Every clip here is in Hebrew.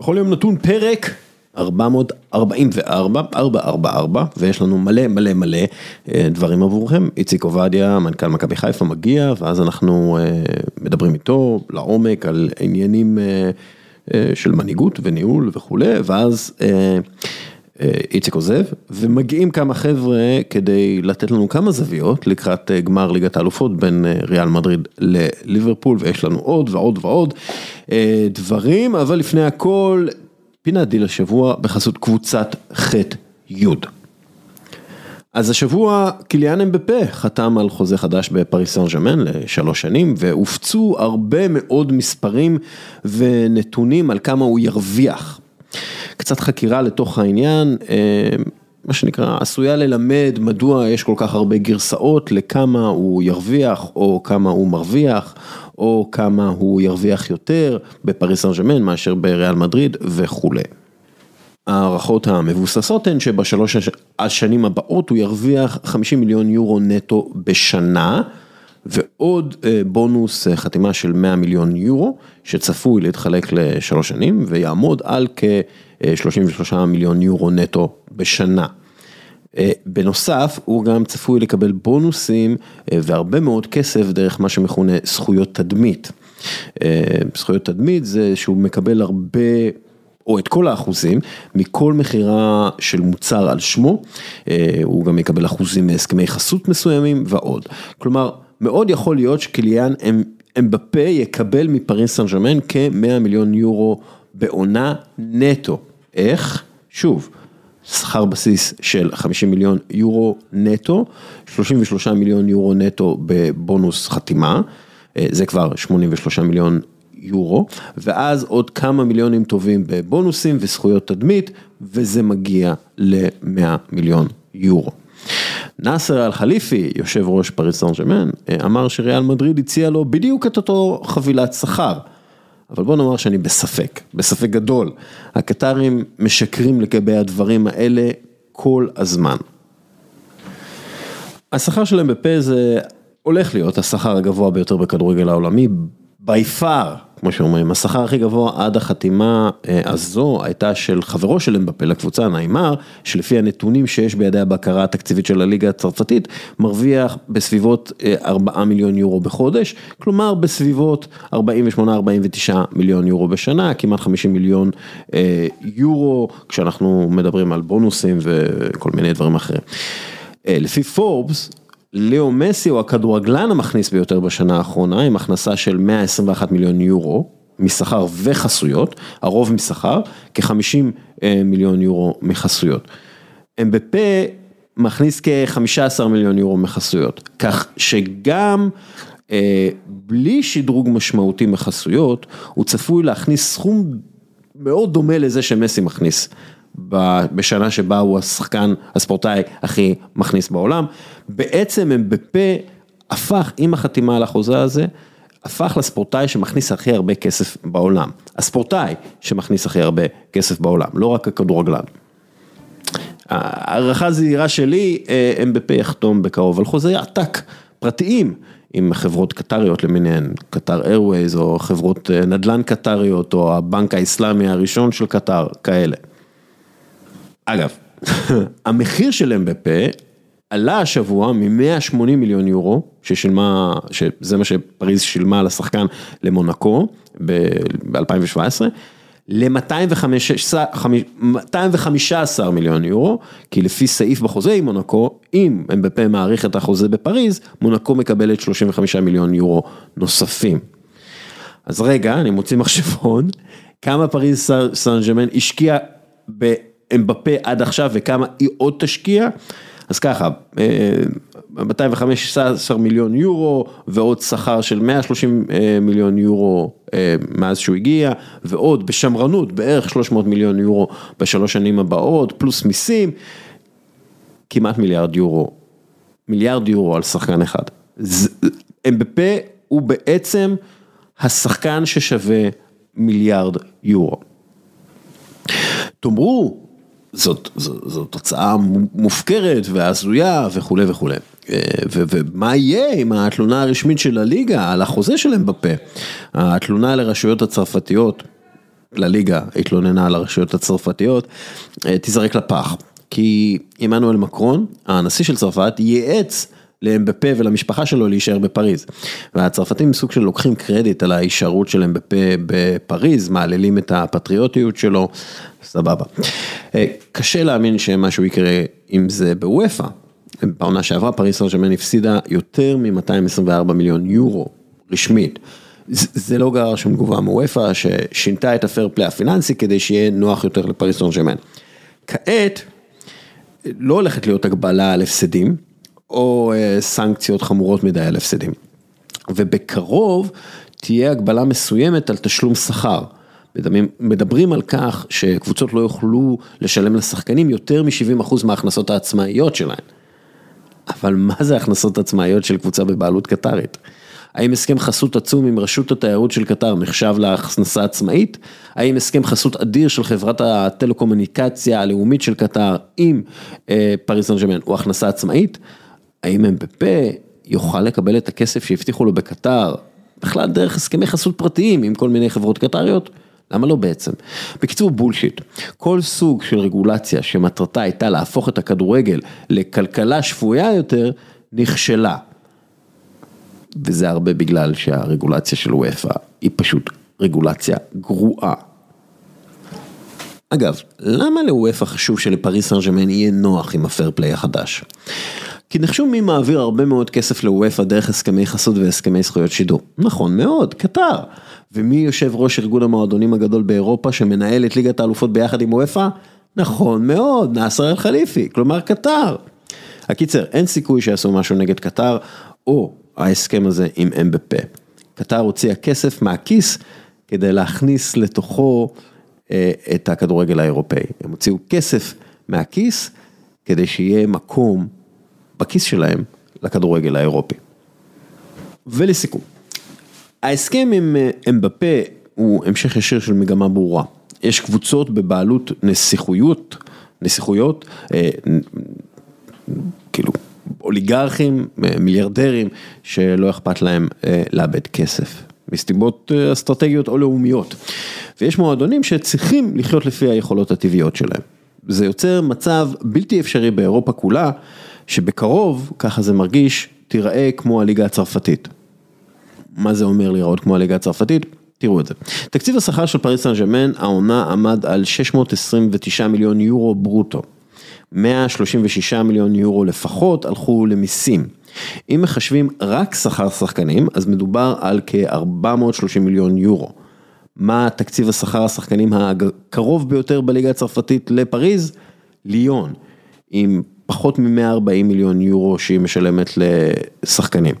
בכל יום נתון פרק 444, 444, ויש לנו מלא מלא מלא אה, דברים עבורכם. איציק עובדיה, מנכ"ל מכבי חיפה, מגיע, ואז אנחנו אה, מדברים איתו לעומק על עניינים אה, של מנהיגות וניהול וכולי, ואז איציק עוזב, ומגיעים כמה חבר'ה כדי לתת לנו כמה זוויות לקראת גמר ליגת האלופות בין ריאל מדריד לליברפול, ויש לנו עוד ועוד ועוד דברים, אבל לפני הכל, פינת דיל השבוע בחסות קבוצת ח' י'. אז השבוע קיליאן אמבפה חתם על חוזה חדש בפריס סן ג'מאן לשלוש שנים והופצו הרבה מאוד מספרים ונתונים על כמה הוא ירוויח. קצת חקירה לתוך העניין, אה, מה שנקרא עשויה ללמד מדוע יש כל כך הרבה גרסאות לכמה הוא ירוויח או כמה הוא מרוויח או כמה הוא ירוויח יותר בפריס סן ג'מאן מאשר בריאל מדריד וכולי. ההערכות המבוססות הן שבשלוש השנים הבאות הוא ירוויח 50 מיליון יורו נטו בשנה ועוד אה, בונוס אה, חתימה של 100 מיליון יורו שצפוי להתחלק לשלוש שנים ויעמוד על כ-33 מיליון יורו נטו בשנה. אה, בנוסף, הוא גם צפוי לקבל בונוסים והרבה מאוד כסף דרך מה שמכונה זכויות תדמית. זכויות תדמית זה שהוא מקבל הרבה... או את כל האחוזים מכל מכירה של מוצר על שמו, הוא גם יקבל אחוזים מהסכמי חסות מסוימים ועוד. כלומר, מאוד יכול להיות שקיליאן אמבפה יקבל מפריס סן ג'רמן כ-100 מיליון יורו בעונה נטו. איך? שוב. שכר בסיס של 50 מיליון יורו נטו, 33 מיליון יורו נטו בבונוס חתימה, אה, זה כבר 83 מיליון יורו, ואז עוד כמה מיליונים טובים בבונוסים וזכויות תדמית, וזה מגיע ל-100 מיליון יורו. נאסר אל-חליפי, יושב ראש פריס סן ג'מאן, אה, אמר שריאל מדריד הציע לו בדיוק את אותו חבילת שכר. אבל בוא נאמר שאני בספק, בספק גדול. הקטרים משקרים לגבי הדברים האלה כל הזמן. השכר שלהם בפה זה הולך להיות השכר הגבוה ביותר בכדורגל העולמי, by far. כמו שאומרים, השכר הכי גבוה עד החתימה אה, הזו הייתה של חברו של אמבפה לקבוצה, נעימר, שלפי הנתונים שיש בידי הבקרה התקציבית של הליגה הצרפתית, מרוויח בסביבות 4 אה, מיליון יורו בחודש, כלומר בסביבות 48-49 מיליון יורו בשנה, כמעט 50 מיליון אה, יורו, כשאנחנו מדברים על בונוסים וכל מיני דברים אחרים. לפי פורבס, ליאו מסי הוא הכדורגלן המכניס ביותר בשנה האחרונה, עם הכנסה של 121 מיליון יורו משכר וחסויות, הרוב משכר, כ-50 אה, מיליון יורו מחסויות. אמבפה מכניס כ-15 מיליון יורו מחסויות, כך שגם אה, בלי שדרוג משמעותי מחסויות, הוא צפוי להכניס סכום מאוד דומה לזה שמסי מכניס. בשנה שבה הוא השחקן, הספורטאי הכי מכניס בעולם. בעצם הם בפה הפך עם החתימה על החוזה הזה, הפך לספורטאי שמכניס הכי הרבה כסף בעולם. הספורטאי שמכניס הכי הרבה כסף בעולם, לא רק הכדורגלן. הערכה זהירה שלי, אמבפה יחתום בקרוב על חוזה עתק, פרטיים, עם חברות קטריות למיניהן, קטר איירווייז או חברות אה, נדל"ן קטריות או הבנק האסלאמי הראשון של קטר, כאלה. אגב, המחיר של אמבפה עלה השבוע מ-180 מיליון יורו, ששילמה, שזה מה שפריז שילמה על השחקן למונקו ב-2017, ל-215 מיליון יורו, כי לפי סעיף בחוזה עם מונקו, אם אמבפה מעריך את החוזה בפריז, מונקו מקבלת 35 מיליון יורו נוספים. אז רגע, אני מוציא מחשבון, כמה פריז סן ג'מאן השקיע ב... אמבפה עד עכשיו וכמה היא עוד תשקיע, אז ככה, 215 מיליון יורו ועוד שכר של 130 אה, מיליון יורו אה, מאז שהוא הגיע, ועוד בשמרנות בערך 300 מיליון יורו בשלוש שנים הבאות, פלוס מיסים, כמעט מיליארד יורו, מיליארד יורו על שחקן אחד. אמבפה הוא בעצם השחקן ששווה מיליארד יורו. תאמרו, זאת, זאת, זאת תוצאה מופקרת והזויה וכולי וכולי. אה, ומה יהיה עם התלונה הרשמית של הליגה על החוזה שלהם בפה? התלונה לרשויות הצרפתיות לליגה התלוננה על הרשויות הצרפתיות, תיזרק לפח. כי עמנואל מקרון, הנשיא של צרפת, ייעץ לאמבפה ולמשפחה שלו להישאר בפריז. והצרפתים סוג של לוקחים קרדיט על ההישארות של אמבפה בפריז, מעללים את הפטריוטיות שלו, סבבה. אה, קשה להאמין שמשהו יקרה עם זה בוופא. בעונה שעברה פריז סן ג'רמן הפסידה יותר מ-224 מיליון יורו רשמית. זה לא גרר שום תגובה מוופא ששינתה את הפייר פליי הפיננסי כדי שיהיה נוח יותר לפריז סן ג'רמן. כעת לא הולכת להיות הגבלה על הפסדים, או אה, סנקציות חמורות מדי על הפסדים. ובקרוב תהיה הגבלה מסוימת על תשלום שכר. מדברים על כך שקבוצות לא יוכלו לשלם לשחקנים יותר מ-70% מההכנסות העצמאיות שלהן. אבל מה זה הכנסות עצמאיות של קבוצה בבעלות קטרית? האם הסכם חסות עצום עם רשות התיירות של קטר נחשב להכנסה עצמאית? האם הסכם חסות אדיר של חברת הטלקומוניקציה הלאומית של קטר עם אה, פריס סן ג'רמן הוא הכנסה עצמאית? האם אמבפה יוכל לקבל את הכסף שהבטיחו לו בקטר, בכלל דרך הסכמי חסות פרטיים עם כל מיני חברות קטריות? למה לא בעצם? בקיצור בולשיט, כל סוג של רגולציה שמטרתה הייתה להפוך את הכדורגל לכלכלה שפויה יותר, נכשלה. וזה הרבה בגלל שהרגולציה של וופא היא פשוט רגולציה גרועה. אגב, למה לוופא חשוב שלפריס סן ג'מאן יהיה נוח עם הפייר פליי החדש? כי נחשו מי מעביר הרבה מאוד כסף לוופא דרך הסכמי חסות והסכמי זכויות שידור. נכון מאוד, קטר. ומי יושב ראש ארגון המועדונים הגדול באירופה שמנהל את ליגת האלופות ביחד עם וופא? נכון מאוד, נאסר אל חליפי, כלומר קטר. הקיצר, אין סיכוי שיעשו משהו נגד קטר, או ההסכם הזה עם אמבפה. קטר הוציאה כסף מהכיס כדי להכניס לתוכו אה, את הכדורגל האירופאי. הם הוציאו כסף מהכיס כדי שיהיה מקום בכיס שלהם לכדורגל האירופי. ולסיכום, ההסכם עם אה, אמבפה הוא המשך ישיר של מגמה ברורה. יש קבוצות בבעלות נסיכויות, נסיכויות, אה, כאילו אוליגרכים, אה, מיליארדרים, שלא אכפת להם לאבד כסף, מסיבות אסטרטגיות או לאומיות. ויש מועדונים שצריכים לחיות לפי היכולות הטבעיות שלהם. זה יוצר מצב בלתי אפשרי באירופה כולה, שבקרוב, ככה זה מרגיש, תיראה כמו הליגה הצרפתית. מה זה אומר להיראות כמו הליגה הצרפתית? תראו את זה. תקציב השכר של פריס סן ג'מאן, העונה עמד על 629 מיליון יורו ברוטו. 136 מיליון יורו לפחות הלכו למיסים. אם מחשבים רק שכר שחקנים, אז מדובר על כ-430 מיליון יורו. מה תקציב השכר השחקנים הקרוב ביותר בליגה הצרפתית לפריז? ליון, עם פחות מ-140 מיליון יורו שהיא משלמת לשחקנים.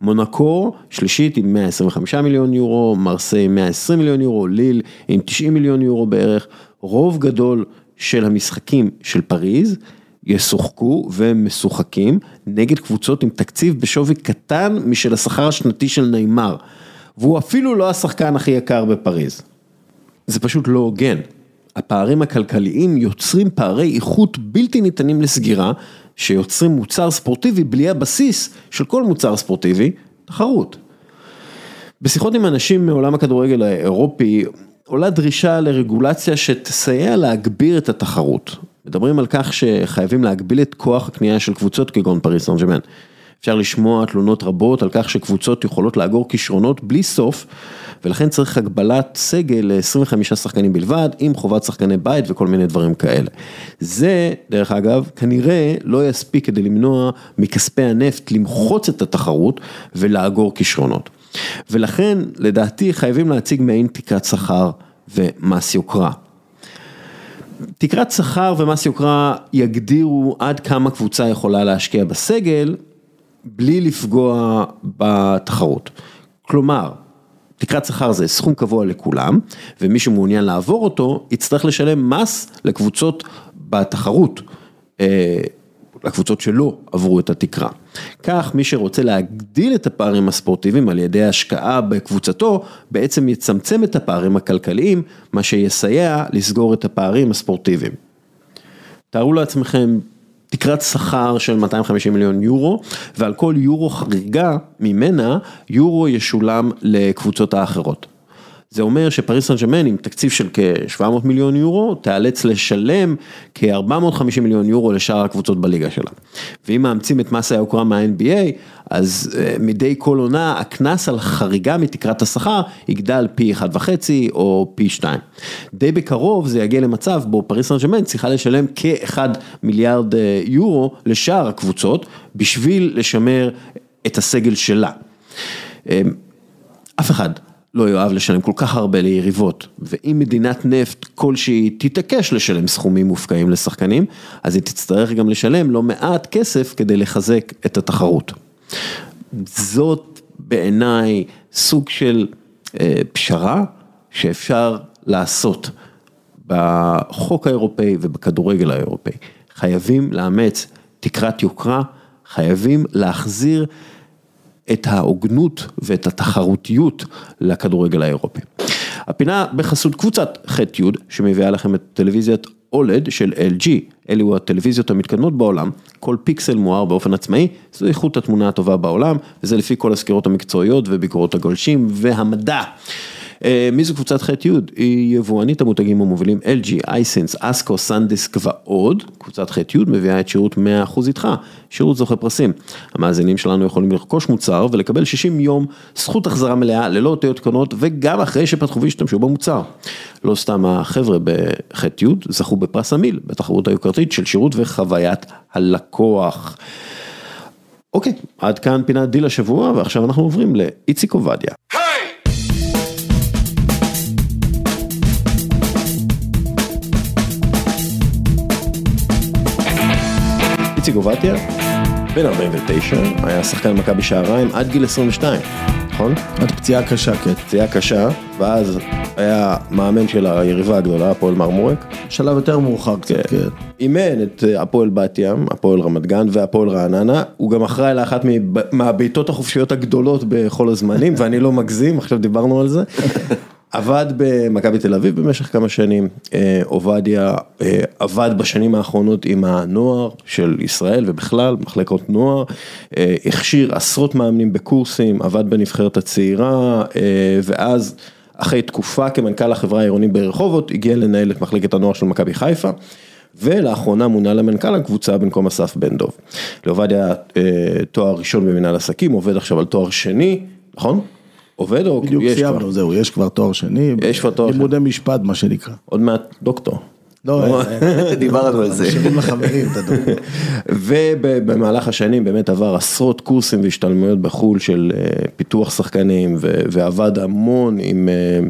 מונקו שלישית עם 125 מיליון יורו, מרסיי עם 120 מיליון יורו, ליל עם 90 מיליון יורו בערך, רוב גדול של המשחקים של פריז ישוחקו ומשוחקים נגד קבוצות עם תקציב בשווי קטן משל השכר השנתי של נאמר, והוא אפילו לא השחקן הכי יקר בפריז. זה פשוט לא הוגן. הפערים הכלכליים יוצרים פערי איכות בלתי ניתנים לסגירה, שיוצרים מוצר ספורטיבי בלי הבסיס של כל מוצר ספורטיבי, תחרות. בשיחות עם אנשים מעולם הכדורגל האירופי, עולה דרישה לרגולציה שתסייע להגביר את התחרות. מדברים על כך שחייבים להגביל את כוח הקנייה של קבוצות כגון פריס סן. אפשר לשמוע תלונות רבות על כך שקבוצות יכולות לאגור כישרונות בלי סוף, ולכן צריך הגבלת סגל ל-25 שחקנים בלבד, עם חובת שחקני בית וכל מיני דברים כאלה. זה, דרך אגב, כנראה לא יספיק כדי למנוע מכספי הנפט למחוץ את התחרות ולאגור כישרונות. ולכן, לדעתי, חייבים להציג מעין תקרת שכר ומס יוקרה. תקרת שכר ומס יוקרה יגדירו עד כמה קבוצה יכולה להשקיע בסגל, בלי לפגוע בתחרות. כלומר, תקרת שכר זה סכום קבוע לכולם, ומי שמעוניין לעבור אותו, יצטרך לשלם מס לקבוצות בתחרות, אה, לקבוצות שלא עברו את התקרה. כך, מי שרוצה להגדיל את הפערים הספורטיביים על ידי השקעה בקבוצתו, בעצם יצמצם את הפערים הכלכליים, מה שיסייע לסגור את הפערים הספורטיביים. תארו לעצמכם תקרת שכר של 250 מיליון יורו, ועל כל יורו חריגה ממנה, יורו ישולם לקבוצות האחרות. זה אומר שפריס סן ג'רמן עם תקציב של כ-700 מיליון יורו, תיאלץ לשלם כ-450 מיליון יורו לשאר הקבוצות בליגה שלה. ואם מאמצים את מס היוקרה מה-NBA, אז uh, מדי כל עונה הקנס על חריגה מתקרת השכר יגדל פי 1.5 או פי 2. די בקרוב זה יגיע למצב בו פריס סן ג'רמן צריכה לשלם כ-1 מיליארד אה, יורו לשאר הקבוצות, בשביל לשמר את הסגל שלה. אמ, אף אחד לא יאהב לשלם כל כך הרבה ליריבות, ואם מדינת נפט כלשהי תתעקש לשלם סכומים מופקעים לשחקנים, אז היא תצטרך גם לשלם לא מעט כסף כדי לחזק את התחרות. זאת בעיניי סוג של אה, פשרה שאפשר לעשות בחוק האירופאי ובכדורגל האירופאי. חייבים לאמץ תקרת יוקרה, חייבים להחזיר את ההוגנות ואת התחרותיות לכדורגל האירופי. הפינה בחסות קבוצת ח'-י' שמביאה לכם את טלוויזיית אולד של LG, אלו הטלוויזיות המתקדמות בעולם, כל פיקסל מואר באופן עצמאי, זו איכות התמונה הטובה בעולם, וזה לפי כל הסקירות המקצועיות וביקורות הגולשים והמדע. אה, מי זו קבוצת ח'-י'? היא יבואנית המותגים המובילים LG, Hisense, Asko, SanDisk ועוד. קבוצת ח'-י' מביאה את שירות 100% איתך, שירות זוכה פרסים. המאזינים שלנו יכולים לרכוש מוצר ולקבל 60 יום זכות החזרה מלאה ללא אותיות קטנות וגם אחרי שפתחו והשתמשו במוצר. לא סתם החבר'ה בח'-י' זכו בפרס המיל בתחרות היוקרתית של שירות וחוויית הלקוח. אוקיי, עד כאן פינת דיל השבוע ועכשיו אנחנו עוברים לאיציק עובדיה. איציק עובדיה, בן 49, היה שחקן מכבי שעריים עד גיל 22, נכון? עד פציעה קשה, כן. פציעה קשה, ואז היה מאמן של היריבה הגדולה, הפועל מרמורק. שלב יותר מאוחר קצת, כן. אימן את אה, הפועל בת ים, הפועל רמת גן והפועל רעננה, הוא גם אחראי לאחת מהבעיטות החופשיות הגדולות בכל הזמנים, ואני לא מגזים, עכשיו דיברנו על זה. עבד במכבי תל אביב במשך כמה שנים, אה, עובדיה אה, עבד בשנים האחרונות עם הנוער של ישראל ובכלל, מחלקות נוער, אה, הכשיר עשרות מאמנים בקורסים, עבד בנבחרת הצעירה, ואז אחרי תקופה כמנכ"ל החברה העירונית ברחובות, הגיע לנהל את מחלקת הנוער של מכבי חיפה. ולאחרונה מונה למנכ"ל הקבוצה במקום אסף בן דב. לעובדיה תואר ראשון במנהל עסקים, עובד עכשיו על תואר שני, נכון? עובד או בדיוק סיימנו, זהו, יש כבר תואר שני. יש כבר תואר שני. לימודי משפט, מה שנקרא. עוד מעט דוקטור. לא, לא אה, דיברנו על זה. משאירים לחברים את הדוקטור. ובמהלך השנים באמת עבר עשרות קורסים והשתלמויות בחו"ל של אה, פיתוח שחקנים ועבד המון עם... אה,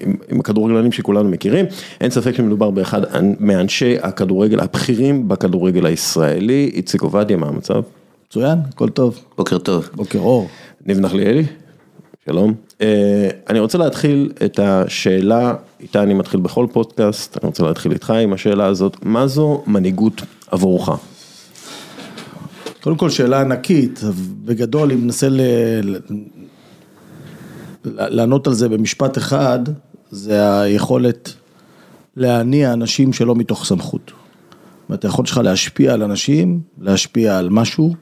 עם, עם הכדורגלנים שכולנו מכירים, אין ספק שמדובר באחד מאנשי הכדורגל הבכירים בכדורגל הישראלי, איציק עובדיה, מה המצב? מצוין, הכל טוב. בוקר טוב. בוקר אור. ניב נחליאלי? שלום. אה, אני רוצה להתחיל את השאלה, איתה אני מתחיל בכל פודקאסט, אני רוצה להתחיל איתך עם השאלה הזאת, מה זו מנהיגות עבורך? קודם כל שאלה ענקית, בגדול אם ננסה ל... לענות על זה במשפט אחד, זה היכולת להניע אנשים שלא מתוך סמכות. זאת אומרת, היכולת שלך להשפיע על אנשים, להשפיע על משהו.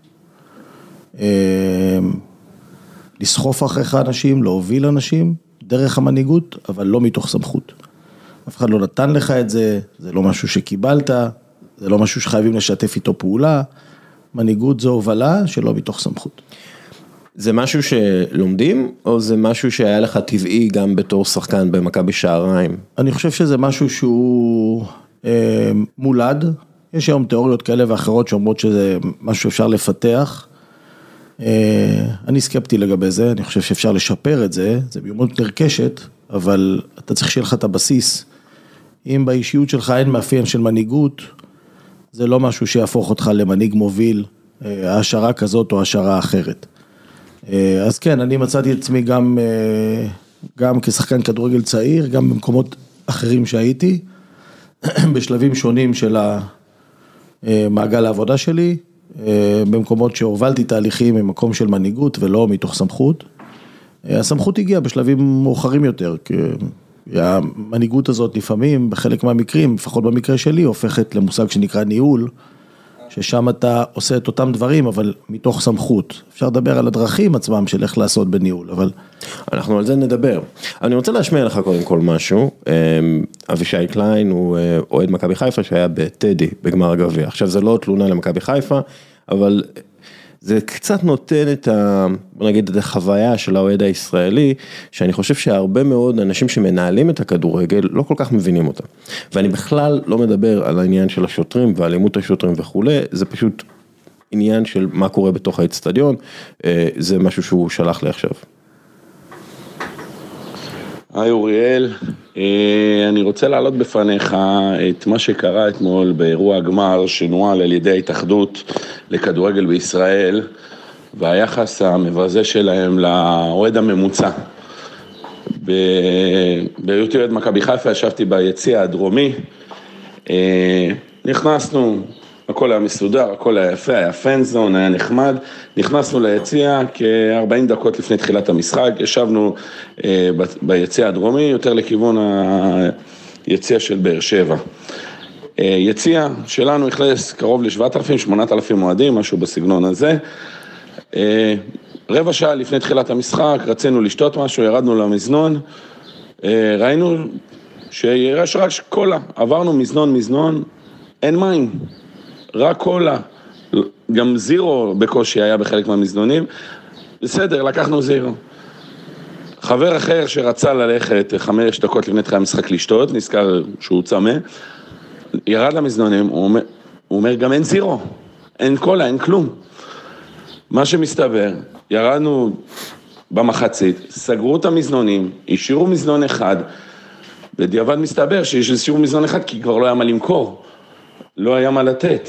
לסחוף אחריך אנשים, להוביל אנשים, דרך המנהיגות, אבל לא מתוך סמכות. אף אחד לא נתן לך את זה, זה לא משהו שקיבלת, זה לא משהו שחייבים לשתף איתו פעולה, מנהיגות זו הובלה שלא מתוך סמכות. זה משהו שלומדים, או זה משהו שהיה לך טבעי גם בתור שחקן במכבי שעריים? אני חושב שזה משהו שהוא אה, מולד, יש היום תיאוריות כאלה ואחרות שאומרות שזה משהו שאפשר לפתח. אה, אני סקפטי לגבי זה, אני חושב שאפשר לשפר את זה, זה מיומנות נרכשת, אבל אתה צריך שיהיה לך את הבסיס. אם באישיות שלך אין מאפיין של מנהיגות, זה לא משהו שיהפוך אותך למנהיג מוביל, אה, העשרה כזאת או העשרה אחרת. אה, אז כן, אני מצאתי את עצמי גם, גם כשחקן כדורגל צעיר, גם במקומות אחרים שהייתי, בשלבים שונים של מעגל העבודה שלי. אה, במקומות שהובלתי תהליכים ממקום של מנהיגות ולא מתוך סמכות. אה, הסמכות הגיעה בשלבים מאוחרים יותר, כי המנהיגות הזאת לפעמים, בחלק מהמקרים, לפחות במקרה שלי, הופכת למושג שנקרא ניהול, ששם אתה עושה את אותם דברים, אבל מתוך סמכות. אפשר לדבר על הדרכים עצמם של איך לעשות בניהול, אבל... אנחנו על זה נדבר. אני רוצה להשמיע לך קודם כל משהו. אמ, אבישי קליין הוא אה, אוהד מכבי חיפה שהיה בטדי, בגמר הגביע. עכשיו זה לא תלונה למכבי חיפה, אבל זה קצת נותן את ה... נגיד את החוויה של האוהד הישראלי, שאני חושב שהרבה מאוד אנשים שמנהלים את הכדורגל לא כל כך מבינים אותה. ואני בכלל לא מדבר על העניין של השוטרים ואלימות השוטרים וכולי, זה פשוט עניין של מה קורה בתוך האצטדיון, אה, זה משהו שהוא שלח לי עכשיו. היי אוריאל, אה, אני רוצה להעלות בפניך את מה שקרה אתמול באירוע הגמר שנוהל על ידי ההתאחדות לכדורגל בישראל והיחס המבזה שלהם לאוהד הממוצע. בהיותי אוהד מכבי חיפה ישבתי ביציע הדרומי, אה, נכנסנו הכל היה מסודר, הכל היה יפה, היה פנזון, היה נחמד. נכנסנו ליציע כ-40 דקות לפני תחילת המשחק, ישבנו אה, ביציע הדרומי, יותר לכיוון היציע של באר שבע. אה, יציע שלנו אכלס קרוב ל-7,000-8,000 אוהדים, משהו בסגנון הזה. אה, רבע שעה לפני תחילת המשחק, רצינו לשתות משהו, ירדנו למזנון, ראינו שיש רק קולה, עברנו מזנון מזנון, אין מים. רק קולה, גם זירו בקושי היה בחלק מהמזנונים, בסדר, לקחנו זירו. חבר אחר שרצה ללכת חמש דקות לפני תחילה המשחק לשתות, נזכר שהוא צמא, ירד למזנונים, הוא אומר, הוא אומר גם אין זירו, אין קולה, אין כלום. מה שמסתבר, ירדנו במחצית, סגרו את המזנונים, השאירו מזנון אחד, בדיעבד מסתבר שהשאירו מזנון אחד כי כבר לא היה מה למכור. לא היה מה לתת.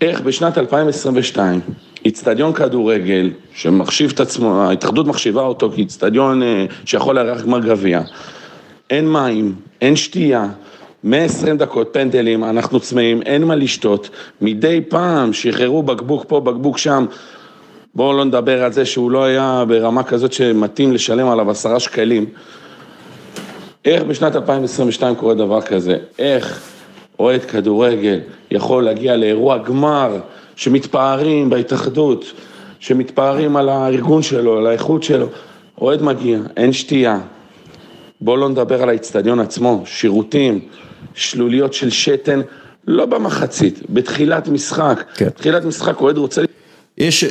איך בשנת 2022, איצטדיון כדורגל שמחשיב את עצמו, ההתאחדות מחשיבה אותו כאיצטדיון אה, שיכול לארח גמר גביע, אין מים, אין שתייה, 120 דקות פנדלים, אנחנו צמאים, אין מה לשתות, מדי פעם שחררו בקבוק פה, בקבוק שם, בואו לא נדבר על זה שהוא לא היה ברמה כזאת שמתאים לשלם עליו עשרה שקלים. איך בשנת 2022 קורה דבר כזה? איך אוהד כדורגל יכול להגיע לאירוע גמר שמתפארים בהתאחדות, שמתפארים על הארגון שלו, על האיכות שלו, אוהד מגיע, אין שתייה, בואו לא נדבר על האיצטדיון עצמו, שירותים, שלוליות של שתן, לא במחצית, בתחילת משחק, כן. בתחילת משחק אוהד רוצה... יש,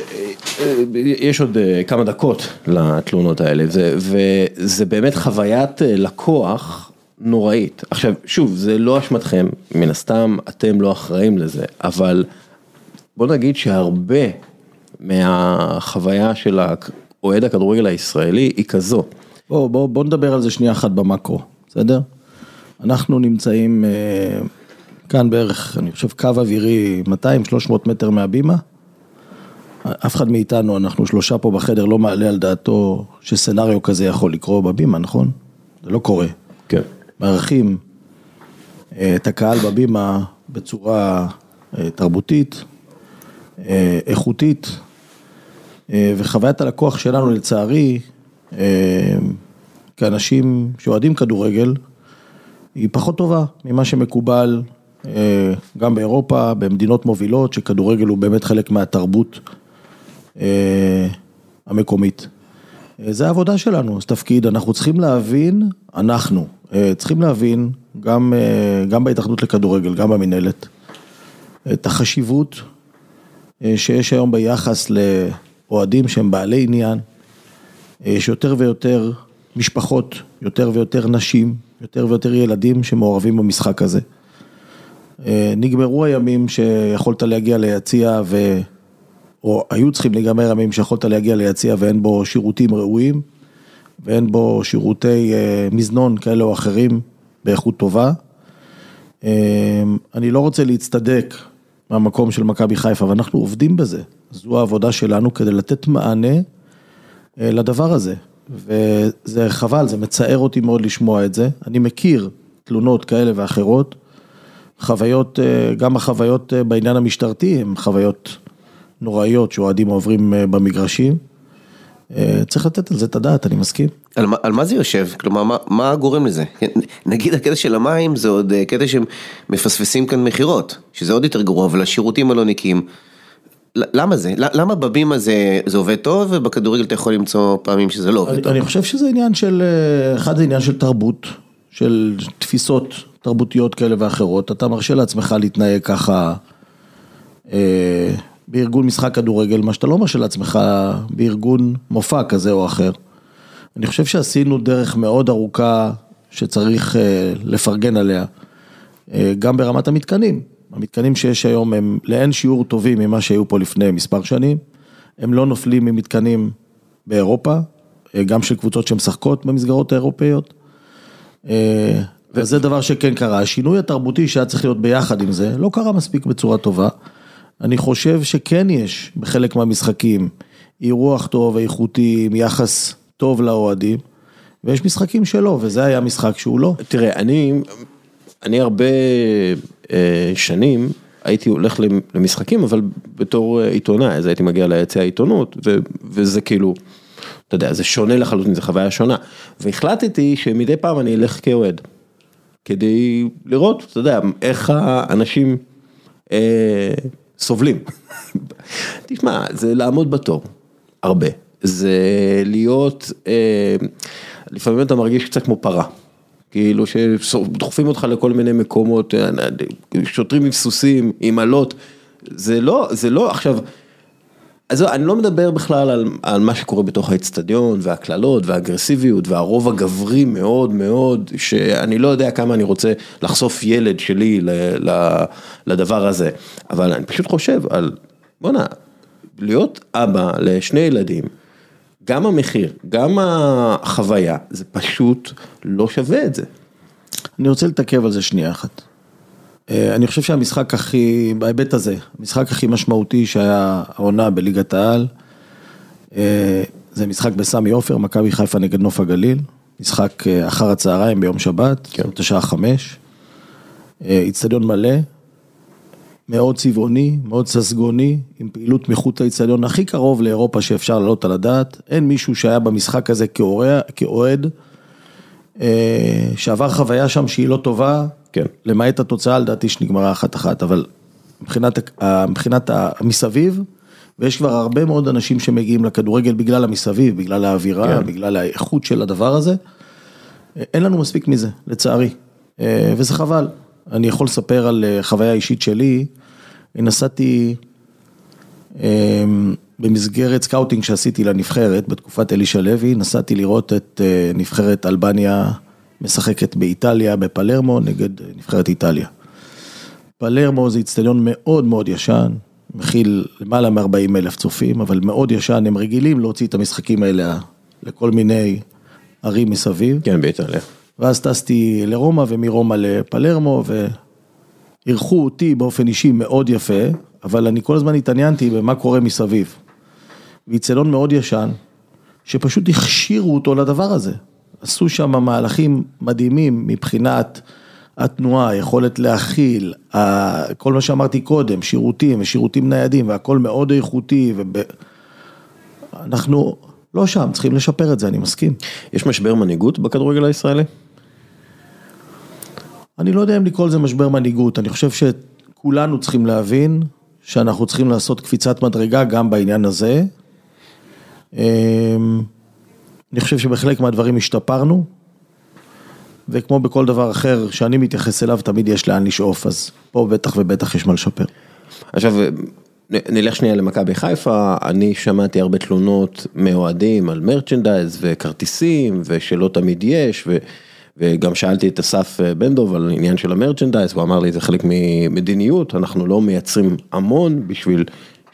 יש עוד אה, כמה דקות לתלונות האלה, זה, וזה באמת חוויית אה, לקוח נוראית. עכשיו, שוב, זה לא אשמתכם, מן הסתם אתם לא אחראים לזה, אבל בוא נגיד שהרבה מהחוויה של אוהד הכדורגל הישראלי היא כזו. בוא, בוא, בוא נדבר על זה שנייה אחת במאקרו, בסדר? אנחנו נמצאים אה, כאן בערך, אני חושב, קו אווירי 200-300 מטר מהבימה. אף אחד מאיתנו, אנחנו שלושה פה בחדר, לא מעלה על דעתו שסצנריו כזה יכול לקרות בבימה, נכון? זה לא קורה. כן. מארחים אה, את הקהל בבימה בצורה אה, תרבותית, אה, איכותית, וחוויית הלקוח שלנו לצערי, כאנשים שאוהדים כדורגל, היא פחות טובה ממה שמקובל גם באירופה, במדינות מובילות, שכדורגל הוא באמת חלק מהתרבות המקומית. זה העבודה שלנו, זה תפקיד, אנחנו צריכים להבין, אנחנו, אה, צריכים להבין, גם, אה, גם בהתאחדות לכדורגל, גם במינהלת, את החשיבות אה, שיש היום ביחס לאוהדים שהם בעלי עניין, יש יותר ויותר משפחות, יותר ויותר נשים, יותר ויותר ילדים שמעורבים במשחק הזה. נגמרו הימים שיכולת להגיע ליציע ו... או היו צריכים להיגמר ימים שיכולת להגיע ליציע ואין בו שירותים ראויים. ואין בו שירותי אה, מזנון כאלה או אחרים באיכות טובה. אה, אני לא רוצה להצטדק מהמקום של מכבי חיפה, ואנחנו עובדים בזה. זו העבודה שלנו כדי לתת מענה אה, לדבר הזה. וזה חבל, זה מצער אותי מאוד לשמוע את זה. אני מכיר תלונות כאלה ואחרות, חוויות, גם החוויות בעניין המשטרתי הן חוויות נוראיות שאוהדים עוברים במגרשים. צריך לתת על זה את הדעת, אני מסכים. על מה, על מה זה יושב? כלומר, מה, מה גורם לזה? כן, נגיד הקטע של המים זה עוד אה, קטע שמפספסים כאן מכירות, שזה עוד יותר גרוע, אבל השירותים הלא נקיים. למה זה? למה בבימה זה, זה עובד טוב ובכדורגל אתה יכול למצוא פעמים שזה לא עובד אני, טוב? אני חושב שזה עניין של, אה, אחד זה עניין של תרבות, של תפיסות תרבותיות כאלה ואחרות, אתה מרשה לעצמך להתנהג ככה אה, בארגון משחק כדורגל, מה שאתה לא מרשה לעצמך בארגון מופע כזה או אחר. אני חושב שעשינו דרך מאוד ארוכה שצריך אה, לפרגן עליה, אה, גם ברמת המתקנים. המתקנים שיש היום הם לאין שיעור טובים ממה שהיו פה לפני מספר שנים, הם לא נופלים ממתקנים באירופה, אה, גם של קבוצות שמשחקות במסגרות האירופאיות. וזה דבר שכן קרה, השינוי התרבותי שהיה צריך להיות ביחד עם זה, לא קרה מספיק בצורה טובה. אני חושב שכן יש בחלק מהמשחקים אירוח טוב, איכותי, עם יחס טוב לאוהדים, ויש משחקים שלא, וזה היה משחק שהוא לא. תראה, אני, אני הרבה אה, שנים הייתי הולך למשחקים, אבל בתור אה, עיתונאי, אז הייתי מגיע ליציע העיתונות, ו, וזה כאילו, אתה יודע, זה שונה לחלוטין, זו חוויה שונה. והחלטתי שמדי פעם אני אלך כאוהד, כדי לראות, אתה יודע, איך האנשים אה, סובלים. תשמע, זה לעמוד בתור, הרבה. זה להיות, אה, לפעמים אתה מרגיש קצת כמו פרה. כאילו שדוחפים אותך לכל מיני מקומות, אה, שוטרים עם סוסים, עם אלות, זה לא, זה לא, עכשיו, אז אני לא מדבר בכלל על, על מה שקורה בתוך האצטדיון והקללות והאגרסיביות והרוב הגברי מאוד מאוד, שאני לא יודע כמה אני רוצה לחשוף ילד שלי ל, ל, לדבר הזה, אבל אני פשוט חושב על, בואנה, להיות אבא לשני ילדים. גם המחיר, גם החוויה, זה פשוט לא שווה את זה. אני רוצה לתעכב על זה שנייה אחת. אה, אני חושב שהמשחק הכי, בהיבט הזה, המשחק הכי משמעותי שהיה העונה בליגת העל, אה, זה משחק בסמי עופר, מכבי חיפה נגד נוף הגליל, משחק אה, אחר הצהריים ביום שבת, כן. השעה חמש, איצטדיון מלא, מאוד צבעוני, מאוד ססגוני, עם פעילות מחוץ לאיצטדיון הכי קרוב לאירופה שאפשר לעלות על הדעת. אין מישהו שהיה במשחק הזה כאוהד, שעבר חוויה שם שהיא לא טובה, כן. למעט התוצאה לדעתי שנגמרה אחת-אחת, אבל מבחינת, מבחינת המסביב, ויש כבר הרבה מאוד אנשים שמגיעים לכדורגל בגלל המסביב, בגלל האווירה, כן. בגלל האיכות של הדבר הזה. אין לנו מספיק מזה, לצערי, אה, וזה חבל. אני יכול לספר על אה, חוויה אישית שלי, נסעתי אמ, במסגרת scouting שעשיתי לנבחרת בתקופת אלישע לוי, נסעתי לראות את אה, נבחרת אלבניה משחקת באיטליה, בפלרמו, נגד אה, נבחרת איטליה. פלרמו זה איצטדיון מאוד מאוד ישן, מכיל למעלה מ-40 אלף צופים, אבל מאוד ישן, הם רגילים להוציא את המשחקים האלה לכל מיני ערים מסביב. כן, באיטליה. ואז טסתי לרומא ומרומא לפלרמו ואירחו אותי באופן אישי מאוד יפה, אבל אני כל הזמן התעניינתי במה קורה מסביב. ואיצטדיון מאוד ישן, שפשוט הכשירו אותו לדבר הזה. עשו שם מהלכים מדהימים מבחינת התנועה, היכולת להכיל, כל מה שאמרתי קודם, שירותים ושירותים ניידים והכל מאוד איכותי ואנחנו לא שם, צריכים לשפר את זה, אני מסכים. יש משבר מנהיגות בכדורגל הישראלי? אני לא יודע אם לקרוא לזה משבר מנהיגות, אני חושב שכולנו צריכים להבין שאנחנו צריכים לעשות קפיצת מדרגה גם בעניין הזה. אני חושב שבחלק מהדברים השתפרנו, וכמו בכל דבר אחר שאני מתייחס אליו, תמיד יש לאן לשאוף, אז פה בטח ובטח יש מה לשפר. עכשיו, נלך שנייה למכבי חיפה, אני שמעתי הרבה תלונות מאוהדים על מרצ'נדייז וכרטיסים, ושלא תמיד יש, ו... וגם שאלתי את אסף אה, בן דוב על עניין של המרצ'נדייז, הוא אמר לי זה חלק ממדיניות, אנחנו לא מייצרים המון בשביל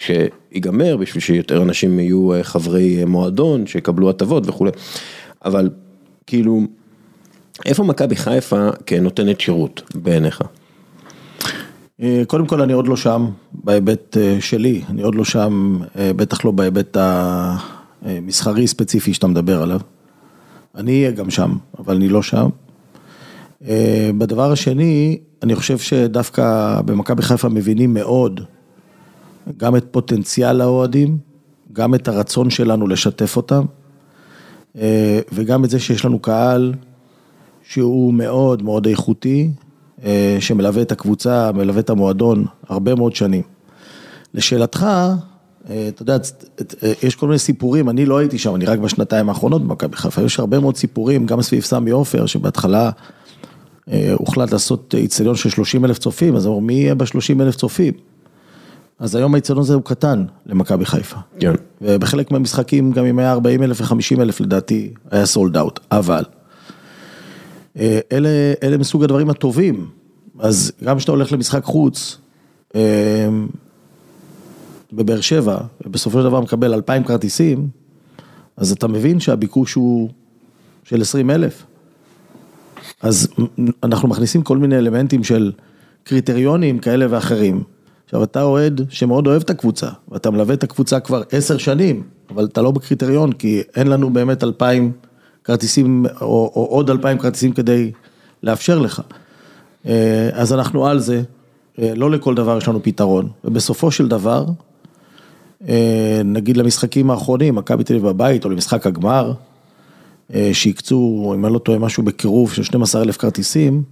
שיגמר, בשביל שיותר אנשים יהיו אה, חברי מועדון, שיקבלו הטבות וכולי, אבל כאילו, איפה מכבי חיפה כנותנת שירות בעיניך? אה, קודם כל אני עוד לא שם בהיבט שלי, אני עוד לא שם, בטח לא בהיבט המסחרי ספציפי שאתה מדבר עליו. אני אהיה גם שם, אבל אני לא שם. אה, בדבר השני, אני חושב שדווקא במכבי חיפה מבינים מאוד גם את פוטנציאל האוהדים, גם את הרצון שלנו לשתף אותם, אה, וגם את זה שיש לנו קהל שהוא מאוד מאוד איכותי, אה, שמלווה את הקבוצה, מלווה את המועדון הרבה מאוד שנים. לשאלתך, אה, אתה יודע, יש כל מיני סיפורים, אני לא הייתי שם, אני רק בשנתיים האחרונות במכבי חיפה, יש הרבה מאוד סיפורים, גם סביב סמי עופר, שבהתחלה הוחלט לעשות איצטדיון של 30 אלף צופים, אז אמרו, מי יהיה ב-30 אלף צופים? אז היום האיצטדיון הזה הוא קטן למכבי חיפה. כן. ובחלק מהמשחקים, גם אם היה 40 אלף ו-50 אלף לדעתי, היה סולד אאוט, אבל אה, אלה, אלה מסוג הדברים הטובים, אז גם כשאתה הולך למשחק חוץ, אה, בבאר שבע, ובסופו של דבר מקבל 2,000 כרטיסים, אז אתה מבין שהביקוש הוא של 20 אלף. אז אנחנו מכניסים כל מיני אלמנטים של קריטריונים כאלה ואחרים. עכשיו אתה אוהד שמאוד אוהב את הקבוצה, ואתה מלווה את הקבוצה כבר עשר שנים, אבל אתה לא בקריטריון, כי אין לנו באמת אלפיים כרטיסים, או, או עוד אלפיים כרטיסים כדי לאפשר לך. אה, אז אנחנו על זה, אה, לא לכל דבר יש לנו פתרון, ובסופו של דבר, אה, נגיד למשחקים האחרונים, מכבי תל אביב בבית, או למשחק הגמר, שהקצו, אם אני לא טועה, משהו בקירוב של 12 אלף כרטיסים,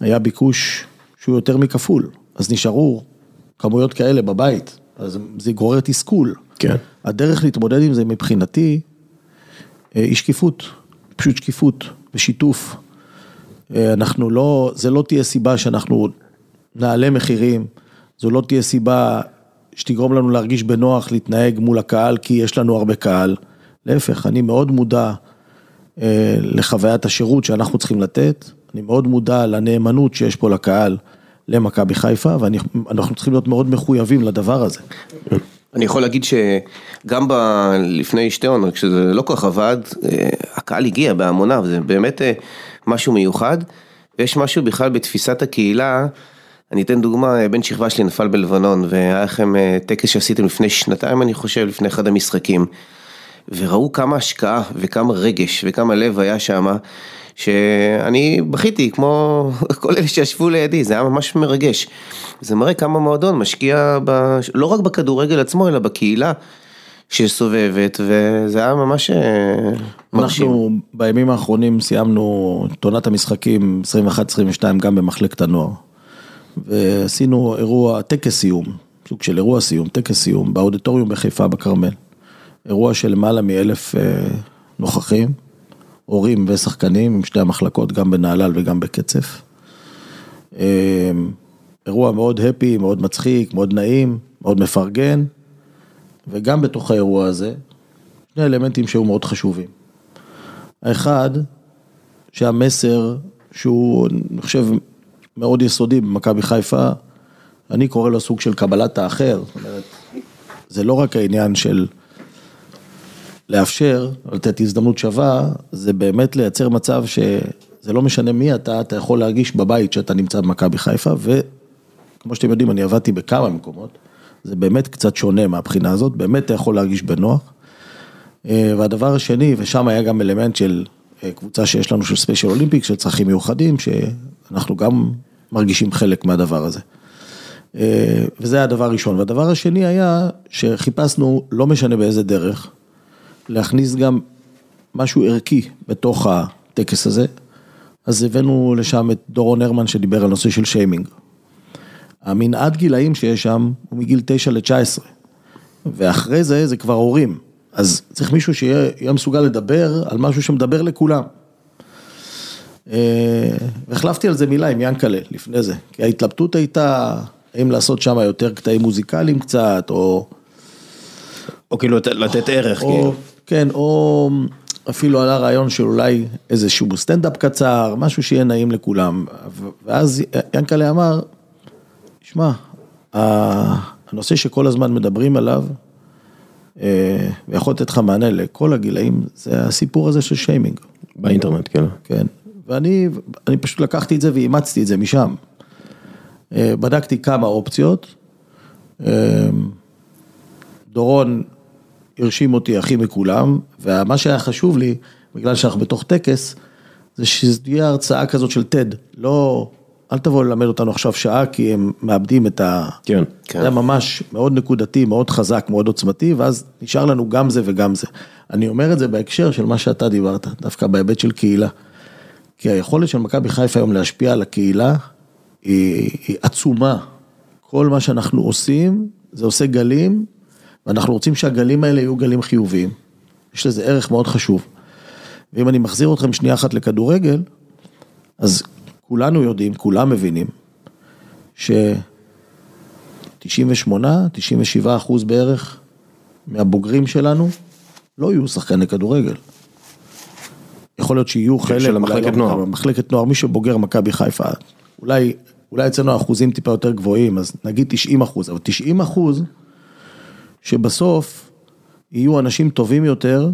היה ביקוש שהוא יותר מכפול, אז נשארו כמויות כאלה בבית, אז זה גורר תסכול. כן. הדרך להתמודד עם זה מבחינתי, אה, היא שקיפות, פשוט שקיפות ושיתוף. אה, אנחנו לא, זה לא תהיה סיבה שאנחנו נעלה מחירים, זו לא תהיה סיבה שתגרום לנו להרגיש בנוח להתנהג מול הקהל, כי יש לנו הרבה קהל. להפך, אני מאוד מודע אה, לחוויית השירות שאנחנו צריכים לתת, אני מאוד מודע לנאמנות שיש פה לקהל. למכבי חיפה, ואנחנו צריכים להיות מאוד מחויבים לדבר הזה. אני יכול להגיד שגם ב... לפני שתי עונות, כשזה לא כל כך עבד, אה, הקהל הגיע בהמוניו, זה באמת אה, משהו מיוחד, ויש משהו בכלל בתפיסת הקהילה, אני אתן דוגמה, בן שכבה שלי נפל בלבנון, והיה לכם אה, טקס שעשיתם לפני שנתיים, אני חושב, לפני אחד המשחקים, וראו כמה השקעה וכמה רגש וכמה לב היה שם. שאני בכיתי כמו כל אלה שישבו לידי, זה היה ממש מרגש. זה מראה כמה מועדון משקיע ב... לא רק בכדורגל עצמו, אלא בקהילה שסובבת, וזה היה ממש אה, מרשים. אנחנו בימים האחרונים סיימנו את עונת המשחקים 21-22 גם במחלקת הנוער. ועשינו אירוע, טקס סיום, סוג של אירוע סיום, טקס סיום, באודיטוריום בחיפה בכרמל. אירוע של למעלה מאלף אה, נוכחים. הורים ושחקנים עם שתי המחלקות, גם בנהלל וגם בקצף. אמ, אירוע מאוד הפי, מאוד מצחיק, מאוד נעים, מאוד מפרגן, וגם בתוך האירוע הזה, שני אלמנטים שהיו מאוד חשובים. האחד, שהמסר שהוא, אני חושב, מאוד יסודי במכבי חיפה, אני קורא לו סוג של קבלת האחר, זאת אומרת, זה לא רק העניין של לאפשר, לתת הזדמנות שווה, זה באמת לייצר מצב שזה לא משנה מי אתה, אתה יכול להרגיש בבית שאתה נמצא במכבי חיפה, וכמו שאתם יודעים, אני עבדתי בכמה מקומות, זה באמת קצת שונה מהבחינה הזאת, באמת אתה יכול להרגיש בנוח. אה, והדבר השני, ושם היה גם אלמנט של אה, קבוצה שיש לנו של Special Olympics, של צרכים מיוחדים, שאנחנו גם מרגישים חלק מהדבר הזה. אה, וזה היה הדבר הראשון. והדבר השני היה שחיפשנו, לא משנה באיזה דרך, להכניס גם משהו ערכי בתוך הטקס הזה, אז הבאנו לשם את דורון הרמן שדיבר על נושא של שיימינג. המנעד גילאים שיש שם הוא מגיל 9 ל-19, ואחרי זה זה כבר הורים, אז צריך מישהו שיהיה מסוגל לדבר על משהו שמדבר לכולם. אה, והחלפתי על זה מילה עם ינקלה לפני זה, כי ההתלבטות הייתה האם לעשות שם יותר קטעים מוזיקליים קצת, או... או כאילו לתת ערך. כאילו. כן, או אפילו עלה רעיון של אולי איזשהו סטנדאפ קצר, משהו שיהיה נעים לכולם. ואז ינקלה אמר, שמע, הנושא שכל הזמן מדברים עליו, אה, ויכול לתת לך מענה לכל הגילאים, זה הסיפור הזה של שיימינג. באינטרנט, כן. כן, ואני פשוט לקחתי את זה ואימצתי את זה משם. אה, בדקתי כמה אופציות. אה, דורון הרשים אותי הכי מכולם, ומה שהיה חשוב לי, בגלל שאנחנו בתוך טקס, זה שזה תהיה הרצאה כזאת של TED, לא אל תבוא ללמד אותנו עכשיו שעה, כי הם מאבדים את ה... כן. זה היה ממש מאוד נקודתי, מאוד חזק, מאוד עוצמתי, ואז נשאר לנו גם זה וגם זה. אני אומר את זה בהקשר של מה שאתה דיברת, דווקא בהיבט של קהילה. כי היכולת של מכבי חיפה היום להשפיע על הקהילה היא, היא עצומה. כל מה שאנחנו עושים, זה עושה גלים, ואנחנו רוצים שהגלים האלה יהיו גלים חיוביים. יש לזה ערך מאוד חשוב. ואם אני מחזיר אתכם שנייה אחת לכדורגל, אז כולנו יודעים, כולם מבינים, ש... 98, 97 אחוז בערך מהבוגרים שלנו לא יהיו שחקני כדורגל. יכול להיות שיהיו חלק, של לא נוער. מחלקת נוער, מי שבוגר מכבי חיפה, אולי, אולי אצלנו האחוזים טיפה יותר גבוהים, אז נגיד 90 אחוז, אבל 90 אחוז שבסוף יהיו אנשים טובים יותר,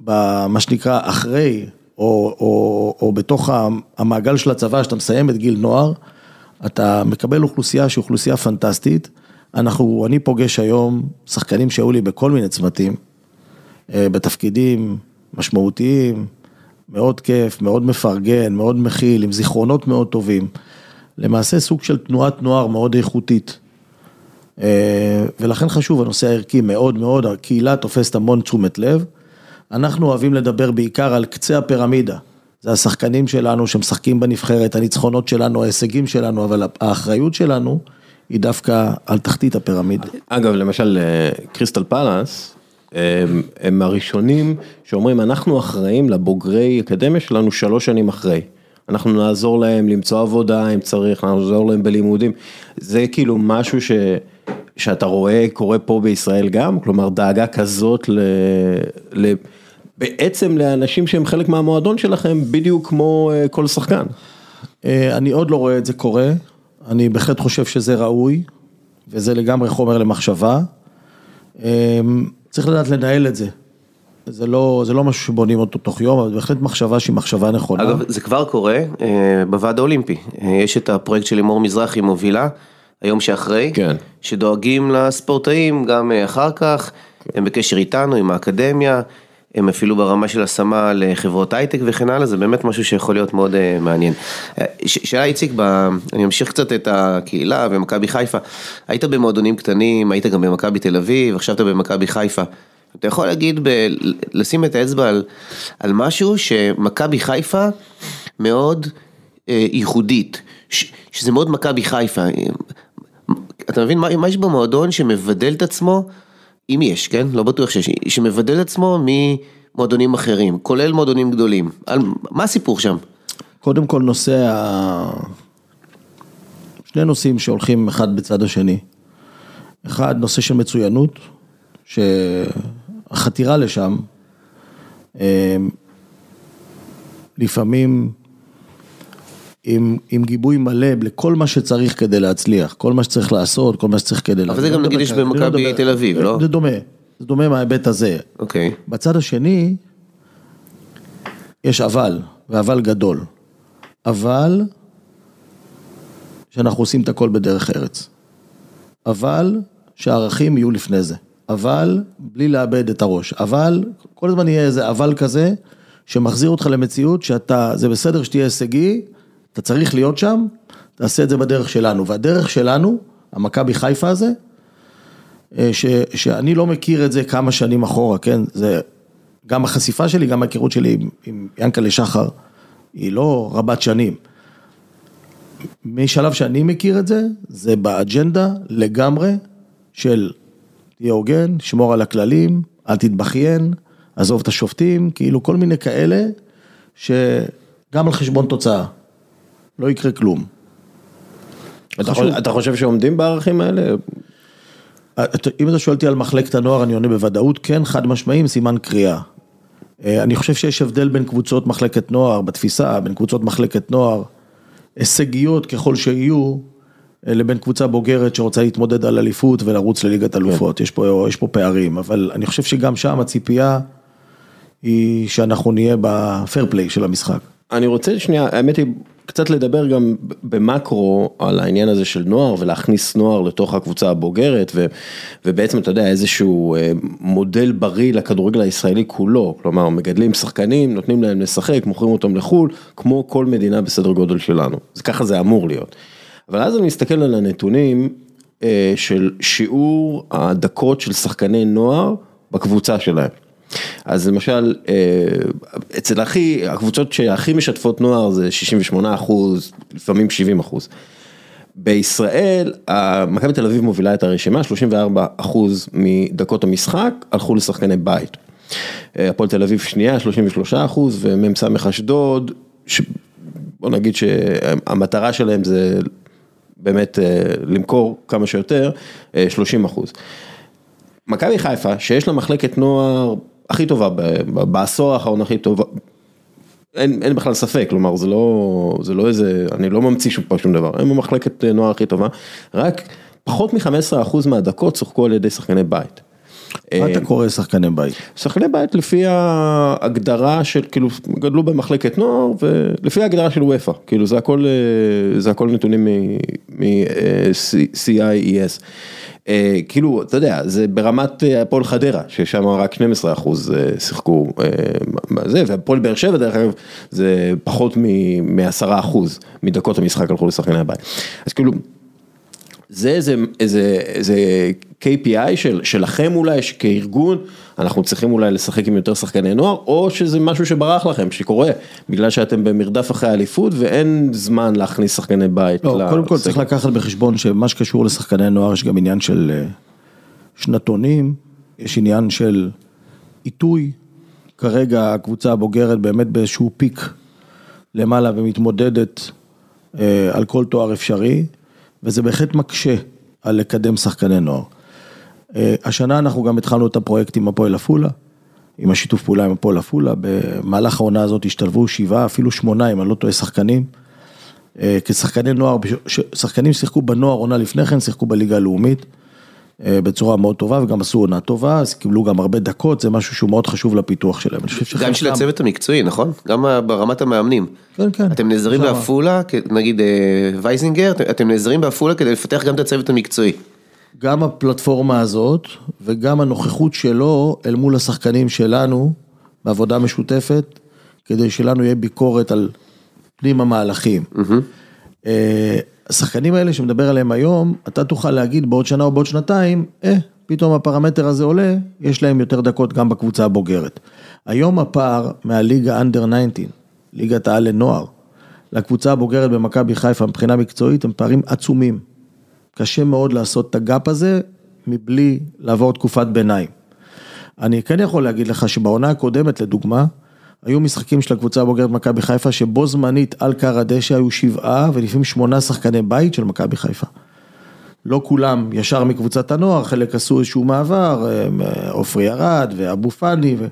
במה שנקרא אחרי, או, או, או בתוך המעגל של הצבא, שאתה מסיים את גיל נוער, אתה מקבל אוכלוסייה שהיא אוכלוסייה פנטסטית. אנחנו, אני פוגש היום שחקנים שהיו לי בכל מיני צמתים, אה, בתפקידים משמעותיים, מאוד כיף, מאוד מפרגן, מאוד מכיל, עם זיכרונות מאוד טובים. למעשה סוג של תנועת נוער מאוד איכותית. אה, ולכן חשוב הנושא הערכי מאוד מאוד, הקהילה תופסת המון תשומת לב. אנחנו אוהבים לדבר בעיקר על קצה הפירמידה. זה השחקנים שלנו שמשחקים בנבחרת, הניצחונות שלנו, ההישגים שלנו, אבל האחריות שלנו היא דווקא על תחתית הפירמידה. אגב, למשל, אה, קריסטל פלאס, הם, הם הראשונים שאומרים, אנחנו אחראים לבוגרי אקדמיה שלנו שלוש שנים אחרי. אנחנו נעזור להם למצוא עבודה אם צריך, נעזור להם בלימודים. זה כאילו משהו ש, שאתה רואה קורה פה בישראל גם, כלומר דאגה כזאת ל... ל בעצם לאנשים שהם חלק מהמועדון שלכם, בדיוק כמו אה, כל שחקן. אה, אני עוד לא רואה את זה קורה, אני בהחלט חושב שזה ראוי, וזה לגמרי חומר למחשבה. אה, צריך לדעת לנהל את זה. זה לא, זה לא משהו שבונים אותו תוך יום, אבל בהחלט מחשבה שהיא מחשבה נכונה. אגב, זה כבר קורה אה, בוועד האולימפי. יש את הפרויקט של לימור מזרחי מובילה, היום שאחרי, כן. שדואגים לספורטאים גם אה, אחר כך, הם בקשר איתנו, עם האקדמיה, הם אפילו ברמה של השמה לחברות הייטק וכן הלאה, זה באמת משהו שיכול להיות מאוד אה, מעניין. אה, שאלה איציק, ב- אני אמשיך קצת את הקהילה ומכבי חיפה, היית במועדונים קטנים, היית גם במכבי תל אביב, עכשיו אתה במכבי חיפה. אתה יכול להגיד, ב- לשים את האצבע על, על משהו שמכבי חיפה מאוד אה, ייחודית, ש, שזה מאוד מכבי חיפה. אתה מבין מה, מה יש במועדון שמבדל את עצמו, אם יש, כן? לא בטוח שיש, שמבדל את עצמו ממועדונים אחרים, כולל מועדונים גדולים. על, מה הסיפור שם? קודם כל נושא ה... שני נושאים שהולכים אחד בצד השני. אחד, נושא של מצוינות, שהחתירה לשם, אה, לפעמים עם, עם גיבוי מלא לכל מה שצריך כדי להצליח, כל מה שצריך לעשות, כל מה שצריך כדי... אבל זה גם לא נגיד יש במכבי מדבר- תל אביב, לא? זה דומה, זה דומה מההיבט הזה. אוקיי. בצד השני, יש אבל, ואבל גדול. אבל, שאנחנו עושים את הכל בדרך ארץ. אבל, שהערכים יהיו לפני זה. אבל, בלי לאבד את הראש. אבל, כל הזמן יהיה איזה אבל כזה, שמחזיר אותך למציאות שאתה, זה בסדר שתהיה הישגי, אתה צריך להיות שם, תעשה את זה בדרך שלנו. והדרך שלנו, המכבי חיפה הזה, אה, ש, שאני לא מכיר את זה כמה שנים אחורה, כן? זה גם החשיפה שלי, גם ההיכרות שלי עם, עם ינקלה שחר, היא לא רבת שנים. משלב שאני מכיר את זה, זה באג'נדה לגמרי של תהיה הוגן, שמור על הכללים, אל תתבכיין, עזוב את השופטים, כאילו כל מיני כאלה, שגם על חשבון תוצאה, לא יקרה כלום. אתה. חושב, אתה חושב שעומדים בערכים האלה? אתה- אם אתה שואל אותי על מחלקת הנוער, אני עונה בוודאות, כן, חד משמעיים, סימן קריאה. אה, אני חושב שיש הבדל בין קבוצות מחלקת נוער, בתפיסה, בין קבוצות מחלקת נוער, הישגיות ככל שיהיו, אה, לבין קבוצה בוגרת שרוצה להתמודד על אליפות ולרוץ לליגת אלופות, יש פה, יש פה פערים, אבל אני חושב שגם שם הציפייה היא שאנחנו נהיה בפייר פליי של המשחק. אני רוצה שנייה, האמת היא, קצת לדבר גם במקרו על העניין הזה של נוער ולהכניס נוער לתוך הקבוצה הבוגרת ו, ובעצם אתה יודע איזשהו אה, מודל בריא לכדורגל הישראלי כולו, כלומר מגדלים שחקנים, נותנים להם לשחק, מוכרים אותם לחו"ל, כמו כל מדינה בסדר גודל שלנו, אז ככה זה אמור להיות. אבל אז אני מסתכל על הנתונים אה, של שיעור הדקות של שחקני נוער בקבוצה שלהם. אז למשל, אה, אצל הכי, הקבוצות שהכי משתפות נוער זה 68 אחוז, לפעמים 70 אחוז. בישראל, מכבי תל אביב מובילה את הרשימה, 34 אחוז מדקות המשחק הלכו לשחקני בית. אה, הפועל תל אביב שנייה, 33 אחוז, ומ"ס אשדוד, בוא נגיד שהמטרה שלהם זה באמת אה, למכור כמה שיותר, 30 אחוז. מכבי חיפה, שיש לה מחלקת נוער הכי טובה, בעשור האחרון הכי טובה, אין, אין בכלל ספק, כלומר זה לא, זה לא איזה, אני לא ממציא פה שום דבר, הם המחלקת נוער הכי טובה, רק פחות מ-15% מהדקות שוחקו על ידי שחקני בית. מה אתה קורא שחקני בית? שחקני בית לפי ההגדרה של, כאילו, גדלו במחלקת נוער ולפי ההגדרה של וופא, כאילו זה הכל, זה הכל נתונים מ-CIES. אה, כאילו, אתה יודע, זה ברמת אה, הפועל חדרה, ששם רק 12 אחוז אה, שיחקו בזה, והפועל באר שבע דרך אגב, זה פחות מ-10 אחוז מדקות המשחק הלכו לשחקני הבית. אז כאילו, זה איזה, איזה, איזה KPI של, שלכם אולי, כארגון, אנחנו צריכים אולי לשחק עם יותר שחקני נוער, או שזה משהו שברח לכם, שקורה, בגלל שאתם במרדף אחרי אליפות ואין זמן להכניס שחקני בית. לא, קודם כל צריך לקחת בחשבון שמה שקשור לשחקני נוער, יש גם עניין של אה, שנתונים, יש עניין של עיתוי, כרגע הקבוצה הבוגרת באמת באיזשהו פיק למעלה ומתמודדת אה, על כל תואר אפשרי. וזה בהחלט מקשה על לקדם שחקני נוער. אה, השנה אנחנו גם התחלנו את הפרויקט עם הפועל עפולה, עם השיתוף פעולה עם הפועל עפולה, במהלך העונה הזאת השתלבו שבעה, אפילו שמונה, אם אני לא טועה, שחקנים. אה, כשחקני נוער, שחקנים שיחקו בנוער עונה לפני כן, שיחקו בליגה הלאומית. אה, בצורה מאוד טובה וגם עשו עונה טובה, אז קיבלו גם הרבה דקות, זה משהו שהוא מאוד חשוב לפיתוח שלהם. גם של הצוות המקצועי, נכון? גם ברמת המאמנים. כן, כן. אתם נעזרים בעפולה, נגיד אה, וייזינגר, אתם נעזרים בעפולה כדי לפתח גם את הצוות המקצועי. גם הפלטפורמה הזאת וגם הנוכחות שלו אל מול השחקנים שלנו בעבודה משותפת, כדי שלנו יהיה ביקורת על פנים המהלכים. Mm-hmm. השחקנים האלה שמדבר עליהם היום, אתה תוכל להגיד בעוד שנה או בעוד שנתיים, אה, פתאום הפרמטר הזה עולה, יש להם יותר דקות גם בקבוצה הבוגרת. היום הפער מהליגה אנדר 19, ליגת העל לנוער, לקבוצה הבוגרת במכבי חיפה מבחינה מקצועית, הם פערים עצומים. קשה מאוד לעשות את הגאפ הזה מבלי לעבור תקופת ביניים. אני כן יכול להגיד לך שבעונה הקודמת, לדוגמה, היו משחקים של הקבוצה הבוגרת מכבי חיפה שבו זמנית על קר הדשא היו שבעה ולפעמים שמונה שחקני בית של מכבי חיפה. לא כולם ישר מקבוצת הנוער, חלק עשו איזשהו מעבר, עופרי ארד ואבו פאני, ו...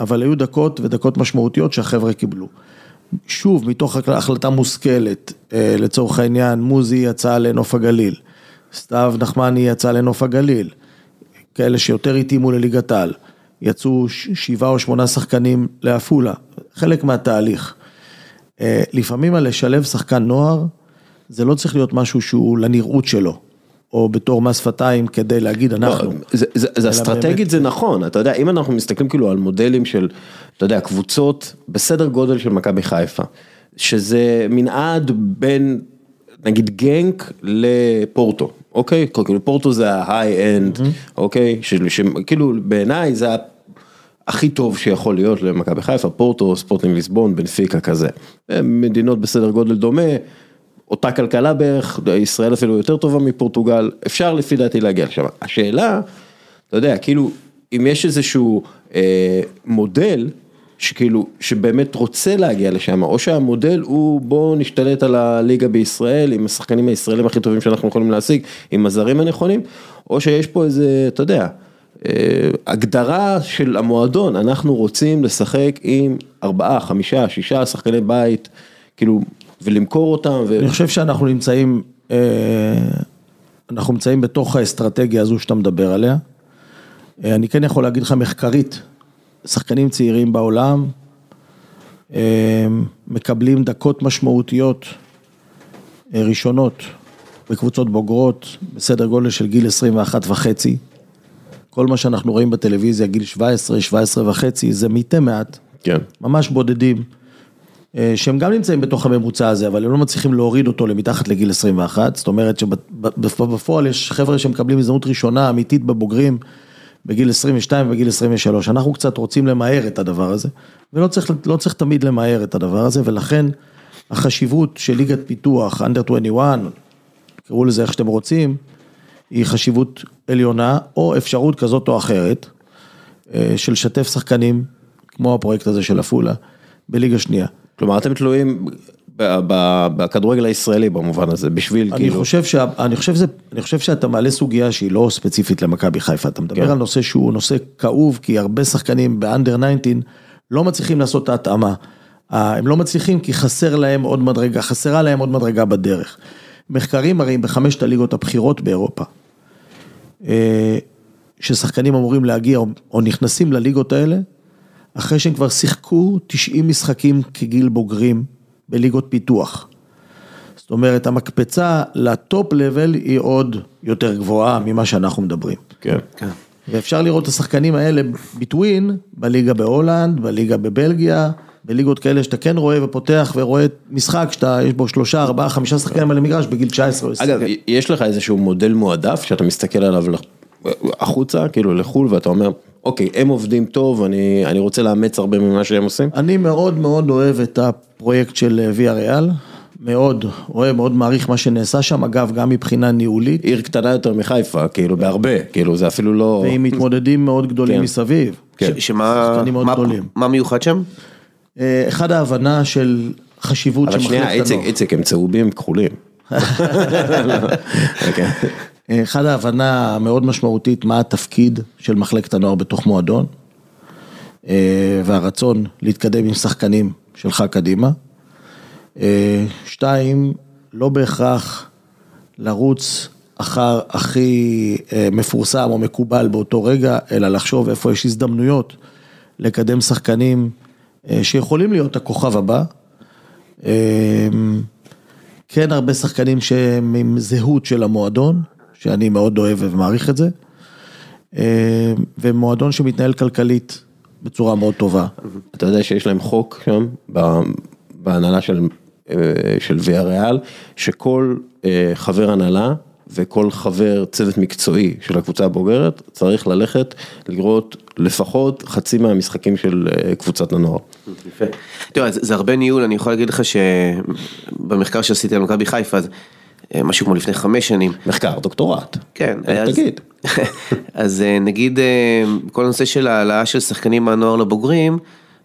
אבל היו דקות ודקות משמעותיות שהחבר'ה קיבלו. שוב, מתוך החלטה מושכלת, אה, לצורך העניין, מוזי יצא לנוף הגליל, סתיו נחמני יצא לנוף הגליל, כאלה שיותר התאימו לליגת העל. יצאו שבעה או שמונה שחקנים לעפולה, חלק מהתהליך. אה, לפעמים על לשלב שחקן נוער, זה לא צריך להיות משהו שהוא לנראות שלו. או בתור מס שפתיים כדי להגיד לא, אנחנו. זה, זה, זה אסטרטגית באמת... זה נכון, אתה יודע, אם אנחנו מסתכלים כאילו על מודלים של, אתה יודע, קבוצות בסדר גודל של מכבי חיפה, שזה מנעד בין, נגיד גנק לפורטו, אוקיי? כאילו פורטו זה ה-high-end, אוקיי? שכאילו בעיניי זה הכי טוב שיכול להיות למכבי חיפה, פורטו, ספורטינג ליסבון, בנפיקה כזה. מדינות בסדר גודל דומה, אותה כלכלה בערך, ישראל אפילו יותר טובה מפורטוגל, אפשר לפי דעתי להגיע לשם. השאלה, אתה יודע, כאילו, אם יש איזשהו אה, מודל, שכאילו, שבאמת רוצה להגיע לשם, או שהמודל הוא בוא נשתלט על הליגה בישראל עם השחקנים הישראלים הכי טובים שאנחנו יכולים להשיג, עם הזרים הנכונים, או שיש פה איזה, אתה יודע, אה, הגדרה של המועדון, אנחנו רוצים לשחק עם ארבעה, חמישה, שישה שחקני בית, כאילו, ולמכור אותם. ו... אני חושב שאנחנו נמצאים, אה, אנחנו נמצאים בתוך האסטרטגיה הזו שאתה מדבר עליה. אה, אני כן יכול להגיד לך מחקרית, שחקנים צעירים בעולם, אה, מקבלים דקות משמעותיות אה, ראשונות בקבוצות בוגרות בסדר גודל של גיל 21 וחצי. כל מה שאנחנו רואים בטלוויזיה, גיל 17, 17 וחצי, זה מתי מעט, כן. ממש בודדים, אה, שהם גם נמצאים בתוך הממוצע הזה, אבל הם לא מצליחים להוריד אותו למתחת לגיל 21, זאת אומרת שבפועל יש חבר'ה שמקבלים הזדמנות ראשונה אמיתית בבוגרים בגיל 22 ובגיל 23, אנחנו קצת רוצים למהר את הדבר הזה, ולא צריך, לא צריך תמיד למהר את הדבר הזה, ולכן החשיבות של ליגת פיתוח, under 21, קראו לזה איך שאתם רוצים, היא חשיבות עליונה, או אפשרות כזאת או אחרת, אה, של לשתף שחקנים, כמו הפרויקט הזה של עפולה, בליגה שנייה. כלומר, אתם תלויים בכדורגל הישראלי במובן הזה, בשביל אני כאילו... חושב, שה, אני, חושב זה, אני חושב שאתה מעלה סוגיה שהיא לא ספציפית למכבי חיפה, אתה מדבר כן. על נושא שהוא נושא כאוב, כי הרבה שחקנים באנדר 19 לא מצליחים לעשות את ההתאמה. הם לא מצליחים כי חסר להם עוד מדרגה, חסרה להם עוד מדרגה בדרך. מחקרים מראים בחמשת הליגות הבכירות באירופה, אה, ששחקנים אמורים להגיע או, או נכנסים לליגות האלה, אחרי שהם כבר שיחקו 90 משחקים כגיל בוגרים בליגות פיתוח. זאת אומרת, המקפצה לטופ לבל היא עוד יותר גבוהה ממה שאנחנו מדברים. כן. ואפשר לראות את השחקנים האלה ביטווין, בליגה בהולנד, בליגה בבלגיה, בליגות כאלה שאתה כן רואה ופותח ורואה משחק שאתה, יש בו שלושה, ארבעה, חמישה שחקנים על המגרש בגיל 19 או 20. אגב, יש לך איזשהו מודל מועדף שאתה מסתכל עליו החוצה, כאילו לחו"ל, ואתה אומר, אוקיי, הם עובדים טוב, אני, אני רוצה לאמץ הרבה ממה שהם עושים? אני מאוד מאוד אוהב את הפרויקט של ויה ריאל, מאוד אוהב, מאוד מעריך מה שנעשה שם, אגב, גם מבחינה ניהולית, עיר קטנה יותר מחיפה, כאילו, בהרבה, כאילו, זה אפילו לא... ועם מתמודדים מאוד גדולים כן. מסביב. כן. ש- שמה מה- גדולים. מה מיוחד שם? אה, אחד ההבנה של חשיבות אבל של שנייה, מחלקת איציק, הנוער. איציק, הם צהובים כחולים. אוקיי. אחד ההבנה המאוד משמעותית מה התפקיד של מחלקת הנוער בתוך מועדון, אה, והרצון להתקדם עם שחקנים שלך קדימה. אה, שתיים, לא בהכרח לרוץ אחר הכי אה, מפורסם או מקובל באותו רגע, אלא לחשוב איפה יש הזדמנויות לקדם שחקנים אה, שיכולים להיות הכוכב הבא. כן הרבה שחקנים שהם עם זהות של המועדון, שאני מאוד אוהב ומעריך את זה, ומועדון שמתנהל כלכלית בצורה מאוד טובה. אתה יודע שיש להם חוק שם, בהנהלה של, אה, של ויה ריאל, שכל אה, חבר הנהלה וכל חבר צוות מקצועי של הקבוצה הבוגרת צריך ללכת לראות לפחות חצי מהמשחקים של אה, קבוצת הנוער. יפה. תראה, זה, הרבה ניהול, אני יכול להגיד לך שבמחקר שעשיתי על מכבי חיפה, אה, משהו כמו לפני חמש שנים. מחקר, דוקטורט. כן, אה, אז- תגיד. אז אה, נגיד אה, כל הנושא של העלאה של שחקנים מהנוער לבוגרים,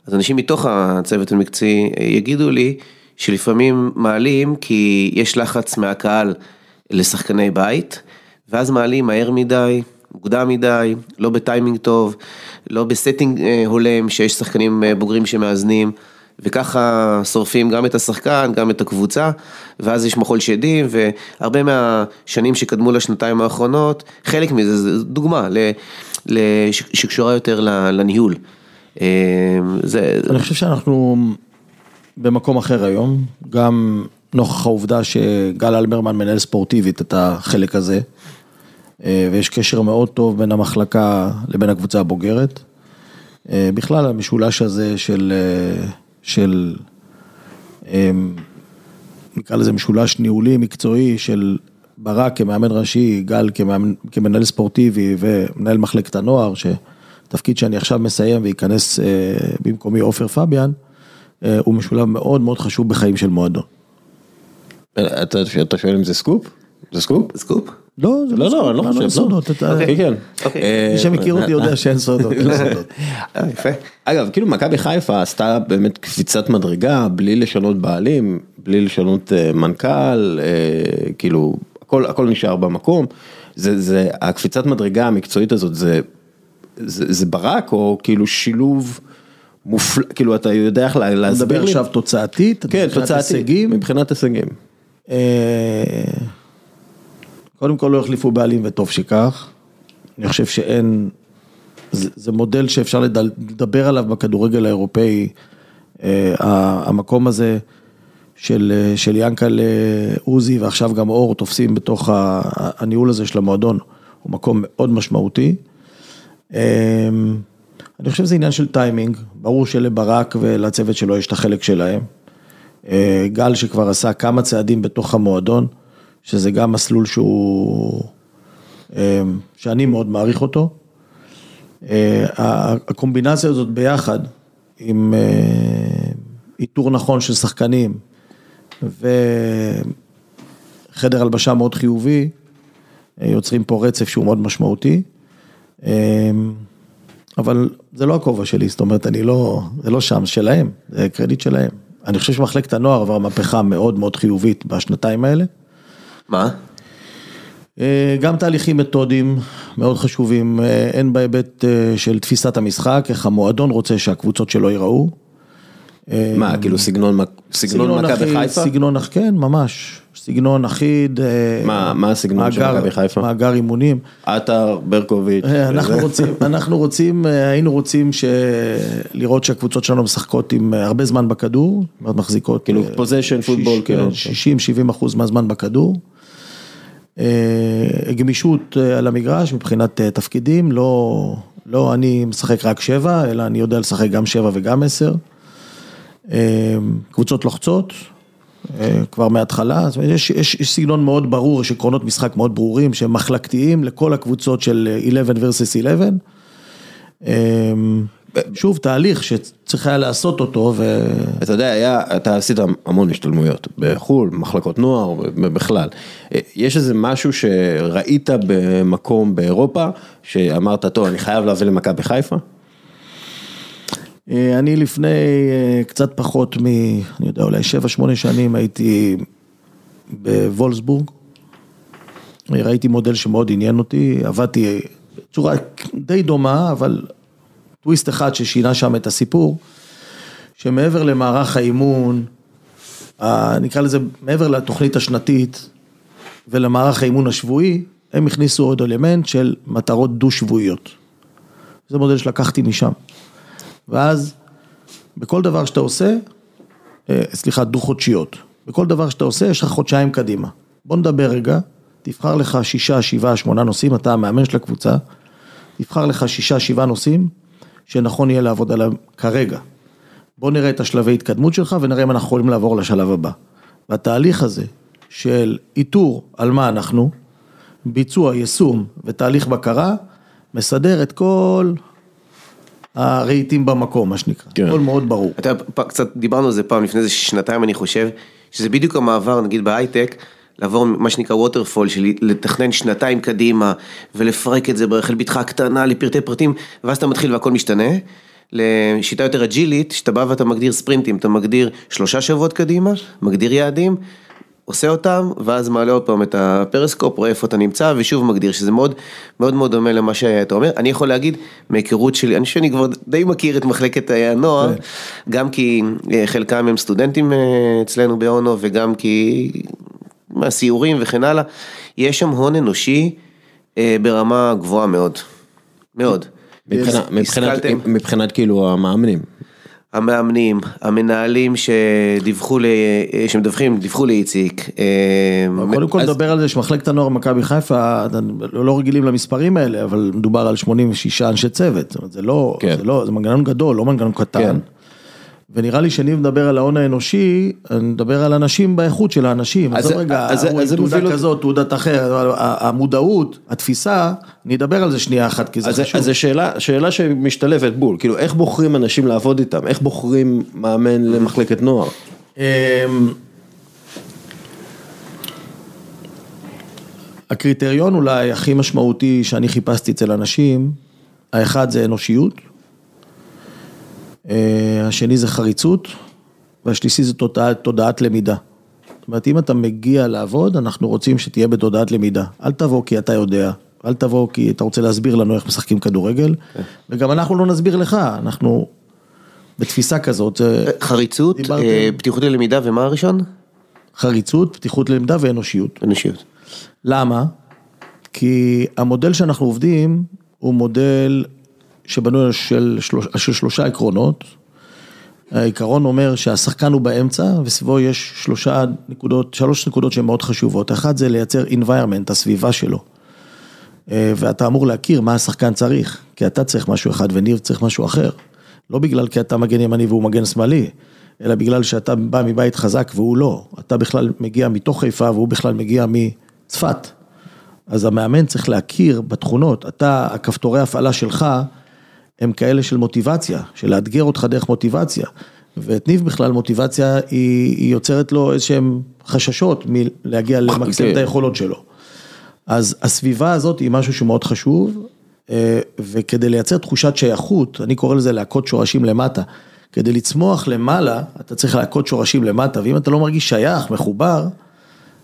אז אנשים מתוך הצוות המקצועי אה, יגידו לי שלפעמים מעלים כי יש לחץ מהקהל לשחקני בית, ואז מעלים מהר מדי, מוקדם מדי, לא בטיימינג טוב, לא ב-setting אה, הולם שיש שחקנים אה, בוגרים שמאזנים. וככה שורפים גם את השחקן, גם את הקבוצה, ואז יש מחול שדים, והרבה מהשנים שקדמו לשנתיים האחרונות, חלק מזה זה דוגמה שקשורה יותר לניהול. אה, זה, אני חושב שאנחנו במקום אחר היום, גם נוכח העובדה שגל אלברמן מנהל ספורטיבית את החלק הזה, אה, ויש קשר מאוד טוב בין המחלקה לבין הקבוצה הבוגרת. אה, בכלל המשולש הזה של, של, אה, נקרא לזה משולש ניהולי מקצועי של ברק כמאמן ראשי, גל כמאמן, כמנהל ספורטיבי ומנהל מחלקת הנוער, שתפקיד שאני עכשיו מסיים וייכנס אה, במקומי עופר פביאן, אה, הוא משולב מאוד מאוד חשוב בחיים של מועדון. אתה, אתה שואל אם זה סקופ? זה סקופ? סקופ? לא, זה לא, סוד, לא, אני לא אין חושב, סודות, לא. אתה- כן, כן. אוקיי. מי שמכיר אותי יודע שאין סודות, סודות. אה, יפה. אגב, כאילו מכבי חיפה עשתה באמת קפיצת מדרגה בלי לשנות בעלים, בלי לשנות אה, מנכ"ל, אה, כאילו הכל, הכל נשאר במקום. זה, זה, הקפיצת מדרגה המקצועית הזאת זה, זה, זה ברק או כאילו שילוב מופלא, כאילו אתה יודע איך לה- אתה להסביר מדבר לי? עכשיו תוצאתית, כן, מבחינת תוצאתי, הישגים. מבחינת הישגים. אה, קודם כל לא החליפו בעלים וטוב שכך. אני חושב שאין, זה, זה מודל שאפשר לדבר עליו בכדורגל האירופאי אה, המקום הזה של, של ינקל עוזי ועכשיו גם אור תופסים בתוך הניהול הזה של המועדון, הוא מקום מאוד משמעותי. אני חושב שזה עניין של טיימינג, ברור שלברק ולצוות שלו יש את החלק שלהם. גל שכבר עשה כמה צעדים בתוך המועדון, שזה גם מסלול שהוא, שאני מאוד מעריך אותו. הקומבינציה הזאת ביחד, עם איתור נכון של שחקנים וחדר הלבשה מאוד חיובי, יוצרים פה רצף שהוא מאוד משמעותי. אבל זה לא הכובע שלי, זאת אומרת, אני לא, זה לא שם, שלהם, זה קרדיט שלהם. אני חושב שמחלקת הנוער עבר מהפכה מאוד מאוד חיובית בשנתיים האלה. מה? גם תהליכים מתודיים מאוד חשובים, הן בהיבט של תפיסת המשחק, איך המועדון רוצה שהקבוצות שלו ייראו. מה, כאילו סגנון מכבי חיפה? סגנון, כן, ממש. סגנון אחיד. מה הסגנון של מכבי חיפה? מאגר אימונים. עטר, ברקוביץ'. אנחנו רוצים, היינו רוצים לראות שהקבוצות שלנו משחקות עם הרבה זמן בכדור, מחזיקות. כאילו פוזיישן פוטבול, כאילו. 60-70 אחוז מהזמן בכדור. גמישות על המגרש מבחינת תפקידים, לא, לא אני משחק רק שבע, אלא אני יודע לשחק גם שבע וגם עשר. קבוצות לוחצות, כבר מההתחלה, זאת אומרת, יש, יש, יש סגנון מאוד ברור, יש עקרונות משחק מאוד ברורים שהם מחלקתיים לכל הקבוצות של 11 versus 11. שוב, תהליך שצריך היה לעשות אותו ו... אתה יודע, היה, אתה עשית המון השתלמויות בחו"ל, מחלקות נוער, בכלל. יש איזה משהו שראית במקום באירופה, שאמרת, טוב, אני חייב להביא למכבי חיפה? אני לפני קצת פחות מ... אני יודע, אולי 7-8 שנים הייתי בוולסבורג. ראיתי מודל שמאוד עניין אותי, עבדתי בצורה די דומה, אבל טוויסט אחד ששינה שם את הסיפור, שמעבר למערך האימון, נקרא לזה, מעבר לתוכנית השנתית ולמערך האימון השבועי, הם הכניסו עוד אלמנט של מטרות דו-שבועיות. זה מודל שלקחתי משם. ואז בכל דבר שאתה עושה, סליחה, דו-חודשיות, בכל דבר שאתה עושה יש לך חודשיים קדימה. בוא נדבר רגע, תבחר לך שישה, שבעה, שמונה נושאים, אתה המאמן של הקבוצה, תבחר לך שישה, שבעה נושאים, שנכון יהיה לעבוד עליהם כרגע. בוא נראה את השלבי התקדמות שלך ונראה אם אנחנו יכולים לעבור לשלב הבא. והתהליך הזה של איתור על מה אנחנו, ביצוע, יישום ותהליך בקרה, מסדר את כל הרהיטים במקום, מה שנקרא, כן. הכל מאוד ברור. אתה יודע, קצת דיברנו על זה פעם, לפני איזה שנתיים אני חושב, שזה בדיוק המעבר, נגיד בהייטק, לעבור מה שנקרא ווטרפול, של לתכנן שנתיים קדימה, ולפרק את זה ברחל בתך הקטנה לפרטי פרטים, ואז אתה מתחיל והכל משתנה, לשיטה יותר אג'ילית, שאתה בא ואתה מגדיר ספרינטים, אתה מגדיר שלושה שבועות קדימה, מגדיר יעדים, עושה אותם, ואז מעלה עוד פעם את הפרסקופ, רואה איפה אתה נמצא, ושוב מגדיר, שזה מאוד מאוד מאוד דומה למה שאתה אומר. אני יכול להגיד, מהיכרות שלי, אני חושב שאני כבר די מכיר את מחלקת הנוער, גם כי חלקם הם סטודנטים אצלנו באונו, וגם כי מהסיורים וכן הלאה, יש שם הון אנושי ברמה גבוהה מאוד, מאוד. מבחינת כאילו המאמנים. המאמנים, המנהלים שדיווחו, שמדווחים, דיווחו לאיציק. קודם כל נדבר על זה שמחלקת הנוער מכבי חיפה, לא רגילים למספרים האלה, אבל מדובר על 86 אנשי צוות, זאת אומרת, זה לא, זה לא, זה מנגנון גדול, לא מנגנון קטן. ונראה לי שאני מדבר על ההון האנושי, אני מדבר על אנשים באיכות של האנשים, אז רגע, תעודה כזאת, תעודת אחרת, המודעות, התפיסה, אני אדבר על זה שנייה אחת, כי זה חשוב. אז זו שאלה שמשתלבת בול, כאילו איך בוחרים אנשים לעבוד איתם, איך בוחרים מאמן למחלקת נוער? הקריטריון אולי הכי משמעותי שאני חיפשתי אצל אנשים, האחד זה אנושיות. השני זה חריצות, והשלישי זה תודעת, תודעת למידה. זאת אומרת, אם אתה מגיע לעבוד, אנחנו רוצים שתהיה בתודעת למידה. אל תבוא כי אתה יודע, אל תבוא כי אתה רוצה להסביר לנו איך משחקים כדורגל, וגם אנחנו לא נסביר לך, אנחנו בתפיסה כזאת. חריצות, דיברתם... פתיחות ללמידה, ומה הראשון? חריצות, פתיחות ללמידה ואנושיות. אנושיות. למה? כי המודל שאנחנו עובדים הוא מודל שבנוי של, של שלושה עקרונות, העיקרון אומר שהשחקן הוא באמצע וסביבו יש שלושה נקודות, שלוש נקודות שהן מאוד חשובות. אחת זה לייצר environment, הסביבה שלו. אה, ואתה אמור להכיר מה השחקן צריך, כי אתה צריך משהו אחד וניר צריך משהו אחר. לא בגלל כי אתה מגן ימני והוא מגן שמאלי, אלא בגלל שאתה בא מבית חזק והוא לא. אתה בכלל מגיע מתוך חיפה והוא בכלל מגיע מצפת. אז המאמן צריך להכיר בתכונות, אתה, הכפתורי הפעלה שלך הם כאלה של מוטיבציה, של לאתגר אותך דרך מוטיבציה. ואת ניב בכלל מוטיבציה היא, היא יוצרת לו איזשהם חששות מלהגיע למקסם את היכולות שלו. אז הסביבה הזאת היא משהו שהוא מאוד חשוב, אה, וכדי לייצר תחושת שייכות, אני קורא לזה להכות שורשים למטה. כדי לצמוח למעלה, אתה צריך להכות שורשים למטה, ואם אתה לא מרגיש שייך, מחובר,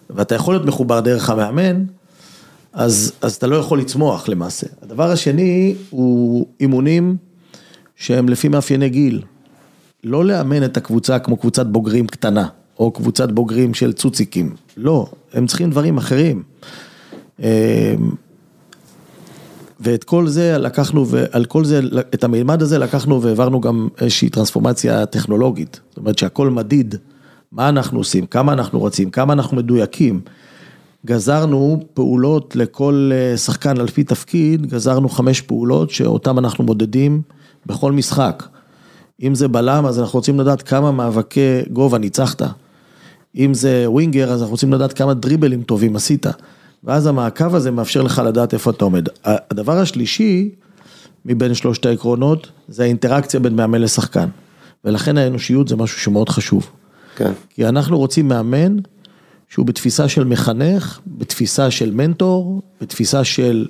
ואתה יכול להיות מחובר דרך המאמן, אז, אז אתה לא יכול לצמוח למעשה. הדבר השני הוא אימונים שהם לפי מאפייני גיל. לא לאמן את הקבוצה כמו קבוצת בוגרים קטנה, או קבוצת בוגרים של צוציקים, לא, הם צריכים דברים אחרים. אמ, ואת כל זה לקחנו, ועל כל זה, את המימד הזה לקחנו והעברנו גם איזושהי טרנספורמציה טכנולוגית. זאת אומרת שהכל מדיד, מה אנחנו עושים, כמה אנחנו רצים, כמה אנחנו מדויקים. גזרנו פעולות לכל אה, שחקן על פי תפקיד, גזרנו חמש פעולות שאותן אנחנו מודדים בכל משחק. אם זה בלם, אז אנחנו רוצים לדעת כמה מאבקי גובה ניצחת. אם זה ווינגר, אז אנחנו רוצים לדעת כמה דריבלים טובים עשית. ואז המעקב הזה מאפשר לך לדעת איפה אתה עומד. הדבר השלישי, מבין שלושת העקרונות, זה האינטראקציה בין מאמן לשחקן. ולכן האנושיות זה משהו שמאוד חשוב. כן. כי אנחנו רוצים מאמן שהוא בתפיסה של מחנך, בתפיסה של מנטור, בתפיסה של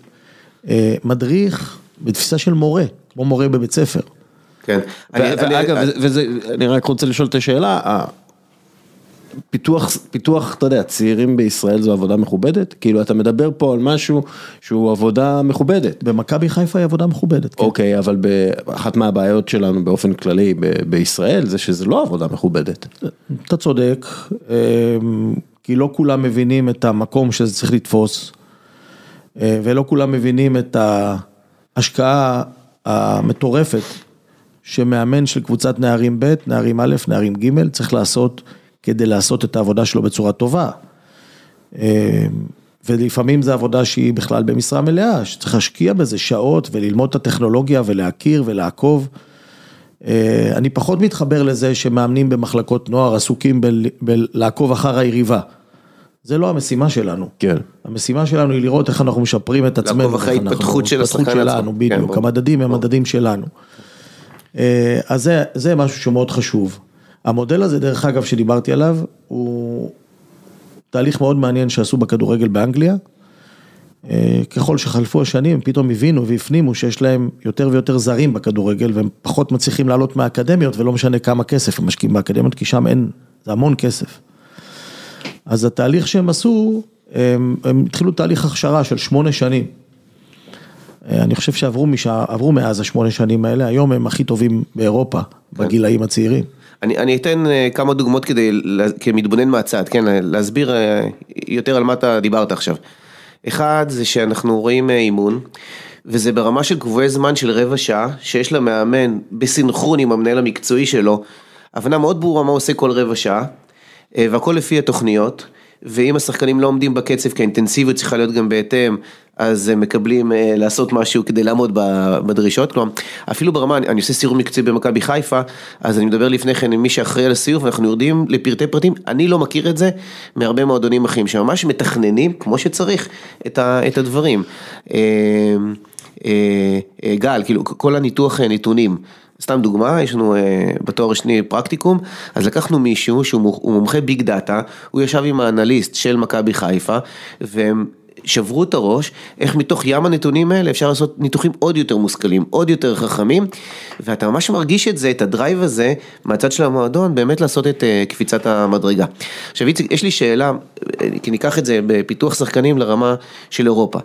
אה, מדריך, בתפיסה של מורה, כמו מורה בבית ספר. כן. ואגב, וזה, אני רק רוצה לשאול את השאלה, פיתוח, פיתוח, אתה יודע, צעירים בישראל זו עבודה מכובדת? כאילו אתה מדבר פה על משהו שהוא עבודה מכובדת. במכבי חיפה היא עבודה מכובדת, כן. אוקיי, אבל אחת מהבעיות שלנו באופן כללי ב- בישראל זה שזה לא עבודה מכובדת. אתה צודק, אמ, כי לא כולם מבינים את המקום שזה צריך לתפוס, אה, ולא כולם מבינים את ההשקעה המטורפת שמאמן של קבוצת נערים ב', נערים א', נערים ג', צריך לעשות כדי לעשות את העבודה שלו בצורה טובה. אה, ולפעמים זו עבודה שהיא בכלל במשרה מלאה, שצריך להשקיע בזה שעות וללמוד את הטכנולוגיה ולהכיר ולעקוב. אה, אני פחות מתחבר לזה שמאמנים במחלקות נוער עסוקים בלעקוב אחר היריבה. זה לא המשימה שלנו. כן. המשימה שלנו היא לראות איך אנחנו משפרים את עצמנו. לעקוב אחרי ההתפתחות של השחקן עצמו. שלנו, בדיוק, כן, המדדים הם המדדים שלנו. אה, אז זה, זה משהו שמאוד חשוב. המודל הזה, דרך אגב, שדיברתי עליו, הוא תהליך מאוד מעניין שעשו בכדורגל באנגליה. אה, ככל שחלפו השנים, הם פתאום הבינו והפנימו שיש להם יותר ויותר זרים בכדורגל, והם פחות מצליחים לעלות מהאקדמיות, ולא משנה כמה כסף הם משקיעים באקדמיות, כי שם אין, זה המון כסף. אז התהליך שהם עשו, הם, הם התחילו תהליך הכשרה של שמונה שנים. אה, אני חושב שעברו משע, מאז השמונה שנים האלה, היום הם הכי טובים באירופה, כן. בגילאים הצעירים. אני, אני אתן אה, כמה דוגמאות כדי, כמתבונן מהצד, כן, להסביר אה, יותר על מה אתה דיברת עכשיו. אחד זה שאנחנו רואים אימון, וזה ברמה של קבועי זמן של רבע שעה, שיש למאמן בסינכרון עם המנהל המקצועי שלו, הבנה מאוד ברורה מה עושה כל רבע שעה, והכל לפי התוכניות. ואם השחקנים לא עומדים בקצב, כי האינטנסיביות צריכה להיות גם בהתאם, אז הם מקבלים אה, לעשות משהו כדי לעמוד בדרישות, כלומר, אפילו ברמה, אני עושה סיור מקצועי במכבי חיפה, אז אני מדבר לפני כן עם מי שאחראי על הסיור, ואנחנו יורדים לפרטי פרטים, אני לא מכיר את זה מהרבה מועדונים אחרים, שממש מתכננים כמו שצריך את הדברים. אה, אה, גל, כאילו, כל הניתוח נתונים. סתם דוגמה, יש לנו אה, בתואר השני פרקטיקום, אז לקחנו מישהו שהוא מומחה big data, הוא ישב עם האנליסט של מכבי חיפה, והם שברו את הראש, איך מתוך ים הנתונים האלה אפשר לעשות ניתוחים עוד יותר מושכלים, עוד יותר חכמים, ואתה ממש מרגיש את זה, את ה-drive הזה, מהצד של המועדון, באמת לעשות את אה, קפיצת המדרגה. עכשיו איציק, יש לי שאלה, אה, כי ניקח את זה בפיתוח שחקנים לרמה של אירופה.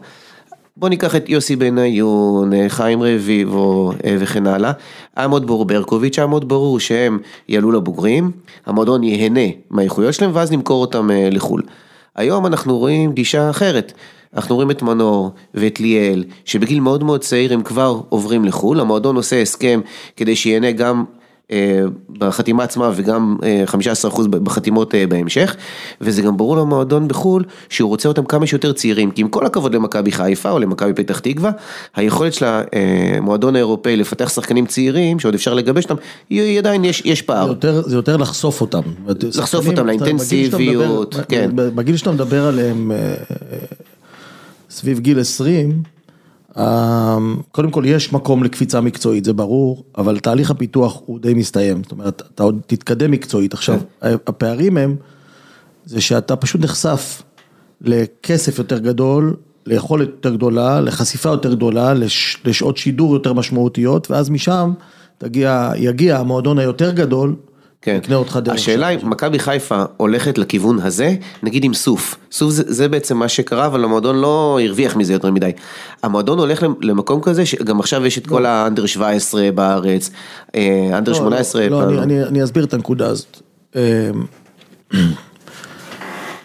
בוא ניקח את יוסי בניון, חיים רביבו אה, וכן הלאה. היה מאוד ברור ברקוביץ', היה מאוד ברור שהם יעלו לבוגרים, המועדון ייהנה מהאיכויות שלהם ואז נמכור אותם אה, לחו"ל. היום אנחנו רואים גישה אחרת. אנחנו רואים את מנור ואת ליאל, שבגיל מאוד מאוד צעיר הם כבר עוברים לחו"ל, המועדון עושה הסכם כדי שייהנה גם אה, בחתימה עצמה וגם אה, 15% בחתימות אה, בהמשך, וזה גם ברור למועדון בחו"ל שהוא רוצה אותם כמה שיותר צעירים, כי עם כל הכבוד למכבי חיפה או למכבי פתח תקווה, היכולת של המועדון האירופאי לפתח שחקנים צעירים שעוד אפשר לגבש אותם, היא עדיין יש, יש זה פער. יותר, זה יותר לחשוף אותם. לחשוף אותם לאינטנסיביות, בגיל שאתה כן. מדבר- בגיל שאתה מדבר עליהם אה, אה, סביב גיל 20, אה, קודם כל יש מקום לקפיצה מקצועית, זה ברור, אבל תהליך הפיתוח הוא די מסתיים, זאת אומרת, אתה עוד תתקדם מקצועית. עכשיו, כן. הפערים הם, זה שאתה פשוט נחשף לכסף יותר גדול, ליכולת יותר גדולה, לחשיפה יותר גדולה, לש, לשעות שידור יותר משמעותיות, ואז משם תגיע, יגיע המועדון היותר גדול, כן. יקנה אותך דרך. השאלה אם מכבי חיפה הולכת לכיוון הזה, נגיד עם סוף, סוף זה, זה בעצם מה שקרה, אבל המועדון לא הרוויח מזה יותר מדי. המועדון הולך למקום כזה, שגם עכשיו יש את כל האנדר 17 בארץ, אה, אנדר לא, 18. לא, פעם- אני, אני, אני אסביר את הנקודה הזאת. אמ,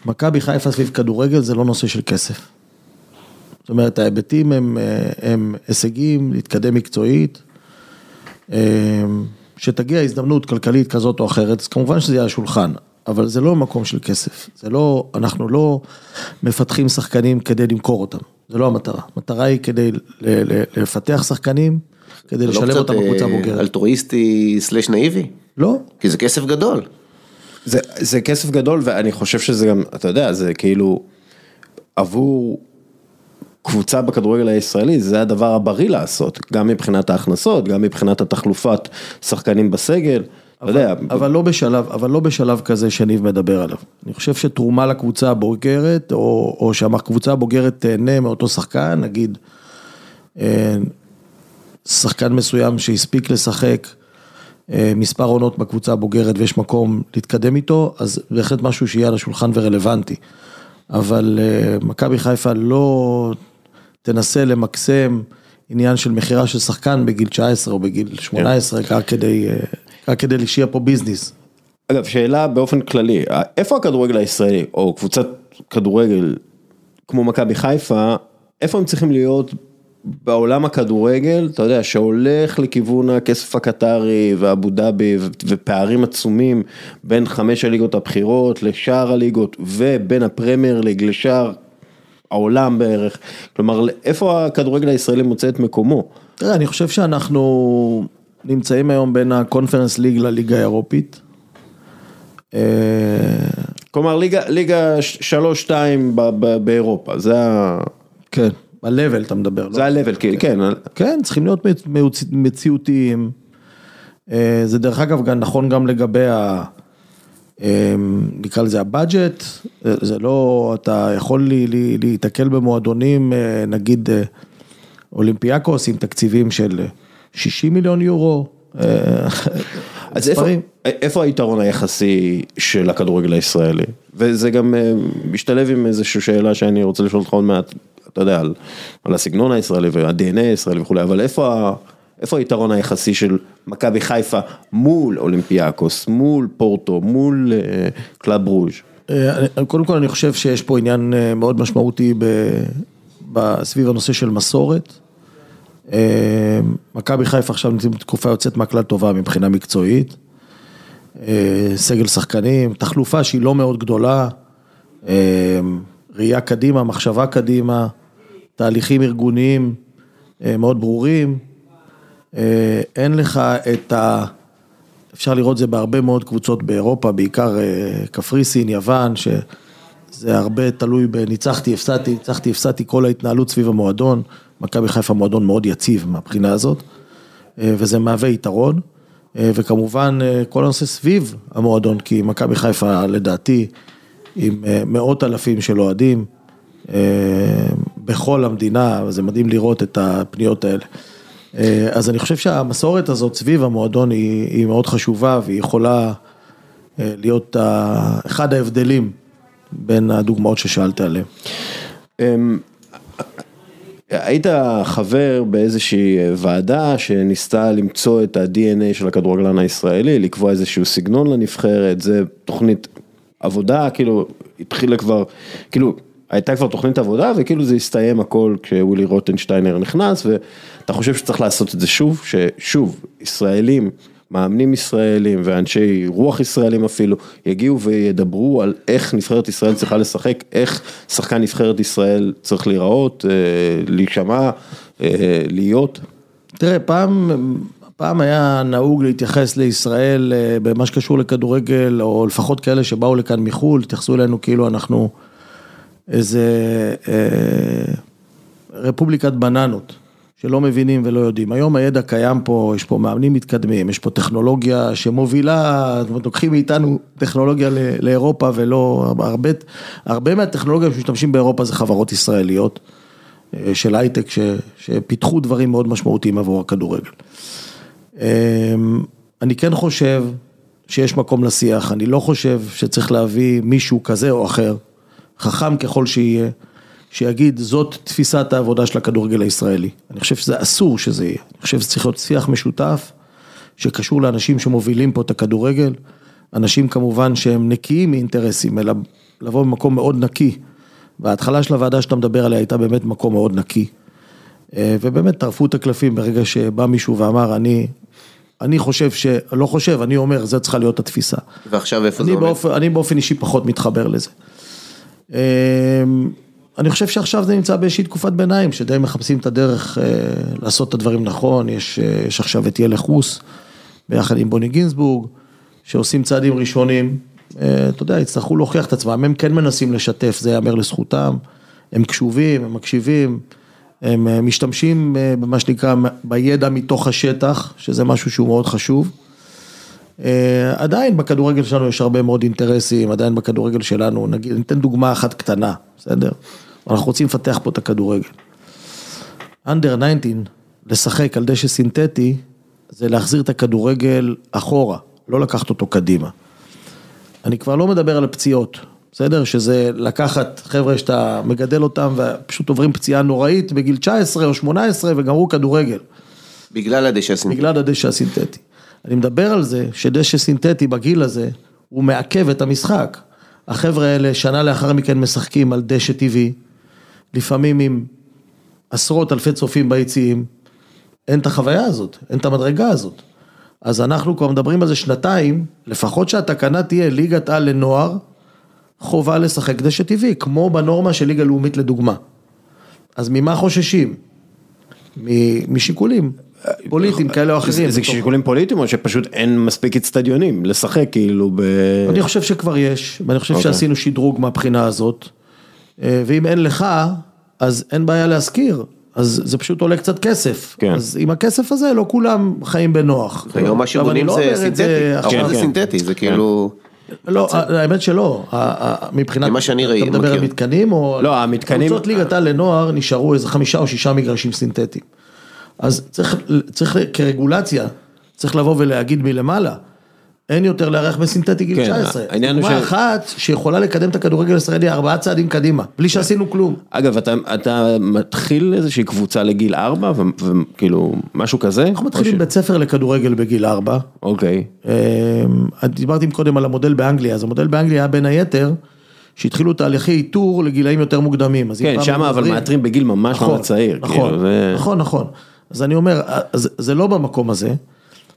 מכבי חיפה סביב כדורגל זה לא נושא של כסף. זאת אומרת, ההיבטים הם, אה, הם הישגים, להתקדם מקצועית. אמ, שתגיע הזדמנות כלכלית כזאת או אחרת, אז כמובן שזה יהיה על השולחן, אבל זה לא מקום של כסף. זה לא, אנחנו לא מפתחים שחקנים כדי למכור אותם, זה לא המטרה. המטרה היא כדי ל- ל- לפתח שחקנים, כדי זה לא לשלב אותם בקבוצה אה, הבוגרת. אלטרואיסטי סלש נאיבי? לא, כי זה כסף גדול. זה, זה כסף גדול ואני חושב שזה גם, אתה יודע, זה כאילו עבור קבוצה בכדורגל הישראלי, זה הדבר הבריא לעשות, גם מבחינת ההכנסות, גם מבחינת התחלופת שחקנים בסגל, אתה יודע, אבל לא בשלב, אבל לא בשלב כזה שניב מדבר עליו. אני חושב שתרומה לקבוצה הבוגרת, או, או שהקבוצה הבוגרת תהנה מאותו שחקן, נגיד, אה, שחקן מסוים שהספיק לשחק אה, מספר עונות בקבוצה הבוגרת ויש מקום להתקדם איתו, אז בהחלט משהו שיהיה על השולחן ורלוונטי. אבל אה, מכבי חיפה לא תנסה למקסם עניין של מכירה של שחקן בגיל 19 או בגיל 18, רק כדי, אה, רק כדי שיהיה פה ביזנס. אגב, שאלה באופן כללי, איפה הכדורגל הישראלי, או קבוצת כדורגל כמו מכבי חיפה, איפה הם צריכים להיות בעולם הכדורגל, אתה יודע, שהולך לכיוון הכסף הקטרי ואבו דאבי ופערים עצומים בין חמש הליגות הבכירות לשאר הליגות ובין הפרמייר ליג לשאר העולם בערך, כלומר, איפה הכדורגל הישראלי מוצא את מקומו? תראה, אני חושב שאנחנו נמצאים היום בין הקונפרנס ליג לליגה האירופית. אה, כלומר, ליגה, ליגה 3-2 באירופה, זה ה... כן, ב-level אתה מדבר. לא? זה ה-level, כן, כן, כן, צריכים להיות מצ- מצ- מציאותיים. אה, זה דרך אגב נכון גם לגבי ה... אה, נקרא לזה הבאג'ט, זה לא, אתה יכול להיתקל במועדונים, אה, נגיד אה, אולימפיאקוס עם תקציבים של 60 מיליון יורו. אה, אז איפה. איפה היתרון היחסי של הכדורגל הישראלי? וזה גם משתלב עם איזושהי שאלה שאני רוצה לשאול אותך עוד מעט, אתה יודע, על, על הסגנון הישראלי וה-DNA הישראלי וכולי, אבל איפה, איפה היתרון היחסי של מכבי חיפה מול אולימפיאקוס, מול פורטו, מול אה, קלאב ברוז'? אה, אני- קודם כל אני חושב שיש פה עניין אה, מאוד משמעותי ב- ב- סביב הנושא של מסורת. אה, מכבי חיפה עכשיו נמצאים בתקופה יוצאת מהכלל טובה מבחינה מקצועית. אה, סגל שחקנים, תחלופה שהיא לא מאוד גדולה, אה, ראייה קדימה, מחשבה קדימה, תהליכים ארגוניים אה, מאוד ברורים. אה, אין לך את ה... אפשר לראות זה בהרבה מאוד קבוצות באירופה, בעיקר אה, קפריסין, יוון, שזה הרבה תלוי בניצחתי, הפסדתי, ניצחתי, הפסדתי, כל ההתנהלות סביב המועדון. מכבי חיפה מועדון מאוד יציב מהבחינה הזאת, אה, וזה מהווה יתרון. וכמובן כל הנושא סביב המועדון, כי מכבי חיפה לדעתי עם מאות אלפים של אוהדים בכל המדינה, וזה מדהים לראות את הפניות האלה. אה, אז אני חושב שהמסורת הזאת סביב המועדון היא, היא מאוד חשובה והיא יכולה אה, להיות אחד ההבדלים בין הדוגמאות ששאלת עליהן. אמ, היית חבר באיזושהי ועדה שניסתה למצוא את ה-DNA של הכדורגלן הישראלי, לקבוע איזשהו סגנון לנבחרת, זה תוכנית עבודה, כאילו התחילה כבר, כאילו הייתה כבר תוכנית עבודה וכאילו זה הסתיים הכל כשווילי רוטנשטיינר נכנס ואתה חושב שצריך לעשות את זה שוב, ששוב, ישראלים מאמנים ישראלים ואנשי רוח ישראלים אפילו, יגיעו וידברו על איך נבחרת ישראל צריכה לשחק, איך שחקן נבחרת ישראל צריך להיראות, אה, להישמע, אה, להיות. תראה, פעם, פעם היה נהוג להתייחס לישראל אה, במה שקשור לכדורגל, או לפחות כאלה שבאו לכאן מחו"ל, התייחסו אלינו כאילו אנחנו איזה אה, רפובליקת בננות, שלא מבינים ולא יודעים. היום הידע קיים פה, יש פה מאמנים מתקדמים, יש פה טכנולוגיה שמובילה, זאת אומרת, לוקחים מאיתנו טכנולוגיה לאירופה ולא, הרבה, הרבה מהטכנולוגיה שמשתמשים באירופה זה חברות ישראליות. אה, של הייטק ש, שפיתחו דברים מאוד משמעותיים עבור הכדורגל. אמ, אני כן חושב שיש מקום לשיח, אני לא חושב שצריך להביא מישהו כזה או אחר, חכם ככל שיהיה, שיגיד זאת תפיסת העבודה של הכדורגל הישראלי. אני חושב שזה אסור שזה יהיה, אני חושב שזה צריך להיות שיח משותף, שקשור לאנשים שמובילים פה את הכדורגל, אנשים כמובן שהם נקיים מאינטרסים, אלא לבוא במקום מאוד נקי. וההתחלה של הוועדה שאתה מדבר עליה הייתה באמת מקום מאוד נקי. אה, ובאמת טרפו את הקלפים ברגע שבא מישהו ואמר, אני, אני חושב ש... לא חושב, אני אומר, זה צריכה להיות התפיסה. ועכשיו איפה זה עומד? באופן, אני באופן אישי פחות מתחבר לזה. אה, אני חושב שעכשיו זה נמצא באיזושהי תקופת ביניים, שדי מחפשים את הדרך אה, לעשות את הדברים נכון, יש, אה, יש עכשיו את ילך רוס, ביחד עם בוני גינזבורג, שעושים צעדים ראשונים, אה, אתה יודע, יצטרכו להוכיח את עצמם, הם כן מנסים לשתף, זה ייאמר לזכותם, הם קשובים, הם מקשיבים, הם משתמשים במה שנקרא בידע מתוך השטח, שזה משהו שהוא מאוד חשוב. אה, עדיין בכדורגל שלנו יש הרבה מאוד אינטרסים, עדיין בכדורגל שלנו, נגיד, ניתן דוגמה אחת קטנה, בסדר? אנחנו רוצים לפתח פה את הכדורגל. אנדר 19, לשחק על דשא סינתטי, זה להחזיר את הכדורגל אחורה, לא לקחת אותו קדימה. אני כבר לא מדבר על הפציעות, בסדר? שזה לקחת חבר'ה שאתה מגדל אותם ופשוט עוברים פציעה נוראית בגיל 19 או 18 וגמרו כדורגל. בגלל הדשא הסינתטי. בגלל הדשא הסינתטי. אני מדבר על זה שדשא סינתטי בגיל הזה, הוא מעכב את המשחק. החבר'ה האלה שנה לאחר מכן משחקים על דשא טבעי, לפעמים עם עשרות אלפי צופים ביציעים, אין את החוויה הזאת, אין את המדרגה הזאת. אז אנחנו כבר מדברים על זה שנתיים, לפחות שהתקנה תהיה ליגת על לנוער, חובה לשחק דשא טבעי, כמו בנורמה של ליגה לאומית לדוגמה. אז ממה חוששים? משיקולים פוליטיים כאלה או אחרים. זה זה שיקולים פוליטיים או שפשוט אין מספיק אצטדיונים לשחק כאילו ב... אני חושב שכבר יש, ואני חושב אוקיי. שעשינו שדרוג מהבחינה הזאת, אה, ואם אין לך, אז אין בעיה להשכיר, אז זה פשוט עולה קצת כסף. כן. אז עם הכסף הזה לא כולם חיים בנוח. היום מה שבונים לא זה סינתטי, עכשיו. עכשיו זה כן. סינתטי, זה כאילו... לא, האמת שלא, מבחינת, ממה שאני ראי- אתה מדבר על. מתקנים או... לא, המתקנים- קבוצות ליגת העל לנוער נשארו איזה חמישה או שישה מגרשים סינתטיים. אז צריך, צריך כרגולציה, צריך לבוא ולהגיד מלמעלה, אין יותר לארח בסינתטי גיל כן, 19. העניין הוא דוגמה ש- אחת שיכולה לקדם את הכדורגל הישראלי ארבעה צעדים קדימה, בלי שעשינו כלום. אגב, אתה, אתה מתחיל איזושהי קבוצה לגיל ארבע, וכאילו, משהו כזה? אנחנו מתחילים בית ספר לכדורגל בגיל ארבע. אוקיי. אמ, דיברתי קודם על המודל באנגליה, אז המודל באנגליה היה בין היתר, שהתחילו תהליכי איתור לגילאים יותר מוקדמים. כן, שם אבל מאתרים בגיל ממש נכון, ממש צעיר. נכון, כאילו, נכון, נכון. אז אני אומר, אז זה לא במקום הזה,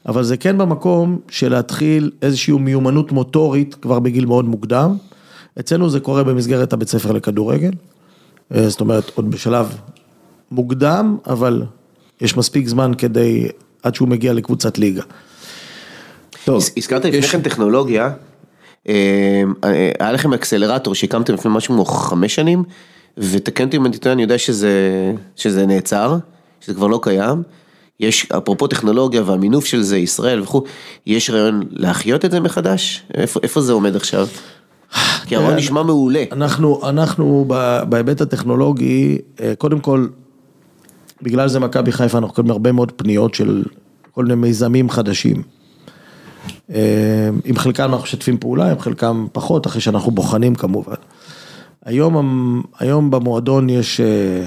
אבל זה כן במקום של להתחיל איזושהי מיומנות מוטורית כבר בגיל מאוד מוקדם. אצלנו זה קורה במסגרת הבית ספר לכדורגל, אה, זאת אומרת, עוד בשלב מוקדם, אבל יש מספיק זמן כדי, עד שהוא מגיע לקבוצת ליגה. טוב, הז- הזכרת לפני כן טכנולוגיה, אה, אה, היה לכם אקסלרטור שהקמתם לפני משהו כמו חמש שנים, ותקן אותי אם אני טועה, אני יודע שזה, שזה נעצר, שזה כבר לא קיים. יש, אפרופו טכנולוגיה והמינוף של זה, ישראל וכו', יש רעיון להחיות את זה מחדש? איפה, איפה זה עומד עכשיו? כי הרעיון נשמע מעולה. אנחנו, אנחנו בהיבט הטכנולוגי, אה, קודם כל, בגלל זה מכבי חיפה, אנחנו מקבלים הרבה מאוד פניות של כל מיני מיזמים חדשים. אה, עם חלקם אנחנו משתפים פעולה, עם חלקם פחות, אחרי שאנחנו בוחנים כמובן. היום, היום במועדון יש אה, אה,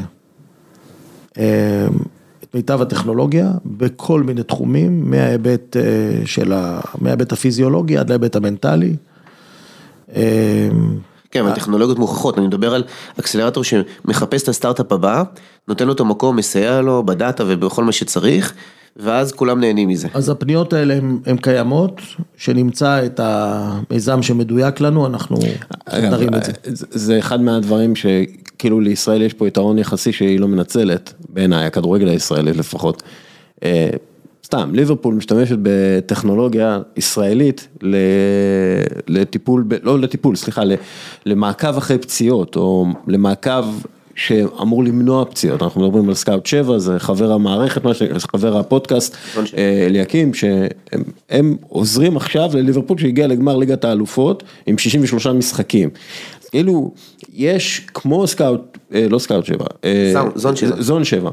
את מיטב הטכנולוגיה בכל מיני תחומים, מההיבט אה, של ה... מההיבט הפיזיולוגי עד להיבט המנטלי. אה, כן, אבל טכנולוגיות מוכחות, אני מדבר על אקסלרטור שמחפש את הסטארט-אפ הבא, נותן לו את המקום, מסייע לו בדאטה ובכל מה שצריך, ואז כולם נהנים מזה. אז הפניות האלה הן קיימות, שנמצא את המיזם שמדויק לנו, אנחנו נרים את זה. זה אחד מהדברים שכאילו לישראל יש פה יתרון יחסי שהיא לא מנצלת, בעיניי, הכדורגל הישראלי לפחות. אה, סתם, ליברפול משתמשת בטכנולוגיה ישראלית לטיפול, לא לטיפול, סליחה, למעקב אחרי פציעות, או למעקב שאמור למנוע פציעות, אנחנו מדברים על סקאוט 7, זה חבר המערכת, חבר הפודקאסט, אה, אליקים, שהם עוזרים עכשיו לליברפול שהגיע לגמר ליגת האלופות עם 63 משחקים. כאילו, יש כמו סקאוט, אה, לא סקאוט 7, אה, זון 7, זון 7,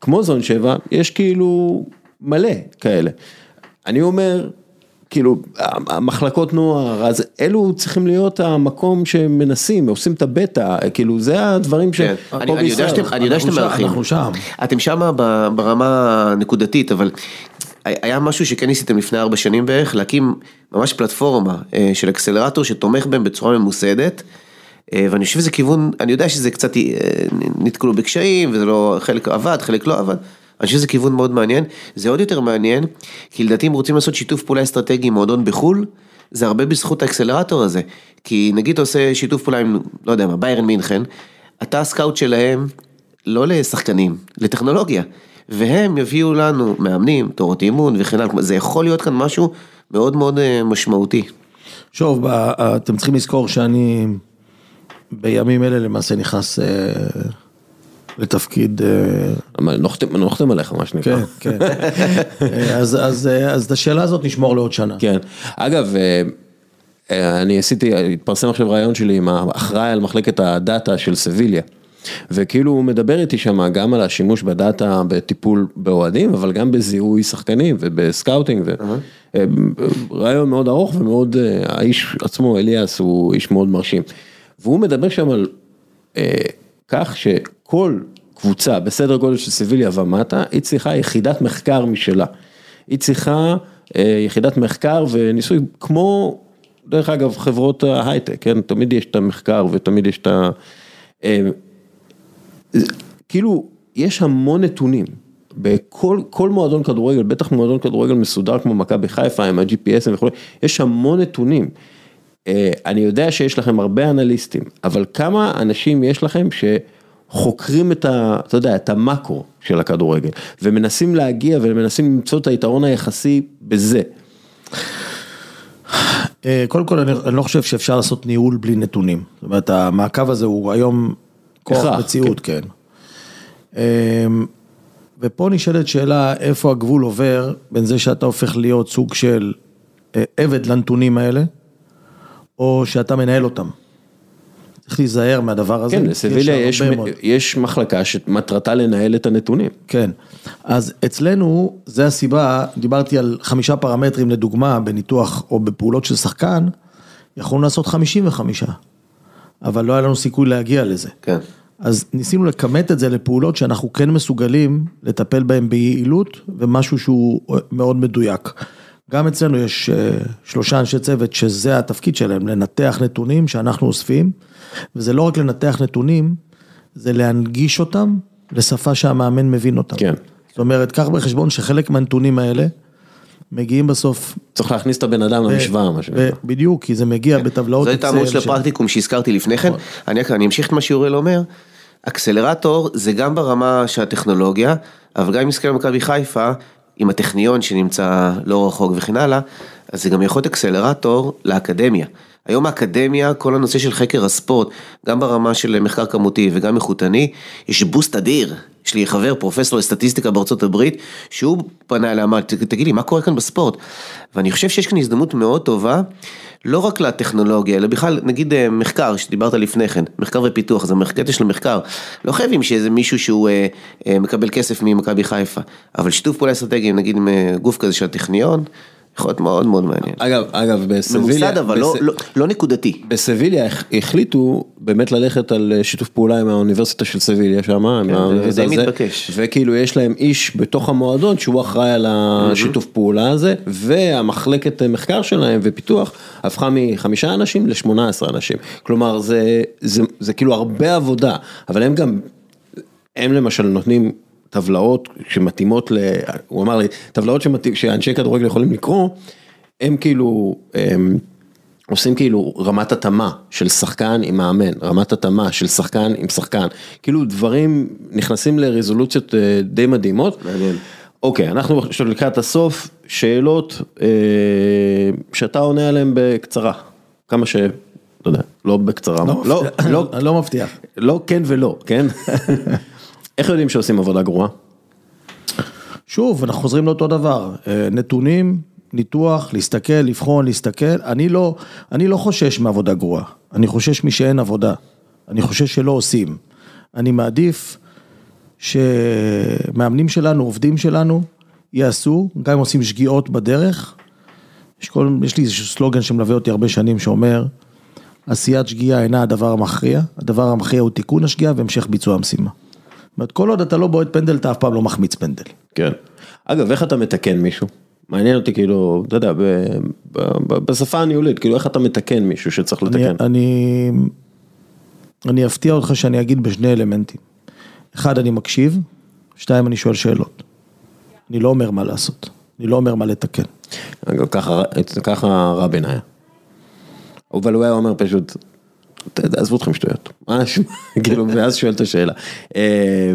כמו זון 7, יש כאילו מלא כאלה. אני אומר, כאילו, המחלקות נוער, אז אלו צריכים להיות המקום שמנסים, עושים את הבטא, כאילו, זה הדברים ש... כן. אני יודע שאתם מארחים. אנחנו שם. אתם שם ברמה הנקודתית, אבל היה משהו שכן ניסיתם לפני ארבע שנים בערך, להקים ממש פלטפורמה אה, של אקסלרטור שתומך בהם בצורה ממוסדת. אה, ואני חושב שזה כיוון, אני יודע שזה קצת אה, נתקלו בקשיים וזה לא, חלק עבד, חלק לא עבד. אני חושב שזה כיוון מאוד מעניין, זה עוד יותר מעניין, כי לדעתי אם רוצים לעשות שיתוף פעולה אסטרטגי עם מועדון בחו"ל, זה הרבה בזכות האקסלרטור הזה, כי נגיד אתה עושה שיתוף פעולה עם, לא יודע מה, ביירן מינכן, אתה הסקאוט שלהם, לא לשחקנים, לטכנולוגיה, והם יביאו לנו מאמנים, תורות אימון וכן הלאה, זה יכול להיות כאן משהו מאוד מאוד אה, משמעותי. שוב, אתם צריכים לזכור שאני בימים אלה למעשה נכנס אה, לתפקיד... אה, נוחתם עליך מה שנקרא. כן, כן. אז, אז, אז את השאלה הזאת נשמור לעוד שנה. כן. אגב, אני עשיתי, התפרסם עכשיו ריאיון שלי עם האחראי על מחלקת הדאטה של סביליה. וכאילו הוא מדבר איתי שם גם על השימוש בדאטה בטיפול באוהדים, אבל גם בזיהוי שחקנים ובסקאוטינג, ריאיון מאוד ארוך ומאוד, האיש עצמו, אליאס, הוא איש מאוד מרשים. והוא מדבר שם על כך שכל קבוצה בסדר גודל של סביליה ומטה, היא צריכה יחידת מחקר משלה. היא צריכה יחידת מחקר וניסוי כמו, דרך אגב, חברות ההייטק, כן? תמיד יש את המחקר ותמיד יש את ה... כאילו, יש המון נתונים. בכל מועדון כדורגל, בטח מועדון כדורגל מסודר כמו מכבי חיפה עם ה-GPS וכו', יש המון נתונים. אני יודע שיש לכם הרבה אנליסטים, אבל כמה אנשים יש לכם שחוקרים את ה... אתה יודע, את המאקרו של הכדורגל, ומנסים להגיע ומנסים למצוא את היתרון היחסי בזה. קודם כל, אני לא חושב שאפשר לעשות ניהול בלי נתונים. זאת אומרת, המעקב הזה הוא היום כוח מציאות, כן. ופה נשאלת שאלה, איפה הגבול עובר בין זה שאתה הופך להיות סוג של עבד לנתונים האלה, או שאתה מנהל אותם. צריך להיזהר מהדבר הזה. כן, לסביליה יש, יש מחלקה שמטרתה לנהל את הנתונים. כן, אז אצלנו, זה הסיבה, דיברתי על חמישה פרמטרים לדוגמה, בניתוח או בפעולות של שחקן, יכולנו לעשות חמישים וחמישה. אבל לא היה לנו סיכוי להגיע לזה. כן. אז ניסינו לכמת את זה לפעולות שאנחנו כן מסוגלים לטפל בהן ביעילות ומשהו שהוא מאוד מדויק. גם אצלנו יש שלושה אנשי צוות שזה התפקיד שלהם, לנתח נתונים שאנחנו אוספים, וזה לא רק לנתח נתונים, זה להנגיש אותם לשפה שהמאמן מבין אותם. כן. זאת אומרת, קח בחשבון שחלק מהנתונים האלה, מגיעים בסוף. צריך להכניס את הבן אדם למשוואה, מה שנקרא. בדיוק, כי זה מגיע בטבלאות אקסל. זה התאמות של הפרקטיקום שהזכרתי לפני כן, אני אמשיך את מה שיורל אומר, אקסלרטור זה גם ברמה של הטכנולוגיה, אבל גם אם נסתכל על מכבי חיפה, עם הטכניון שנמצא לא רחוק וכן הלאה, אז זה גם יכול להיות אקסלרטור לאקדמיה. היום האקדמיה, כל הנושא של חקר הספורט, גם ברמה של מחקר כמותי וגם איכותני, יש בוסט אדיר. יש לי חבר, פרופסור לסטטיסטיקה בארצות הברית, שהוא פנה אליי, אמר, תגיד לי, מה קורה כאן בספורט? ואני חושב שיש כאן הזדמנות מאוד טובה, לא רק לטכנולוגיה, אלא בכלל, נגיד מחקר שדיברת לפני כן, מחקר ופיתוח, זה קטע של מחקר, לא חייבים שאיזה מישהו שהוא אה, אה, מקבל כסף ממכבי חיפה, אבל שיתוף פעולה אסטרטגי, נגיד עם גוף כזה של הטכניון, יכול להיות מאוד מאוד מעניין. אגב, אגב, בסביליה... ממוסד אבל לא, לא, לא נקודתי. בסביליה החליטו באמת ללכת על שיתוף פעולה עם האוניברסיטה של סביליה שם, כן, זה די מתבקש. וכאילו יש להם איש בתוך המועדון שהוא אחראי על השיתוף פעולה הזה, והמחלקת מחקר שלהם ופיתוח הפכה מחמישה אנשים לשמונה עשרה אנשים. כלומר, זה, זה, זה כאילו הרבה עבודה, אבל הם גם, הם למשל נותנים... טבלאות שמתאימות ל... הוא אמר לי, טבלאות שמתאים, שאנשי כדורגל יכולים לקרוא, הם כאילו, הם עושים כאילו רמת התאמה של שחקן עם מאמן, רמת התאמה של שחקן עם שחקן, כאילו דברים נכנסים לרזולוציות אה, די מדהימות. מעניין. אוקיי, אנחנו עכשיו לקראת הסוף, שאלות אה, שאתה עונה עליהן בקצרה, כמה ש... לא יודע, לא בקצרה, לא, לא, לא, אני לא מבטיח. לא כן ולא, כן? איך יודעים שעושים עבודה גרועה? שוב, אנחנו חוזרים לאותו דבר, אה, נתונים, ניתוח, להסתכל, לבחון, להסתכל, אני לא, אני לא חושש מעבודה גרועה, אני חושש משאין עבודה, אני חושש שלא עושים, אני מעדיף שמאמנים שלנו, עובדים שלנו, יעשו, גם אם עושים שגיאות בדרך, יש, כל, יש לי איזשהו סלוגן שמלווה אותי הרבה שנים שאומר, עשיית שגיאה אינה הדבר המכריע, הדבר המכריע הוא תיקון השגיאה והמשך ביצוע המשימה. זאת אומרת, כל עוד אתה לא בועט פנדל, אתה אף פעם לא מחמיץ פנדל. כן. אגב, איך אתה מתקן מישהו? מעניין אותי כאילו, אתה יודע, ב- ב- ב- בשפה הניהולית, כאילו איך אתה מתקן מישהו שצריך לתקן? אני, אני אפתיע אותך שאני אגיד בשני אלמנטים. אחד, אני מקשיב, שתיים, אני שואל שאלות. אני לא אומר מה לעשות, אני לא אומר מה לתקן. אגב, ככה, ככה רבין היה. אבל הוא היה אומר פשוט, "ת- עזבו אתכם שטויות, ממש, כאילו, ואז שואל את השאלה. אה,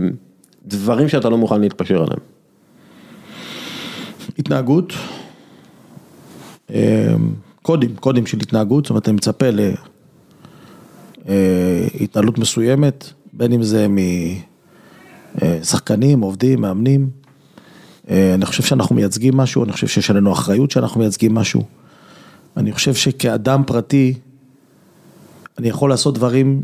דברים שאתה לא מוכן להתפשר עליהם. התנהגות, אה, קודים, קודים של התנהגות, זאת אומרת, אני מצפה להתנהלות מסוימת, בין אם זה משחקנים, עובדים, מאמנים. אה, אני חושב שאנחנו מייצגים משהו, אני חושב שיש עלינו אחריות שאנחנו מייצגים משהו. אני חושב שכאדם פרטי, אני יכול לעשות דברים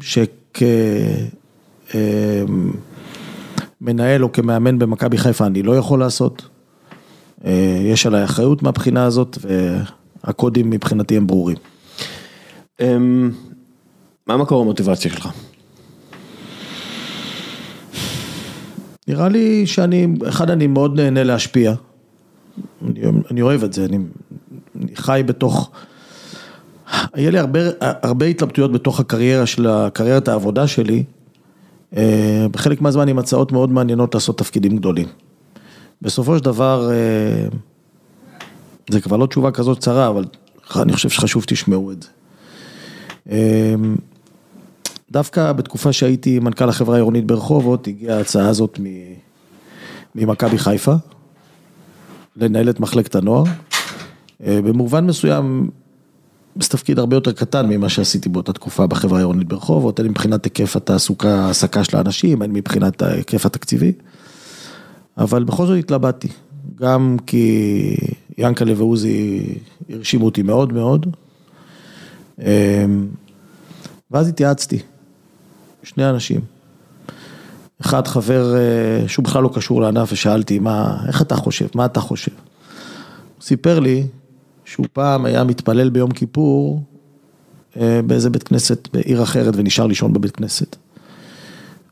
שכמנהל או כמאמן במכבי חיפה אני לא יכול לעשות. אה, יש עליי אחריות מהבחינה הזאת, והקודים מבחינתי הם ברורים. אמ, מה מקור המוטיבציה שלך? נראה לי שאני, אחד, אני מאוד נהנה להשפיע. אני, אני אוהב את זה, אני, אני חי בתוך... היה לי הרבה, הרבה התלבטויות בתוך הקריירה של הקריירת העבודה שלי, אה, בחלק מהזמן עם הצעות מאוד מעניינות לעשות תפקידים גדולים. בסופו של דבר, אה, זה כבר לא תשובה כזאת קצרה, אבל אני חושב שחשוב שתשמעו את זה. אה, דווקא בתקופה שהייתי מנכ"ל החברה העירונית ברחובות, הגיעה ההצעה הזאת ממכבי חיפה, לנהל את מחלקת הנוער. במובן מסוים, זה תפקיד הרבה יותר קטן ממה שעשיתי באותה תקופה בחברה העירונית ברחובות, הן מבחינת היקף התעסוקה, העסקה של האנשים, הן מבחינת ההיקף התקציבי. אבל בכל זאת התלבטתי, גם כי ינקלה ועוזי הרשימו אותי מאוד מאוד. אה, ואז התייעצתי, שני אנשים. אחד חבר אה, שהוא בכלל לא קשור לענף ושאלתי, מה, איך אתה חושב, מה אתה חושב? הוא סיפר לי שהוא פעם היה מתפלל ביום כיפור אה, באיזה בית כנסת בעיר אחרת ונשאר לישון בבית כנסת.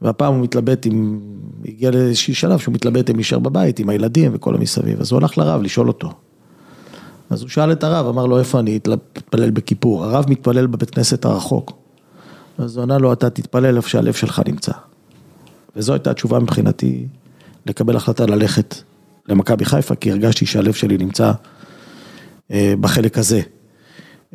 והפעם הוא מתלבט עם, הגיע לאיזשהי שלב שהוא מתלבט אם להישאר בבית עם הילדים וכל המסביב, אז הוא הלך לרב לשאול אותו. אז הוא שאל את הרב, אמר לו איפה אני אתפלל בכיפור, הרב מתפלל בבית כנסת הרחוק. אז הוא ענה לו, אתה תתפלל איפה שהלב שלך נמצא. וזו הייתה התשובה מבחינתי, לקבל החלטה ללכת למכבי חיפה, כי הרגשתי שהלב שלי נמצא בחלק הזה.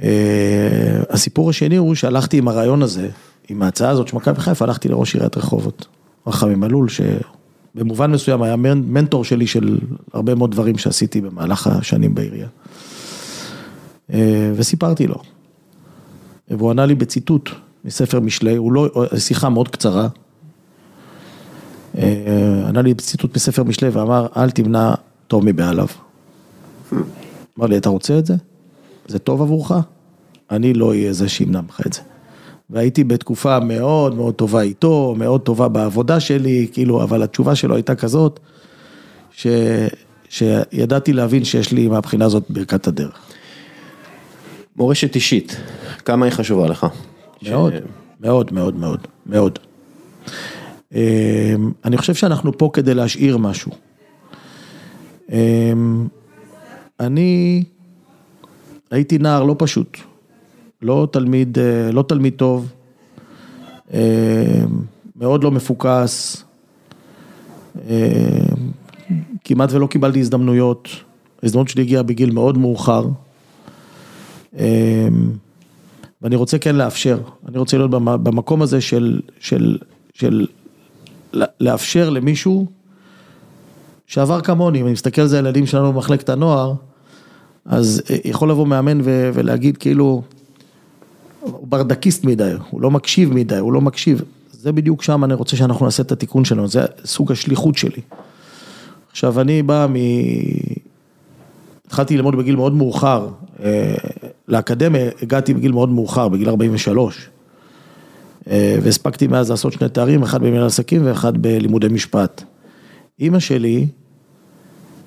אה, הסיפור השני הוא שהלכתי עם הרעיון הזה, עם ההצעה הזאת של מכבי חיפה, הלכתי לראש עיריית רחובות, רחמים מלול, שבמובן מסוים היה מנ- מנטור שלי של הרבה מאוד דברים שעשיתי במהלך השנים בעירייה. אה, וסיפרתי לו. והוא ענה לי בציטוט מספר משלי, הוא לא, שיחה מאוד קצרה. אה, ענה לי בציטוט מספר משלי ואמר, אל תמנע טוב מבעליו. אמר לי, אתה רוצה את זה? זה טוב עבורך? אני לא אהיה זה שימנע ממך את זה. והייתי בתקופה מאוד מאוד טובה איתו, מאוד טובה בעבודה שלי, כאילו, אבל התשובה שלו הייתה כזאת, ש... שידעתי להבין שיש לי מהבחינה הזאת ברכת הדרך. מורשת אישית, כמה היא חשובה לך? מאוד, מאוד, מאוד, מאוד, מאוד. אמ, אני חושב שאנחנו פה כדי להשאיר משהו. אני הייתי נער לא פשוט, לא תלמיד, אה, לא תלמיד טוב, אמ, מאוד לא מפוקס, אמ, כמעט ולא קיבלתי הזדמנויות, ההזדמנות שלי הגיעה בגיל מאוד מאוחר. ואני רוצה כן לאפשר, אני רוצה להיות במקום הזה של, של, של לאפשר למישהו שעבר כמוני, אם אני מסתכל על זה על הילדים שלנו במחלקת הנוער, אז יכול לבוא מאמן ולהגיד כאילו, הוא ברדקיסט מדי, הוא לא מקשיב מדי, הוא לא מקשיב, זה בדיוק שם אני רוצה שאנחנו נעשה את התיקון שלנו, זה סוג השליחות שלי. עכשיו אני בא מ... התחלתי ללמוד בגיל מאוד מאוחר, אה, לאקדמיה הגעתי בגיל מאוד מאוחר, בגיל 43. אה, והספקתי מאז לעשות שני תארים, אחד במנהל עסקים ואחד בלימודי משפט. אימא שלי,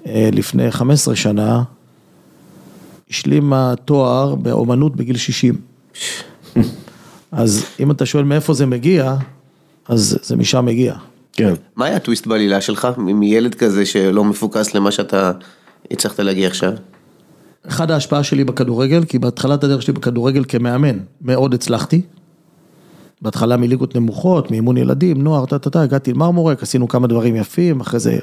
אה, לפני 15 שנה, השלימה תואר באומנות בגיל 60. אז אם אתה שואל מאיפה זה מגיע, אז זה משם מגיע. כן. מה היה הטוויסט בעלילה שלך, מילד כזה שלא מפוקס למה שאתה הצלחת להגיע עכשיו? אחד ההשפעה שלי בכדורגל, כי בהתחלת הדרך שלי בכדורגל כמאמן, מאוד הצלחתי. בהתחלה מליגות נמוכות, מאימון ילדים, נוער, טה-טה-טה, הגעתי למרמורק, עשינו כמה דברים יפים, אחרי זה...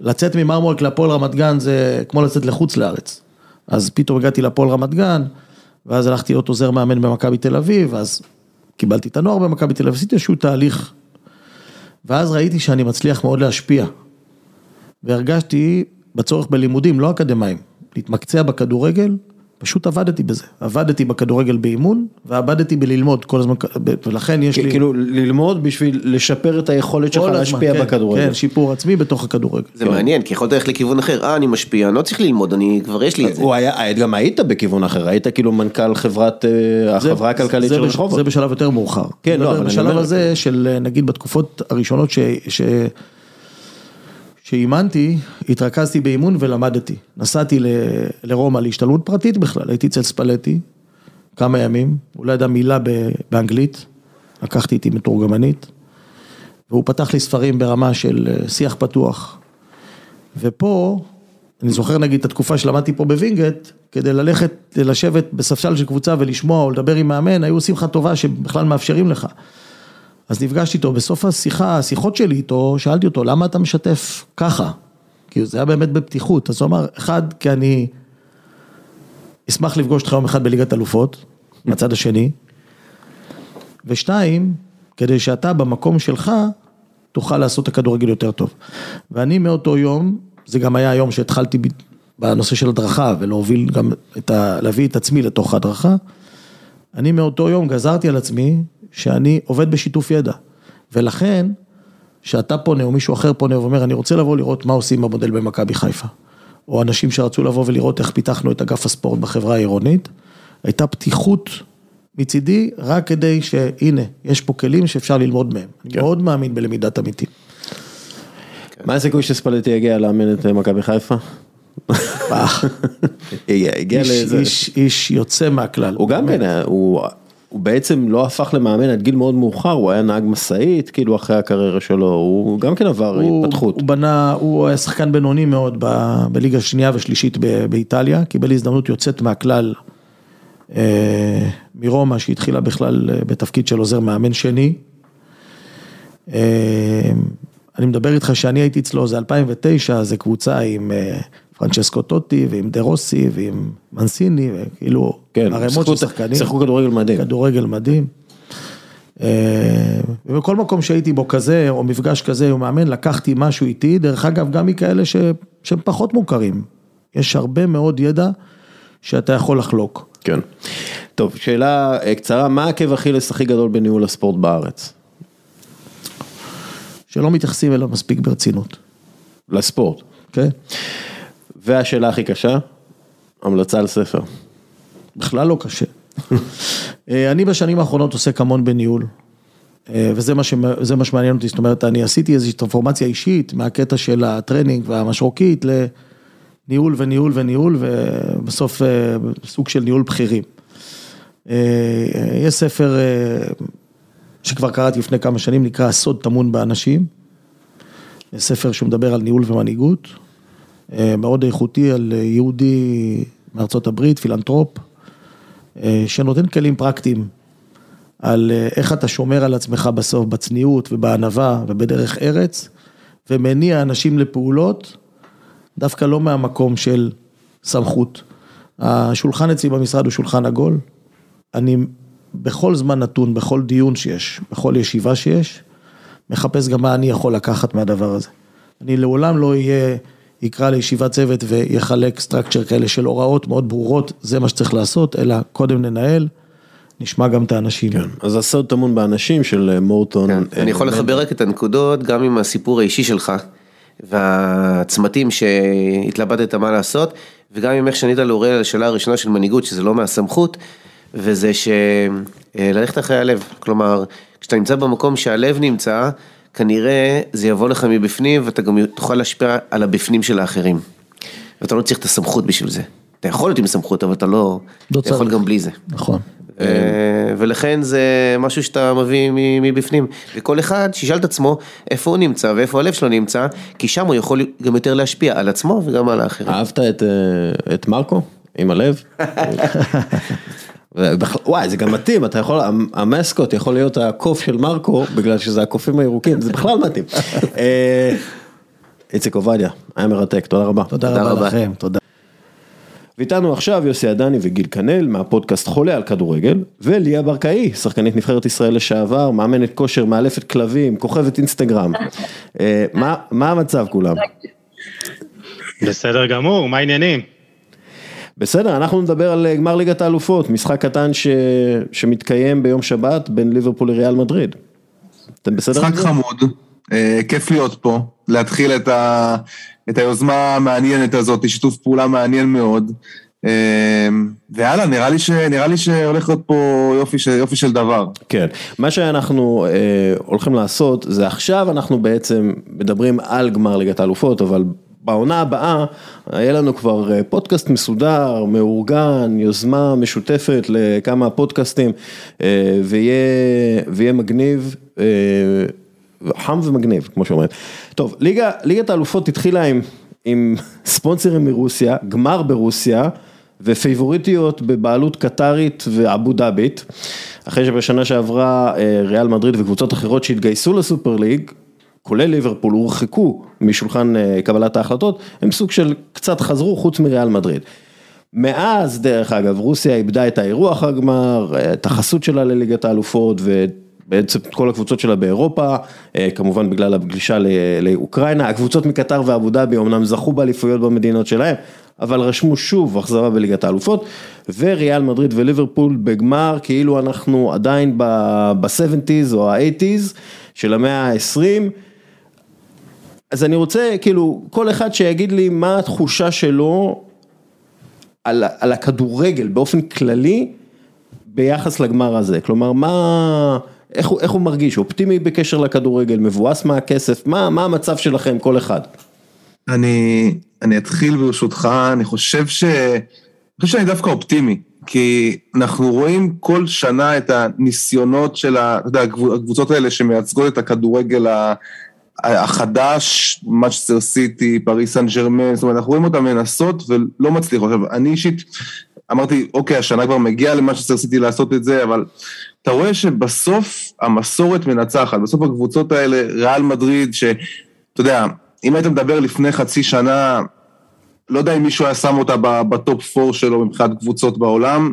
לצאת ממרמורק להפועל רמת גן זה כמו לצאת לחוץ לארץ. אז פתאום הגעתי להפועל רמת גן, ואז הלכתי להיות עוזר מאמן במכבי תל אביב, ואז קיבלתי את הנוער במכבי תל אביב, עשיתי איזשהו תהליך. ואז ראיתי שאני מצליח מאוד להשפיע. והרגשתי בצורך בלימודים, לא אקדמאים, להתמקצע בכדורגל, פשוט עבדתי בזה, עבדתי בכדורגל באימון ועבדתי בללמוד כל הזמן, ולכן יש לי... כאילו ללמוד בשביל לשפר את היכולת שלך להשפיע כן, בכדורגל. כן, שיפור עצמי בתוך הכדורגל. זה מעניין, כי יכולת ללכת לכיוון אחר, אה, אני משפיע, אני לא צריך ללמוד, אני כבר יש לי את זה. הוא היה, גם היית בכיוון אחר, היית כאילו מנכ"ל חברת, אה, החברה הכלכלית של רחובות. זה בשלב יותר מאוחר. כן, לא, אבל אני בשלב הזה של נגיד בתקופות הראשונות ש... שאימנתי, התרכזתי באימון ולמדתי. נסעתי לרומא להשתלמות פרטית בכלל, הייתי אצל ספלטי כמה ימים, הוא לא ידע מילה באנגלית, לקחתי איתי מתורגמנית, והוא פתח לי ספרים ברמה של אה, שיח פתוח. ופה, אני זוכר נגיד את התקופה שלמדתי פה בווינגייט, כדי ללכת, לשבת בספסל של קבוצה ולשמוע או לדבר עם מאמן, היו עושים לך טובה שבכלל מאפשרים לך. אז נפגשתי איתו, בסוף השיחה, השיחות שלי איתו, שאלתי אותו, למה אתה משתף ככה? כי זה היה באמת בפתיחות, אז הוא אמר, אחד, כי אני אשמח לפגוש אותך יום אחד בליגת אלופות, מהצד השני, ושתיים, כדי שאתה במקום שלך, תוכל לעשות את הכדורגל יותר טוב. ואני מאותו יום, זה גם היה היום שהתחלתי בנושא של הדרכה, ולהוביל גם את ה... להביא את עצמי לתוך ההדרכה, אני מאותו יום גזרתי על עצמי שאני עובד בשיתוף ידע. ולכן, שאתה פונה או מישהו אחר פונה ואומר, אני רוצה לבוא לראות מה עושים במודל במכבי חיפה. או אנשים שרצו לבוא ולראות איך פיתחנו את אגף הספורט בחברה העירונית, הייתה פתיחות מצידי, רק כדי שהנה, יש פה כלים שאפשר ללמוד מהם. כן. אני מאוד מאמין בלמידת עמיתים. מה הסיכוי שספלטי יגיע לאמן את מכבי חיפה? הגיע לאיזה... איש יוצא מהכלל. הוא גם כן, הוא... הוא בעצם לא הפך למאמן עד גיל מאוד מאוחר, הוא היה נהג משאית, כאילו אחרי הקריירה שלו, הוא גם כן עבר הוא, התפתחות. הוא בנה, הוא היה שחקן בינוני מאוד ב, בליגה השנייה ושלישית ב, באיטליה, קיבל הזדמנות יוצאת מהכלל אה, מרומא, שהתחילה בכלל אה, בתפקיד של עוזר מאמן שני. אה, אני מדבר איתך שאני הייתי אצלו, זה 2009, זה קבוצה עם... אה, פרנצ'סקו טוטי ועם דה רוסי ועם מנסיני, וכאילו, כן, ערימות של שחקנים. שיחקו כדורגל מדהים. כדורגל מדהים. אה, ובכל מקום שהייתי בו כזה, או מפגש כזה, הוא מאמן, לקחתי משהו איתי, דרך אגב, גם מכאלה ש... שהם פחות מוכרים. יש הרבה מאוד ידע שאתה יכול לחלוק. כן. טוב, שאלה אה, קצרה, מה העקב אכילס הכי גדול בניהול הספורט בארץ? שלא מתייחסים אליו מספיק ברצינות. לספורט. כן. והשאלה הכי קשה, המלצה על ספר. בכלל לא קשה. אה, אני בשנים האחרונות עוסק המון בניהול, אה, וזה מה, ש... מה שמעניין אותי, זאת אומרת, אני עשיתי איזושהי טרנספורמציה אישית מהקטע של הטרנינג והמשרוקית לניהול וניהול וניהול, ובסוף אה, סוג של ניהול בכירים. יש ספר שכבר קראתי לפני כמה שנים, נקרא הסוד טמון באנשים. ספר שמדבר על ניהול ומנהיגות. אה, מאוד איכותי על אה, יהודי מארצות הברית, פילנטרופ, אה, שנותן כלים פרקטיים על איך אתה שומר על עצמך בסוף בצניעות ובענווה ובדרך ארץ, ומניע אנשים לפעולות, דווקא לא מהמקום של סמכות. השולחן אצלי במשרד הוא שולחן עגול, אני בכל זמן נתון, בכל דיון שיש, בכל ישיבה שיש, מחפש גם מה אני יכול לקחת מהדבר הזה. אני לעולם לא אהיה, יקרא לישיבת צוות ויחלק סטרקצ'ר כאלה של הוראות מאוד ברורות, זה מה שצריך לעשות, אלא קודם ננהל, נשמע גם את האנשים. כן, אז הסוד טמון באנשים של אה, מורטון. כן, אה, אני יכול לחבר רק את הנקודות גם עם הסיפור האישי שלך והצמתים שהתלבטת מה לעשות וגם עם איך שענית לאוריאל על השאלה הראשונה של מנהיגות שזה לא מהסמכות וזה שללכת אחרי הלב, כלומר כשאתה נמצא במקום שהלב נמצא כנראה זה יבוא לך מבפנים ואתה גם תוכל להשפיע על הבפנים של האחרים ואתה לא צריך את הסמכות בשביל זה, אתה יכול להיות עם סמכות אבל אתה לא, לא אתה יכול. גם בלי זה. נכון. אה, ולכן זה משהו שאתה מביא מבפנים, וכל אחד שישאל את עצמו איפה הוא נמצא ואיפה הלב שלו נמצא, כי שם הוא יכול גם יותר להשפיע על עצמו וגם על האחרים. אהבת את, אה, את מרקו עם הלב? וואי זה גם מתאים אתה יכול המ- המסקוט יכול להיות הקוף של מרקו בגלל שזה הקופים הירוקים זה בכלל מתאים. אה, איציק עובדיה היה מרתק תודה רבה. תודה תודה רבה רבה. לכם, תודה. ואיתנו עכשיו יוסי עדני וגיל כנל מהפודקאסט חולה על כדורגל וליה ברקאי שחקנית נבחרת ישראל לשעבר מאמנת כושר מאלפת כלבים כוכבת אינסטגרם. אה, מה מה המצב כולם? בסדר גמור, מה העניינים? בסדר, אנחנו נדבר על אה, גמר ליגת האלופות, משחק קטן ש... שמתקיים ביום שבת בין ליברפול לריאל מדריד. אתם בסדר? משחק? חמוד, אה, כיף להיות פה, להתחיל את, ה, את היוזמה המעניינת הזאת, שיתוף פעולה מעניין מאוד. ויאללה, נראה לי, ש, נראה לי שהולך להיות פה יופי, של- יופי של דבר. כן, מה שאנחנו אה, הולכים לעשות זה עכשיו אנחנו בעצם מדברים על גמר ליגת האלופות, אבל בעונה הבאה יהיה לנו כבר אה, פודקאסט מסודר, מאורגן, יוזמה משותפת לכמה פודקאסטים, אה, ויהיה, ויהיה מגניב. אה, חם ומגניב, כמו שאומרים. טוב, ליגה, ליגת האלופות התחילה עם, עם ספונסרים מרוסיה, גמר ברוסיה, ופייבוריטיות בבעלות קטרית ואבו דאבית. אחרי שבשנה שעברה ריאל מדריד וקבוצות אחרות שהתגייסו לסופר ליג, כולל ליברפול, הורחקו משולחן אה, קבלת ההחלטות, הם סוג של קצת חזרו חוץ מריאל מדריד. מאז, דרך אגב, רוסיה איבדה את האירוח הגמר, אה, את החסות שלה לליגת האלופות ובעצם את כל הקבוצות שלה באירופה, אה, כמובן בגלל הגלישה ל- לאוקראינה, הקבוצות מקטר ואבו דאבי אמנם זכו באליפויות במדינות שלהם, אבל רשמו שוב החזרה בליגת האלופות, וריאל מדריד וליברפול בגמר, כאילו אנחנו עדיין ב-70's או ה-80's של המאה ה-20. אז אני רוצה, כאילו, כל אחד שיגיד לי מה התחושה שלו על, על הכדורגל באופן כללי ביחס לגמר הזה, כלומר מה, איך הוא, איך הוא מרגיש, אופטימי בקשר לכדורגל, מבואס מהכסף, מה, מה המצב שלכם כל אחד? אני, אני אתחיל ברשותך, אני חושב ש... אני חושב שאני דווקא אופטימי, כי אנחנו רואים כל שנה את הניסיונות של ה- אתה יודע, הקבוצ- הקבוצות האלה שמייצגות את הכדורגל ה- החדש, מנצ'סטר סיטי, פריס סן ג'רמן, זאת אומרת, אנחנו רואים אותם מנסות ולא מצליחות. עכשיו, אני אישית אמרתי, אוקיי, השנה כבר מגיע למנצ'סטר סיטי לעשות את זה, אבל אתה רואה שבסוף המסורת מנצחת, בסוף הקבוצות האלה, ריאל מדריד, שאתה יודע, אם היית מדבר לפני חצי שנה, לא יודע אם מישהו היה שם אותה ב-top 4 שלו מבחינת קבוצות בעולם,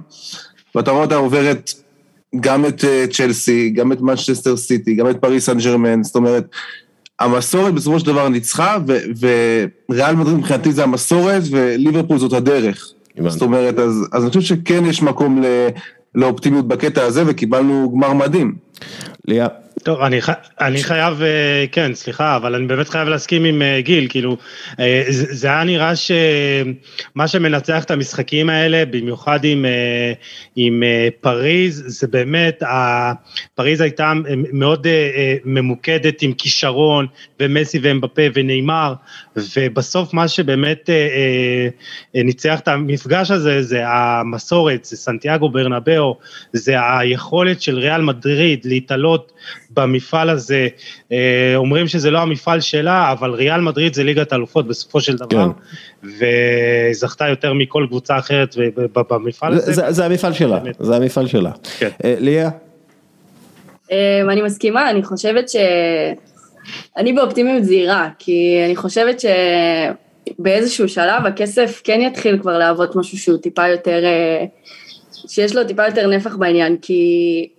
ואתה רואה אותה עוברת גם את אה, צ'לסי, גם את מנצ'סטר סיטי, גם את פריס סן ג'רמן, זאת אומרת, המסורת בסופו של דבר ניצחה, וריאל מדריד מבחינתי זה המסורת, וליברפול זאת הדרך. הבנתי. זאת אומרת, אז, אז אני חושב שכן יש מקום ל, לאופטימיות בקטע הזה, וקיבלנו גמר מדהים. ליה, טוב, אני, ח... אני חייב, אה, כן, סליחה, אבל אני באמת חייב להסכים עם אה, גיל, כאילו, אה, זה היה נראה שמה שמנצח את המשחקים האלה, במיוחד עם, עם פריז, זה באמת, פריז הייתה מאוד ממוקדת עם כישרון, ומסי ואמבפה ונאמר, ובסוף מה שבאמת ניצח את המפגש הזה, זה המסורת, זה סנטיאגו ברנבאו, זה היכולת של ריאל מדריד להתעלות במפעל הזה, אה, אומרים שזה לא המפעל שלה, אבל ריאל מדריד זה ליגת האלופות בסופו של דבר, וזכתה יותר מכל קבוצה אחרת במפעל זה, הזה. זה, זה המפעל שלה, באמת. זה המפעל שלה. כן. אה, ליה, אמ, אני מסכימה, אני חושבת ש... אני באופטימיות זהירה, כי אני חושבת שבאיזשהו שלב הכסף כן יתחיל כבר להוות משהו שהוא טיפה יותר, אה, שיש לו טיפה יותר נפח בעניין, כי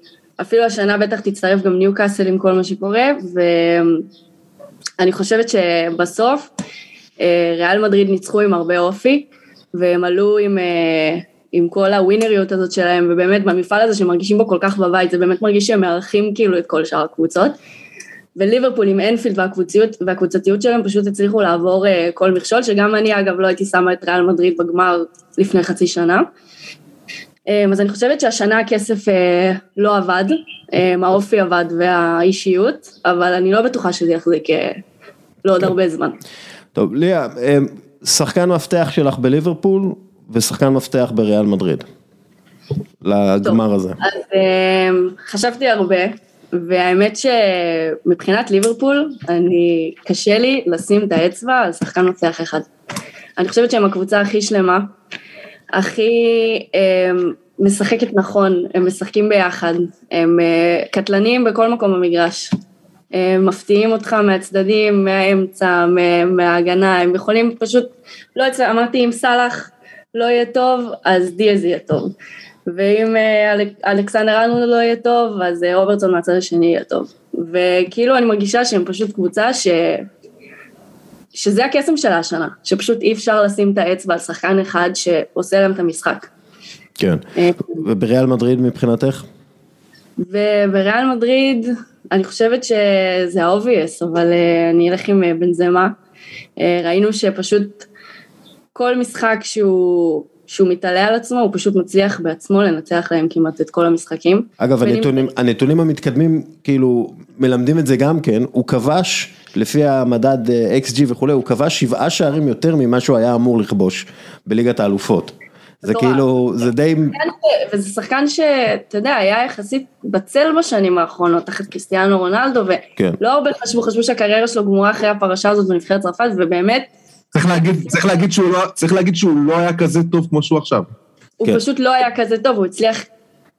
אפילו השנה בטח תצטרף גם ניו קאסל עם כל מה שקורה, ואני חושבת שבסוף אה, ריאל מדריד ניצחו עם הרבה אופי, והם עלו עם, אה, עם כל הווינריות הזאת שלהם, ובאמת במפעל הזה שמרגישים בו כל כך בבית, זה באמת מרגיש שהם מארחים כאילו את כל שאר הקבוצות. וליברפול עם אנפילד והקבוציות, והקבוצתיות שלהם פשוט הצליחו לעבור uh, כל מכשול, שגם אני אגב לא הייתי שמה את ריאל מדריד בגמר לפני חצי שנה. Um, אז אני חושבת שהשנה הכסף uh, לא עבד, um, האופי עבד והאישיות, אבל אני לא בטוחה שזה יחזיק uh, לעוד כן. הרבה זמן. טוב, ליה, שחקן מפתח שלך בליברפול ושחקן מפתח בריאל מדריד, לגמר הזה. אז חשבתי הרבה. והאמת שמבחינת ליברפול, אני, קשה לי לשים את האצבע על שחקן מפתח אחד. אני חושבת שהם הקבוצה הכי שלמה, הכי אמ, משחקת נכון, הם משחקים ביחד, הם אה, קטלניים בכל מקום במגרש. הם מפתיעים אותך מהצדדים, מהאמצע, מההגנה, הם יכולים פשוט, לא יצא, אמרתי אם סאלח לא יהיה טוב, אז דיאז יהיה טוב. ואם אה, אלכסנדר ארנולד לא יהיה טוב, אז אה, רוברטסון מהצד השני יהיה טוב. וכאילו אני מרגישה שהם פשוט קבוצה ש... שזה הקסם שלה השנה, שפשוט אי אפשר לשים את האצבע על שחקן אחד שעושה להם את המשחק. כן, אה, ובריאל מדריד מבחינתך? ובריאל מדריד, אני חושבת שזה ה-obvious, אבל אני אלך עם בנזמה. ראינו שפשוט כל משחק שהוא שהוא מתעלה על עצמו, הוא פשוט מצליח בעצמו לנצח להם כמעט את כל המשחקים. אגב, הנתונים, הנתונים המתקדמים, כאילו, מלמדים את זה גם כן, הוא כבש, לפי המדד XG אה, וכולי, הוא כבש שבעה שערים יותר ממה שהוא היה אמור לכבוש בליגת האלופות. זה כאילו, זה די... וזה שחקן שאתה יודע, היה יחסית בצל בשנים האחרונות, תחת קריסטיאנו רונלדו, ולא כן. הרבה חשבו, חשבו שהקריירה שלו גמורה אחרי הפרשה הזאת בנבחרת צרפת, ובאמת, צריך להגיד, צריך להגיד שהוא לא, צריך להגיד שהוא לא היה כזה טוב כמו שהוא עכשיו. הוא כן. פשוט לא היה כזה טוב, הוא הצליח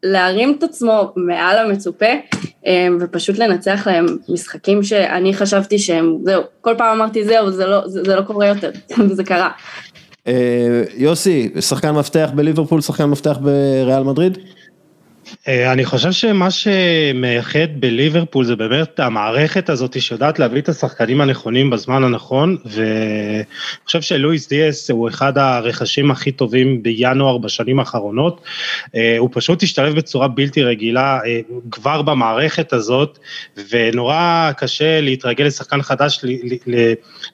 להרים את עצמו מעל המצופה, אמ, ופשוט לנצח להם משחקים שאני חשבתי שהם, זהו, כל פעם אמרתי זהו, זה לא, זה, זה לא קורה יותר, וזה קרה. אה, יוסי, שחקן מפתח בליברפול, שחקן מפתח בריאל מדריד? אה, אני חושב שמה שמייחד בליברפול זה באמת המערכת הזאת שיודעת להביא את השחקנים הנכונים בזמן הנכון, ואני חושב שלואיס דיאס הוא אחד הרכשים הכי טובים בינואר בשנים האחרונות. אה, הוא פשוט השתלב בצורה בלתי רגילה אה, כבר במערכת הזאת, ונורא קשה להתרגל לשחקן חדש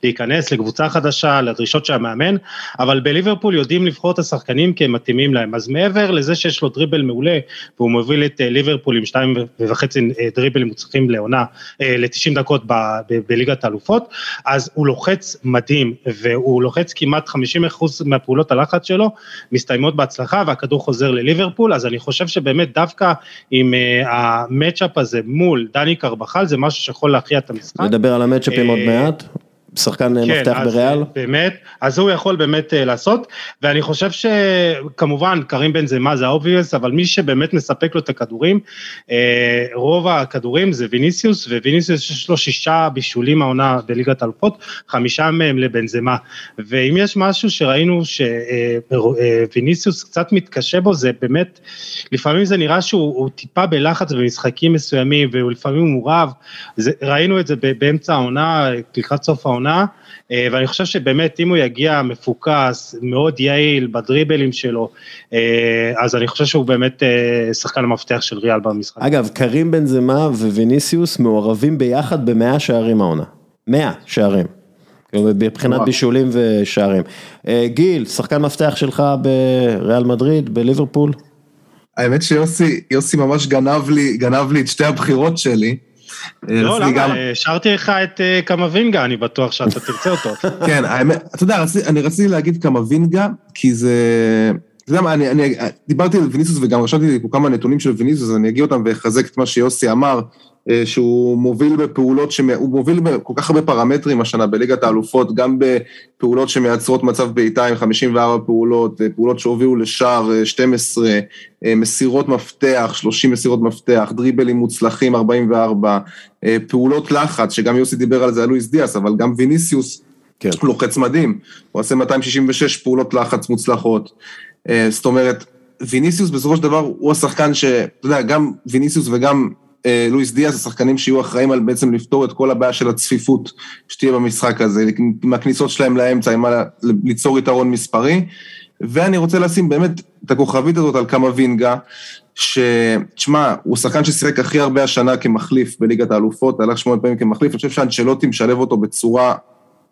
להיכנס לקבוצה חדשה, לדרישות של המאמן, אבל בליברפול יודעים לבחור את השחקנים כי הם מתאימים להם. אז מעבר לזה שיש לו דריבל מעולה, והוא מוביל את אה, ליברפול עם שתיים וחצי אה, דריבלים מוצלחים לעונה, אה, ל-90 דקות בליגת האלופות, אז הוא לוחץ מדהים, והוא לוחץ כמעט 50% מהפעולות הלחץ שלו, מסתיימות בהצלחה והכדור חוזר לליברפול, אז אני חושב שבאמת דווקא עם ה-matchup הזה מול דני קרבחל, זה משהו שיכול להכריע את המשחק. נדבר על המצ'אפים עוד מעט. שחקן כן, מפתח אז בריאל? באמת, אז הוא יכול באמת אה, לעשות, ואני חושב שכמובן קרים בנזמה זה ה-obvious, אבל מי שבאמת מספק לו את הכדורים, רוב הכדורים זה ויניסיוס, וויניסיוס יש לו שישה בישולים העונה בליגת אלופות, חמישה מהם לבן זמה, ואם יש משהו שראינו שוויניסיוס קצת מתקשה בו, זה באמת, לפעמים זה נראה שהוא טיפה בלחץ במשחקים מסוימים, והוא לפעמים מורב, ראינו את זה באמצע העונה, לקראת סוף העונה. העונה, אה, ואני חושב שבאמת אם הוא יגיע מפוקס, מאוד יעיל בדריבלים שלו, אה, אז אני חושב שהוא באמת אה, שחקן המפתח של ריאל במשחק. אגב, קרים בן זמה וויניסיוס מעורבים ביחד במאה שערים העונה. מאה שערים. מבחינת בישולים ושערים. גיל, שחקן מפתח שלך בריאל מדריד, בליברפול? האמת שיוסי, יוסי ממש גנב לי, גנב לי את שתי הבחירות שלי. לא, למה? השארתי לך את אה, קמבינגה, אני בטוח שאתה תרצה אותו. כן, האמת, אתה יודע, אני רציתי להגיד קמבינגה, כי זה... אתה יודע מה, אני, אני דיברתי על ויניסוס וגם רשמתי לי פה כמה נתונים של ויניסוס, אז אני אגיע אותם ואחזק את מה שיוסי אמר. אה, שהוא מוביל בפעולות, שמ... הוא מוביל בכל כך הרבה פרמטרים השנה בליגת האלופות, גם בפעולות שמייצרות מצב בעיטה עם 54 פעולות, אה, פעולות שהובילו לשער 12, מסירות מפתח, 30 מסירות מפתח, דריבלים מוצלחים 44, פעולות לחץ, שגם יוסי דיבר על זה, על לואיס דיאס, אבל גם ויניסיוס כן. לוחץ מדהים, הוא עושה 266 פעולות לחץ מוצלחות, זאת אומרת, ויניסיוס בסופו של דבר הוא השחקן שאתה יודע, גם ויניסיוס וגם אה, לואיס דיאס, השחקנים שיהיו אחראים על בעצם לפתור את כל הבעיה של הצפיפות שתהיה במשחק הזה, עם הכניסות שלהם לאמצע, עם ה... ליצור יתרון מספרי. ואני רוצה לשים באמת את הכוכבית הזאת על קמה וינגה, שתשמע, הוא שחקן ששיחק הכי הרבה השנה כמחליף בליגת האלופות, הלך שמונה פעמים כמחליף, אני חושב שאנצ'לוטי משלב אותו בצורה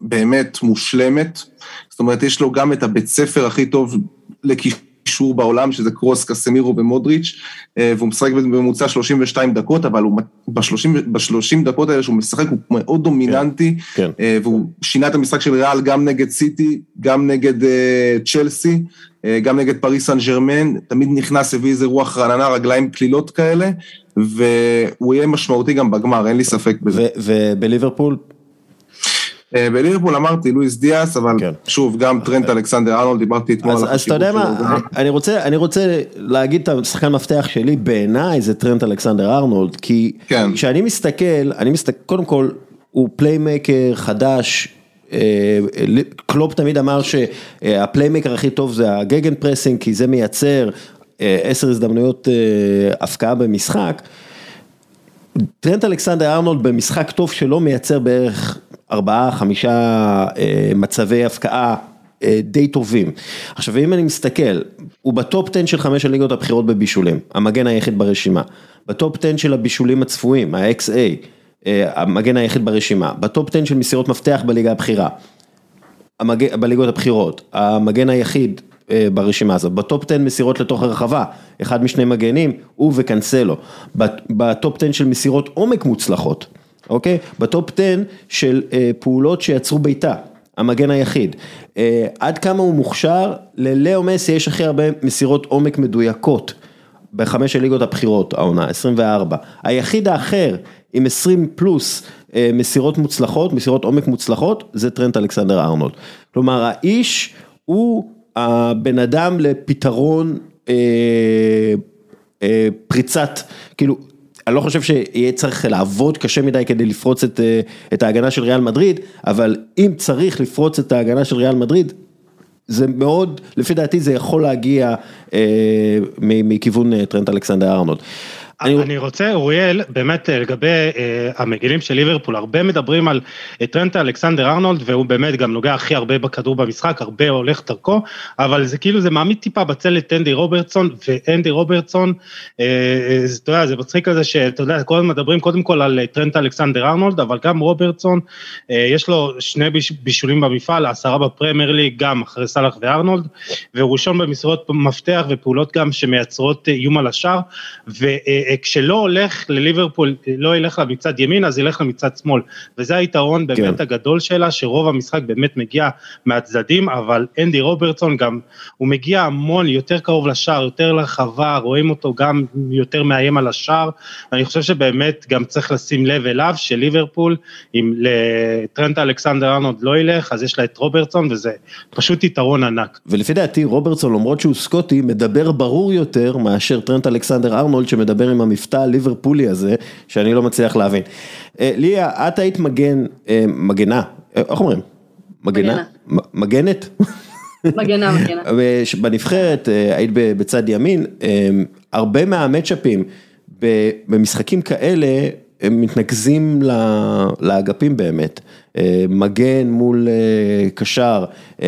באמת מושלמת. זאת אומרת, יש לו גם את הבית ספר הכי טוב לקישור. קישור בעולם, שזה קרוס, קסמירו ומודריץ', אה, והוא משחק בממוצע 32 דקות, אבל הוא ב-30, ב-30 דקות האלה שהוא משחק הוא מאוד דומיננטי, כן, כן. אה, והוא שינה את המשחק של ריאל גם נגד סיטי, גם נגד אה, צ'לסי, גם נגד פריס סן ג'רמן, תמיד נכנס, הביא איזה רוח רעננה, רגליים קלילות כאלה, והוא יהיה משמעותי גם בגמר, אין לי ספק בזה. ובליברפול? אה, בליברפול אמרתי לואיס דיאס, אבל כן. שוב, גם טרנט אלכסנדר ארנולד, דיברתי אתמול על החשיבות שלו. אז אתה יודע מה, אני רוצה, אני רוצה להגיד את השחקן מפתח שלי, בעיניי זה טרנט אלכסנדר ארנולד, כי כן. כשאני מסתכל, אני מסתכל, קודם כל, הוא playmaker חדש, אה, קלופ תמיד אמר שה playmaker הכי טוב זה ה gegenpressing, כי זה מייצר אה, עשר הזדמנויות הבקעה במשחק. טרנט אלכסנדר ארנולד במשחק טוב שלו מייצר בערך ארבעה, חמישה אה, מצבי הבקעה אה, די טובים. עכשיו אם אני מסתכל, הוא ב top 10 של חמש הליגות הבכירות בבישולים, המגן היחיד ברשימה. ב top 10 של הבישולים הצפויים, ה-xA, אה, המגן היחיד ברשימה. ב top 10 של מסירות מפתח בליגה הבכירה. המג... בליגות הבכירות, המגן היחיד ברשימה הזאת, ב top 10 מסירות לתוך הרחבה, אחד משני מגנים, הוא וקנסלו, ב top 10 של מסירות עומק מוצלחות, אוקיי? ב top 10 של אה, פעולות שיצרו בעיטה, המגן היחיד. אה, עד כמה הוא מוכשר, לליאו מסי יש הכי הרבה מסירות עומק מדויקות. בחמש הליגות הבכירות, העונה, 24. היחיד האחר עם 20 פלוס אה, מסירות מוצלחות, מסירות עומק מוצלחות, זה טרנט אלכסנדר ארנולד. כלומר, האיש הוא הבן אדם לפתרון אה, אה, פריצת, כאילו, אני לא חושב שיהיה צריך לעבוד קשה מדי כדי לפרוץ את, אה, את ההגנה של ריאל מדריד, אבל אם צריך לפרוץ את ההגנה של ריאל מדריד, זה מאוד, לפי דעתי זה יכול להגיע אה, מכיוון אה, טרנט אלכסנדר ארנולד. אני אני רוצה, אוריאל, באמת אה, לגבי אה, המגינים של ליברפול, הרבה מדברים על אה, טרנט אלכסנדר ארנולד, והוא באמת גם נוגע הכי הרבה בכדור במשחק, הרבה הולך דרכו, אבל זה כאילו, זה מעמיד טיפה בצל את אנדי רוברטסון, ואנדי רוברטסון, אה, אה, אתה יודע, זה מצחיק כזה שאתה יודע, כל הזמן מדברים קודם כל על טרנט אלכסנדר ארנולד, אבל גם רוברטסון, אה, יש לו שני ביש, בישולים במפעל, עשרה בפרמייר ליג, גם אחרי סאלח וארנולד, והוא ראשון במסירות מפתח ופעולות גם שמייצרות איום על השאר, ו... אה, כשלא הולך לליברפול, לא ילך לה מצד ימין, אז ילך לה מצד שמאל. וזה היתרון באמת כן. הגדול שלה, שרוב המשחק באמת מגיע מהצדדים, אבל אנדי רוברטסון גם, הוא מגיע המון, יותר קרוב לשער, יותר לרחבה, רואים אותו גם יותר מאיים על השער. ואני חושב שבאמת גם צריך לשים לב אליו, שליברפול, אם לטרנט אלכסנדר ארנולד לא ילך, אז יש לה את רוברטסון, וזה פשוט יתרון ענק. ולפי דעתי רוברטסון, למרות שהוא סקוטי, מדבר ברור יותר מאשר טרנט אלכסנדר ארנולד, שמדבר עם המבטא הליברפולי הזה, שאני לא מצליח להבין. אה, ליה, את היית מגן, אה, מגנה, אה, איך אומרים? מגנה? מגנת? מגנה, מגנה. בנבחרת היית בצד ימין, הרבה מהמצ'אפים במשחקים כאלה, הם מתנקזים לאגפים באמת, מגן מול קשר,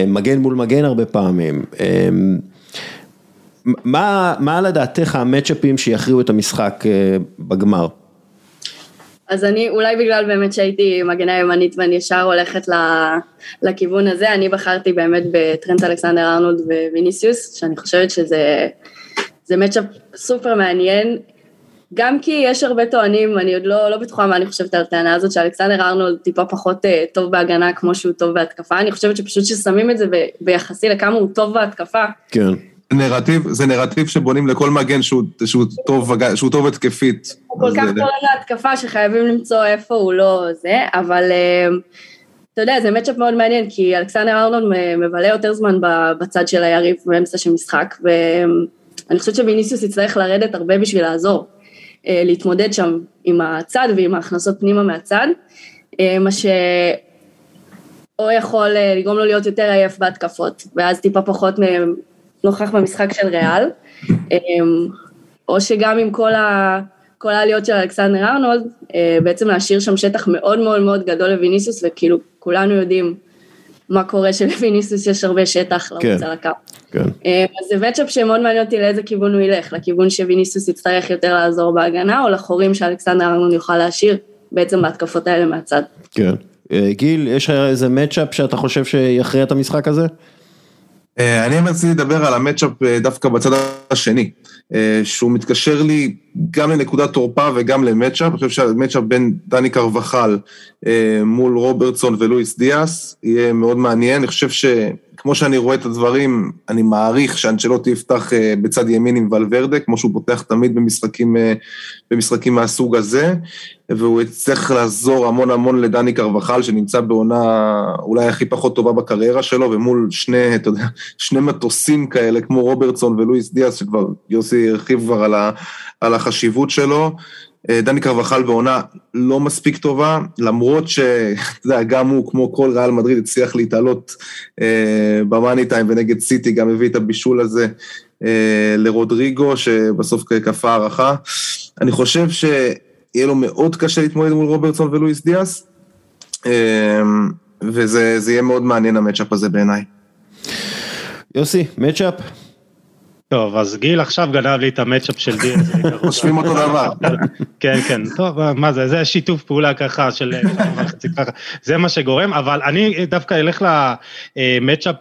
מגן מול מגן הרבה פעמים. מה, מה לדעתך המצ'אפים שיכריעו את המשחק אה, בגמר? אז אני, אולי בגלל באמת שהייתי מגנה ימנית ואני ישר הולכת לכיוון הזה, אני בחרתי באמת בטרנט אלכסנדר ארנולד וויניסיוס, שאני חושבת שזה מצ'אפ סופר מעניין, גם כי יש הרבה טוענים, אני עוד לא, לא בטוחה מה אני חושבת על הטענה הזאת, שאלכסנדר ארנולד טיפה פחות uh, טוב בהגנה כמו שהוא טוב בהתקפה, אני חושבת שפשוט ששמים את זה ביחסי לכמה הוא טוב בהתקפה, כן. נרטיב, זה נרטיב שבונים לכל מגן שהוא, שהוא, טוב, שהוא טוב התקפית. הוא כל כך טוב להתקפה שחייבים למצוא איפה הוא לא זה, אבל אה, אתה יודע, זה מצ'אפ מאוד מעניין, כי אלכסנדר ארנון מבלה יותר זמן בצד של היריב באמצע של משחק, ואני חושבת שוויניסיוס יצטרך לרדת הרבה בשביל לעזור, אה, להתמודד שם עם הצד ועם ההכנסות פנימה מהצד, אה, מה ש... או יכול לגרום לו להיות יותר עייף בהתקפות, ואז טיפה פחות נוכח במשחק של ריאל, אמ, או שגם עם כל, ה, כל העליות של אלכסנדר ארנולד, אה, בעצם להשאיר שם שטח מאוד מאוד מאוד גדול לוויניסיוס, וכאילו כולנו יודעים מה קורה שלוויניסיוס יש הרבה שטח כן, לרוץ על הקו. כן. אמ, אז זה מצ'אפ שמאוד מעניין אותי לאיזה כיוון הוא ילך, לכיוון שוויניסיוס יצטרך יותר לעזור בהגנה, או לחורים שאלכסנדר ארנולד יוכל להשאיר בעצם בהתקפות האלה מהצד. כן. אה, גיל, יש לך איזה מצ'אפ שאתה חושב שיכריע את המשחק הזה? אה, אני רציתי לדבר על המצ'אפ אה, דווקא בצד השני, אה, שהוא מתקשר לי גם לנקודת תורפה וגם למצ'אפ, אני חושב שהמצ'אפ בין דני קרבחל מול רוברטסון ולואיס דיאס יהיה מאוד מעניין, אני חושב שכמו שאני רואה את הדברים, אני מעריך שאנצ'לוטי יפתח בצד ימין עם ולוורדה, כמו שהוא פותח תמיד במשחקים, במשחקים מהסוג הזה, והוא יצטרך לעזור המון המון לדני קרבחל, שנמצא בעונה אולי הכי פחות טובה בקריירה שלו, ומול שני, אתה יודע, שני מטוסים כאלה, כמו רוברטסון ולואיס דיאס, שכבר יוסי הרחיב כבר על, ה, על החשיבות שלו. אה, דני קרבחל בעונה לא מספיק טובה, למרות שאתה יודע, גם הוא, כמו כל ריאל מדריד, הצליח להתעלות אה, במאני טיים ונגד סיטי, גם הביא את הבישול הזה אה, לרודריגו, שבסוף כפה הערכה. אני חושב ש... יהיה לו מאוד קשה להתמודד מול רוברטסון ולואיס דיאס, אמ, וזה יהיה מאוד מעניין המצ'אפ הזה בעיניי. יוסי, מצ'אפ? טוב, אז גיל עכשיו גנב לי את המצ'אפ של דיאז. חושבים אותו דבר. כן, כן, טוב, מה זה, זה שיתוף פעולה ככה של זה מה שגורם, אבל אני דווקא אלך למצ'אפ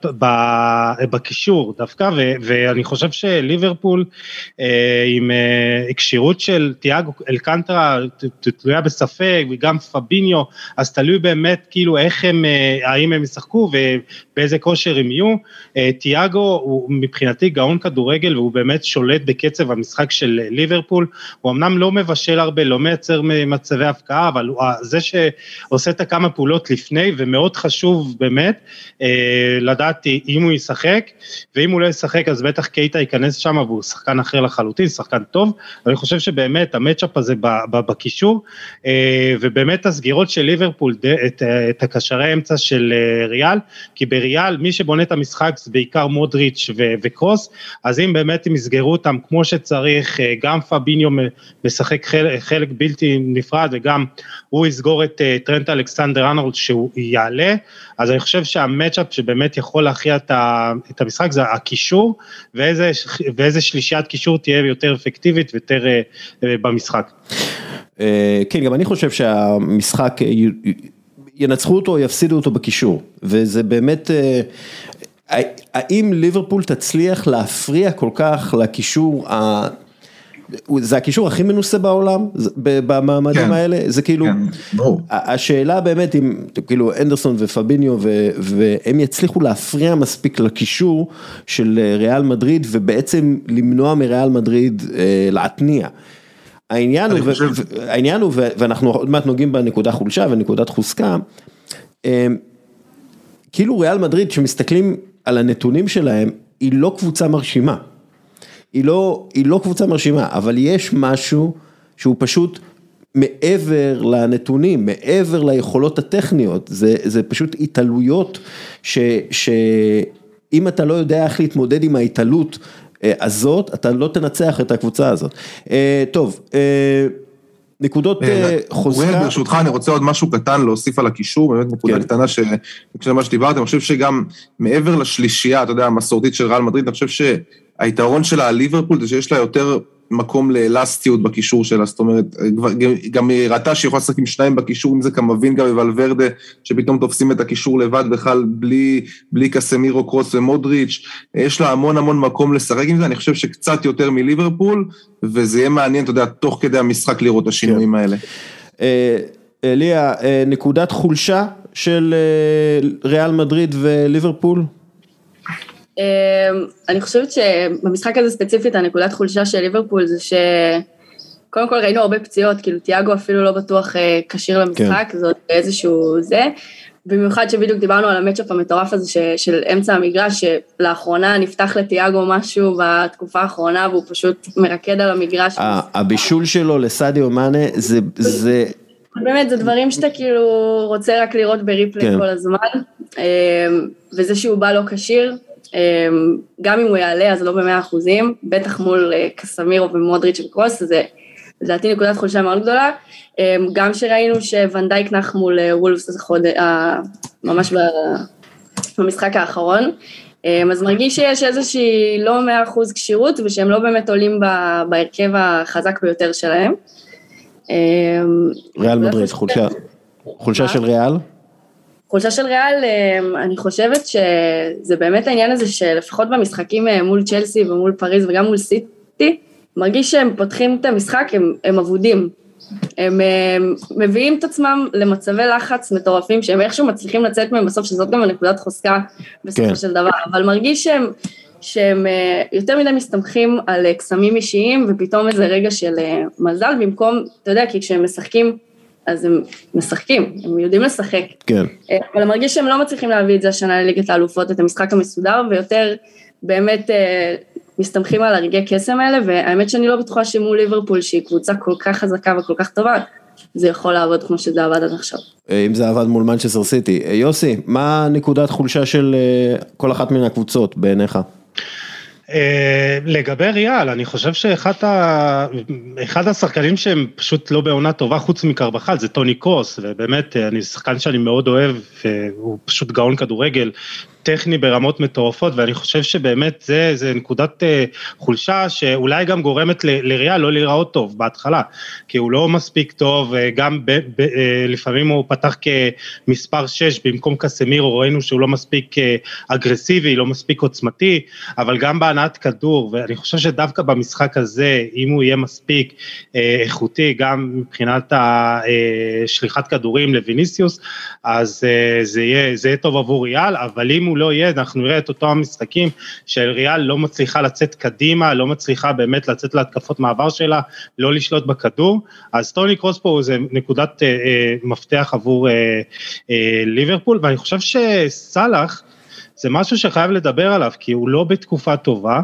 בקישור דווקא, ואני חושב שליברפול אה, עם אה, כשירות של תיאגו אלקנטרה תלויה בספק, וגם פביניו, אז תלוי באמת כאילו איך הם, אה, האם הם ישחקו ובאיזה כושר הם יהיו. תיאגו הוא מבחינתי גאון כדורגל. כדורגל והוא באמת שולט בקצב המשחק של ליברפול, הוא אמנם לא מבשל הרבה, לא מייצר מצבי הפקעה, אבל הוא זה שעושה את הכמה פעולות לפני, ומאוד חשוב באמת אה, לדעת אם הוא ישחק, ואם הוא לא ישחק אז בטח קייטה ייכנס שם והוא שחקן אחר לחלוטין, שחקן טוב, אני חושב שבאמת המצ'אפ הזה בקישור, אה, ובאמת הסגירות של ליברפול, את, את הקשרי האמצע של אה, ריאל, כי בריאל מי שבונה את המשחק זה בעיקר מודריץ' וקרוס, אז אם אם באמת הם יסגרו אותם כמו שצריך, אה, גם פביניו משחק חלק, חלק בלתי נפרד וגם הוא יסגור את אה, טרנט אלכסנדר אנרולד שהוא יעלה, אז אני חושב שהמצ'אפ שבאמת יכול להכריע את המשחק זה הקישור ואיזה, ואיזה שלישיית קישור תהיה יותר אפקטיבית ויותר אה, במשחק. כן, גם אני חושב שהמשחק ינצחו אותו או יפסידו אותו בקישור, וזה באמת, האם ליברפול תצליח להפריע כל כך לקישור, זה הקישור הכי מנוסה בעולם, במעמדים כן, האלה, זה כאילו, כן. השאלה באמת אם, כאילו אנדרסון ופביניו והם יצליחו להפריע מספיק לקישור של ריאל מדריד ובעצם למנוע מריאל מדריד אה, להתניע. העניין הוא, חושב... העניין הוא, ואנחנו עוד מעט נוגעים בנקודה חולשה ונקודת חוזקה, אה, כאילו ריאל מדריד שמסתכלים על הנתונים שלהם, היא לא קבוצה מרשימה. היא לא, היא לא קבוצה מרשימה, אבל יש משהו שהוא פשוט מעבר לנתונים, מעבר ליכולות הטכניות, זה, זה פשוט התעלויות שאם אתה לא יודע איך להתמודד עם ההתעלות אה, הזאת, אתה לא תנצח את הקבוצה הזאת. אה, טוב, אה, נקודות אה, חוזקה. ברשותך, אני רוצה עוד משהו קטן להוסיף על הקישור, באמת נקודה כן. קטנה של מה שדיברתם, אני חושב שגם מעבר לשלישייה, אתה יודע, המסורתית של ריאל מדריד, אני חושב שהיתרון שלה על ליברפול זה שיש לה יותר מקום לאלסטיות בקישור שלה, זאת אומרת, גם היא ראתה שהיא יכולה לשחק עם שניים בקישור, אם זה כמבין גם בוולברדה, שפתאום תופסים את הקישור לבד בכלל בלי, בלי קסמירו, קרוס ומודריץ', יש לה המון המון מקום לשחק עם זה, אני חושב שקצת יותר מליברפול, וזה יהיה מעניין, אתה יודע, תוך כדי המשחק לראות את השינויים כן. האלה. אה, ליה, אה, נקודת חולשה של אה, ריאל מדריד וליברפול? אני חושבת שבמשחק הזה ספציפית הנקודת חולשה של ליברפול זה ש... קודם כל ראינו הרבה פציעות, כאילו תיאגו אפילו לא בטוח אה, כשיר למשחק, כן. זאת איזשהו זה. במיוחד שבדיוק דיברנו על המצ'אפ המטורף הזה ש, של אמצע המגרש, שלאחרונה נפתח לתיאגו משהו בתקופה האחרונה והוא פשוט מרקד על המגרש. הבישול שלו לסעדיו מאנה זה, זה... באמת, זה דברים שאתה כאילו רוצה רק לראות בריפלי כן. כל הזמן, אמ, וזה שהוא בא לא כשיר, אמ, גם אם הוא יעלה אז לא במאה אחוזים, בטח מול אה, קסמירו ומודריץ' וקרוס, זה לדעתי נקודת חולשה מאוד גדולה, אמ, גם שראינו שוונדייק נח מול אה, וולפס אה, ממש במשחק האחרון, אמ, אז מרגיש שיש איזושהי לא מאה אחוז כשירות ושהם לא באמת עולים בהרכב החזק ביותר שלהם. אמ, ריאל מדריד, חולשה, חולשה של ריאל? חולשה של ריאל, אני חושבת שזה באמת העניין הזה שלפחות במשחקים אה, מול צ'לסי ומול פריז וגם מול סיטי, מרגיש שהם פותחים את המשחק, הם, הם אבודים. הם, הם מביאים את עצמם למצבי לחץ מטורפים, שהם איכשהו מצליחים לצאת מהם בסוף, שזאת גם הנקודת חוזקה בסופו כן. של דבר, אבל מרגיש שהם, שהם אה, יותר מדי מסתמכים על אה, קסמים אישיים, ופתאום איזה רגע של אה, מזל, במקום, אתה יודע, כי כשהם משחקים, אז הם משחקים, הם יודעים לשחק. כן. אבל אני מרגיש שהם לא מצליחים להביא את זה השנה לליגת האלופות, את המשחק המסודר, ויותר באמת מסתמכים על הרגעי קסם האלה, והאמת שאני לא בטוחה שמול ליברפול, שהיא קבוצה כל כך חזקה וכל כך טובה, זה יכול לעבוד כמו שזה עבד עד עכשיו. אה, אם זה עבד מול מנצ'סטר סיטי. אה, יוסי, מה נקודת חולשה של אה, כל אחת מן הקבוצות בעיניך? לגבי ריאל, אני חושב שאחד השחקנים שהם פשוט לא בעונה טובה חוץ מקרבחל זה טוני קרוס, ובאמת, אני שחקן שאני מאוד אוהב, הוא פשוט גאון כדורגל, טכני ברמות מטורפות, ואני חושב שבאמת זה, זה נקודת אה, חולשה שאולי גם גורמת לריאל לא להיראות טוב בהתחלה, כי הוא לא מספיק טוב, אה, גם ב, ב, אה, לפעמים הוא פתח כמספר 6 במקום קסמירו, ראינו שהוא לא מספיק אגרסיבי, לא מספיק עוצמתי, אבל גם בהנעת כדור, ואני חושב שדווקא במשחק הזה, אם הוא יהיה מספיק איכותי, גם מבחינת שליחת כדורים לויניסיוס, אז זה יהיה, זה יהיה טוב עבור ריאל, אבל אם הוא לא יהיה, אנחנו נראה את אותם המשחקים של ריאל לא מצליחה לצאת קדימה, לא מצליחה באמת לצאת להתקפות מעבר שלה, לא לשלוט בכדור, אז טוני קרוס פה זה נקודת אה, אה, מפתח עבור אה, אה, ליברפול, ואני חושב שסאלח זה משהו שחייב לדבר עליו, כי הוא לא בתקופה טובה.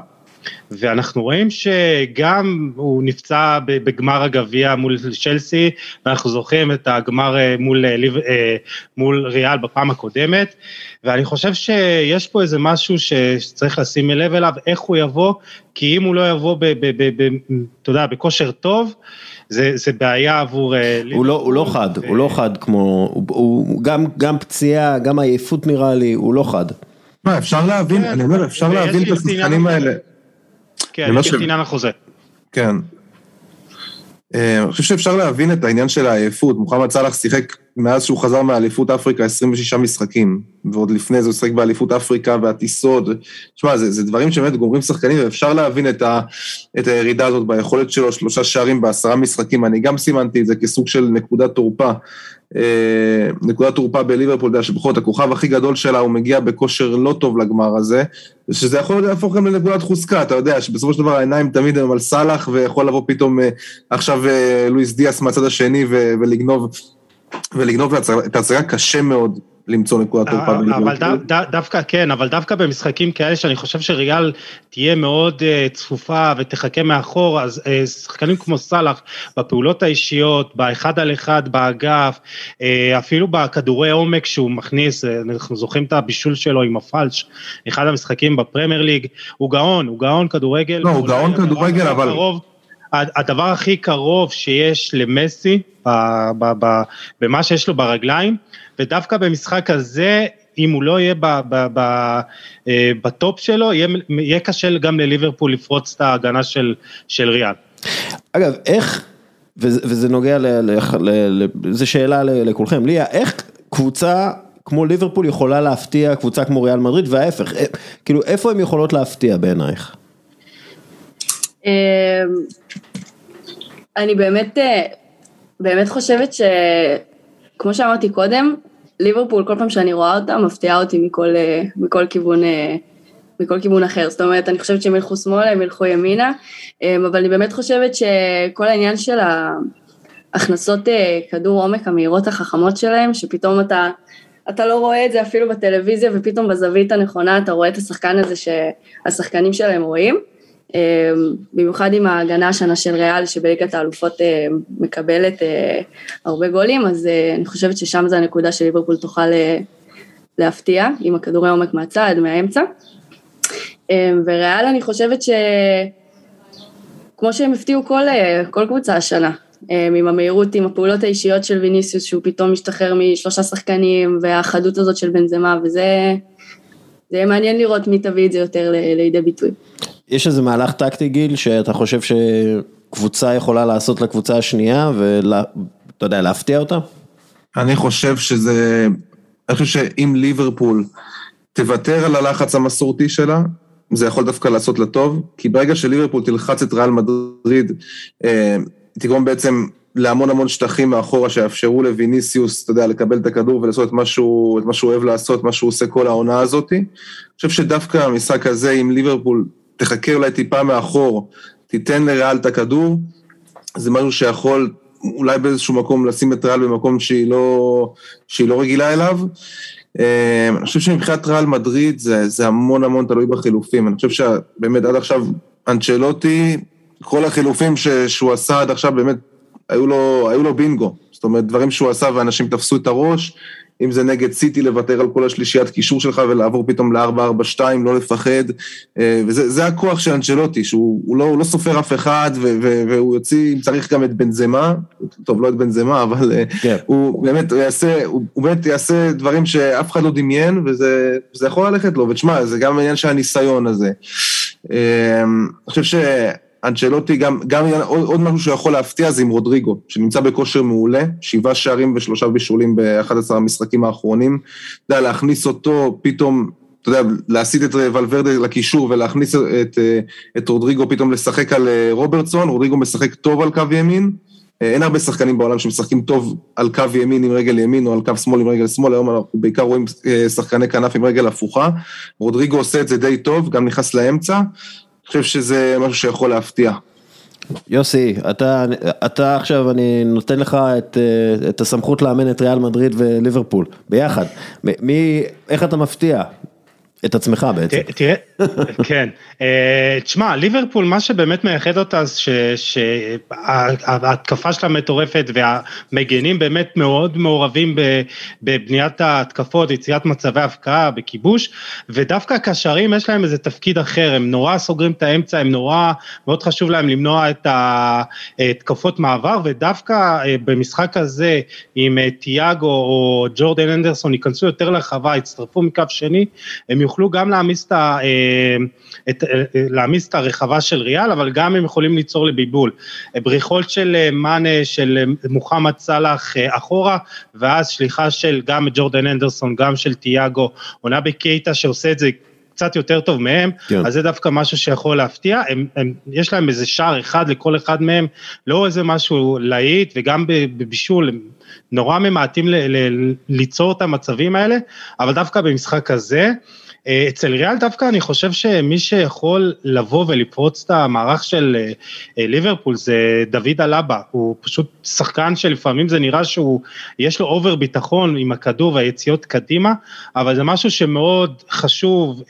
ואנחנו רואים שגם הוא נפצע בגמר הגביע מול צ'לסי, ואנחנו זוכרים את הגמר אה, מול, אה, אה, מול ריאל בפעם הקודמת, ואני חושב שיש פה איזה משהו שצריך לשים לב אליו, איך הוא יבוא, כי אם הוא לא יבוא, ב, ב, ב, ב, אתה יודע, בכושר טוב, זה, זה בעיה עבור... הוא לא, הוא לא חד, ו... הוא לא חד כמו, הוא, הוא גם, גם פציעה, גם עייפות נראה לי, הוא לא חד. מה, אפשר להבין, כן, אני אומר, אפשר להבין את השחקנים האלה. כן, יש את עניין החוזה. כן. אה, אני חושב שאפשר להבין את העניין של העייפות. מוחמד סאלח שיחק מאז שהוא חזר מאליפות אפריקה 26 משחקים, ועוד לפני זה הוא שיחק באליפות אפריקה והטיסות. תשמע, זה, זה דברים שבאמת גומרים שחקנים, ואפשר להבין את, ה, את הירידה הזאת ביכולת שלו, שלושה שערים בעשרה משחקים. אני גם סימנתי את זה כסוג של נקודת תורפה. אה, נקודת תורפה בליברפול, יודע שבכל זאת הכוכב הכי גדול שלה, הוא מגיע בכושר לא טוב לגמר הזה, שזה יכול להפוך גם לנקודת חוזקה, אתה יודע, שבסופו של דבר העיניים תמיד הם על סאלח, ויכול לבוא פתאום אה, עכשיו אה, לואיס דיאס מהצד השני ולגנוב, ולגנוב את ההצגה קשה מאוד למצוא נקודת תורפה. אה, אבל דו, דו, דווקא כן, אבל דווקא במשחקים כאלה שאני חושב שריאל תהיה מאוד uh, צפופה ותחכה מאחור, אז uh, שחקנים כמו סאלח, בפעולות האישיות, באחד על אחד באגף, uh, אפילו בכדורי עומק שהוא מכניס, uh, אנחנו זוכרים את הבישול שלו עם הפלש, אחד המשחקים בפרמייר ליג, הוא גאון, הוא גאון כדורגל. לא, הוא גאון כדורגל, אבל... הדבר הכי קרוב שיש למסי, במה שיש לו ברגליים, ודווקא במשחק הזה, אם הוא לא יהיה אה, בטופ שלו, יהיה, קשה גם לליברפול לפרוץ את ההגנה של, של ריאל. אגב, איך, וזה נוגע, זו שאלה לכולכם, ליה, איך קבוצה כמו ליברפול יכולה להפתיע קבוצה כמו ריאל מדריד, וההפך, אה, כאילו איפה הן יכולות להפתיע בעינייך? אמ, אני באמת, אה, באמת חושבת ש... כמו שאמרתי קודם, ליברפול כל פעם שאני רואה אותה מפתיעה אותי מכל, אה, מכל כיוון מכל כיוון אחר, זאת אומרת, אני חושבת שהם ילכו שמאלה, הם ילכו ימינה, אבל אני באמת חושבת שכל העניין של ההכנסות כדור עומק המהירות החכמות שלהם, שפתאום אתה, אתה לא רואה את זה אפילו בטלוויזיה, ופתאום בזווית הנכונה אתה רואה את השחקן הזה שהשחקנים שלהם רואים. במיוחד עם ההגנה השנה של ריאל שבליגת האלופות מקבלת הרבה גולים, אז אני חושבת ששם זה הנקודה שליברפול תוכל להפתיע עם הכדורי עומק מהצד, מהאמצע. וריאל אני חושבת שכמו שהם הפתיעו כל, כל קבוצה השנה, עם המהירות, עם הפעולות האישיות של ויניסיוס שהוא פתאום משתחרר משלושה שחקנים והחדות הזאת של בנזמה וזה זה יהיה מעניין לראות מי תביא את זה יותר לידי ביטוי. יש איזה מהלך טקטי גיל שאתה חושב שקבוצה יכולה לעשות לקבוצה השנייה ואתה יודע להפתיע אותה? אני חושב שזה, אני חושב שאם ליברפול תוותר על הלחץ המסורתי שלה, זה יכול דווקא לעשות לה טוב, כי ברגע שליברפול תלחץ את ריאל מדריד, תגרום בעצם להמון המון שטחים מאחורה שיאפשרו לויניסיוס, אתה יודע, לקבל את הכדור ולעשות את מה שהוא, את מה שהוא אוהב לעשות, מה שהוא עושה כל העונה הזאת. אני חושב שדווקא המשחק הזה, אם ליברפול תחכה אולי טיפה מאחור, תיתן לריאל את הכדור, זה משהו שיכול אולי באיזשהו מקום לשים את ריאל במקום שהיא לא, שהיא לא רגילה אליו. אני חושב שמבחינת ריאל מדריד זה, זה המון המון תלוי בחילופים, אני חושב שבאמת עד עכשיו אנצ'לוטי, כל החילופים ש, שהוא עשה עד עכשיו באמת היו לו, היו לו בינגו, זאת אומרת דברים שהוא עשה ואנשים תפסו את הראש, אם זה נגד סיטי לוותר על כל השלישיית קישור שלך ולעבור פתאום ל-4-4-2, לא לפחד, וזה הכוח של אנצ'לוטי, שהוא לא, לא סופר אף אחד והוא יוציא, אם צריך גם את בנזמה, טוב, לא את בנזמה, אבל כן. הוא באמת הוא יעשה, הוא, הוא באמת יעשה דברים שאף אחד לא דמיין, וזה יכול ללכת לו, ותשמע, זה גם העניין של הניסיון הזה. אני חושב ש... אנצ'לוטי, גם, גם עוד, עוד משהו שיכול להפתיע זה עם רודריגו, שנמצא בכושר מעולה, שבעה שערים ושלושה בישולים ב-11 המשחקים האחרונים. אתה יודע, להכניס אותו פתאום, אתה יודע, להסיט את ולוורדה לקישור ולהכניס את, את רודריגו פתאום לשחק על רוברטסון, רודריגו משחק טוב על קו ימין. אין הרבה שחקנים בעולם שמשחקים טוב על קו ימין עם רגל ימין או על קו שמאל עם רגל שמאל, היום אנחנו בעיקר רואים שחקני כנף עם רגל הפוכה. רודריגו עושה את זה די טוב, גם נכנס לאמצע. חושב שזה משהו שיכול להפתיע. יוסי, אתה, אתה עכשיו, אני נותן לך את, את הסמכות לאמן את ריאל מדריד וליברפול, ביחד. מי, איך אתה מפתיע? את עצמך בעצם. תראה, כן, תשמע, ליברפול, מה שבאמת מייחד אותה, שההתקפה שלה מטורפת והמגנים באמת מאוד מעורבים בבניית ההתקפות, יציאת מצבי הפקעה, בכיבוש, ודווקא הקשרים יש להם איזה תפקיד אחר, הם נורא סוגרים את האמצע, הם נורא, מאוד חשוב להם למנוע את התקפות מעבר, ודווקא במשחק הזה, אם תיאגו או ג'ורדן אנדרסון ייכנסו יותר לרחבה, יצטרפו מקו שני, הם יוכלו... יוכלו גם להעמיס את, את, להעמיס את הרחבה של ריאל, אבל גם הם יכולים ליצור לבלבול. בריחות של מאנה, של מוחמד סאלח אחורה, ואז שליחה של גם ג'ורדן אנדרסון, גם של תיאגו, עונה בקייטה שעושה את זה קצת יותר טוב מהם, כן. אז זה דווקא משהו שיכול להפתיע, הם, הם, יש להם איזה שער אחד לכל אחד מהם, לא איזה משהו להיט, וגם בבישול, הם נורא ממעטים ל, ל, ליצור את המצבים האלה, אבל דווקא במשחק הזה, אצל ריאל דווקא אני חושב שמי שיכול לבוא ולפרוץ את המערך של ליברפול זה דוד אלבה, הוא פשוט שחקן שלפעמים זה נראה שהוא, יש לו אובר ביטחון עם הכדור והיציאות קדימה, אבל זה משהו שמאוד חשוב.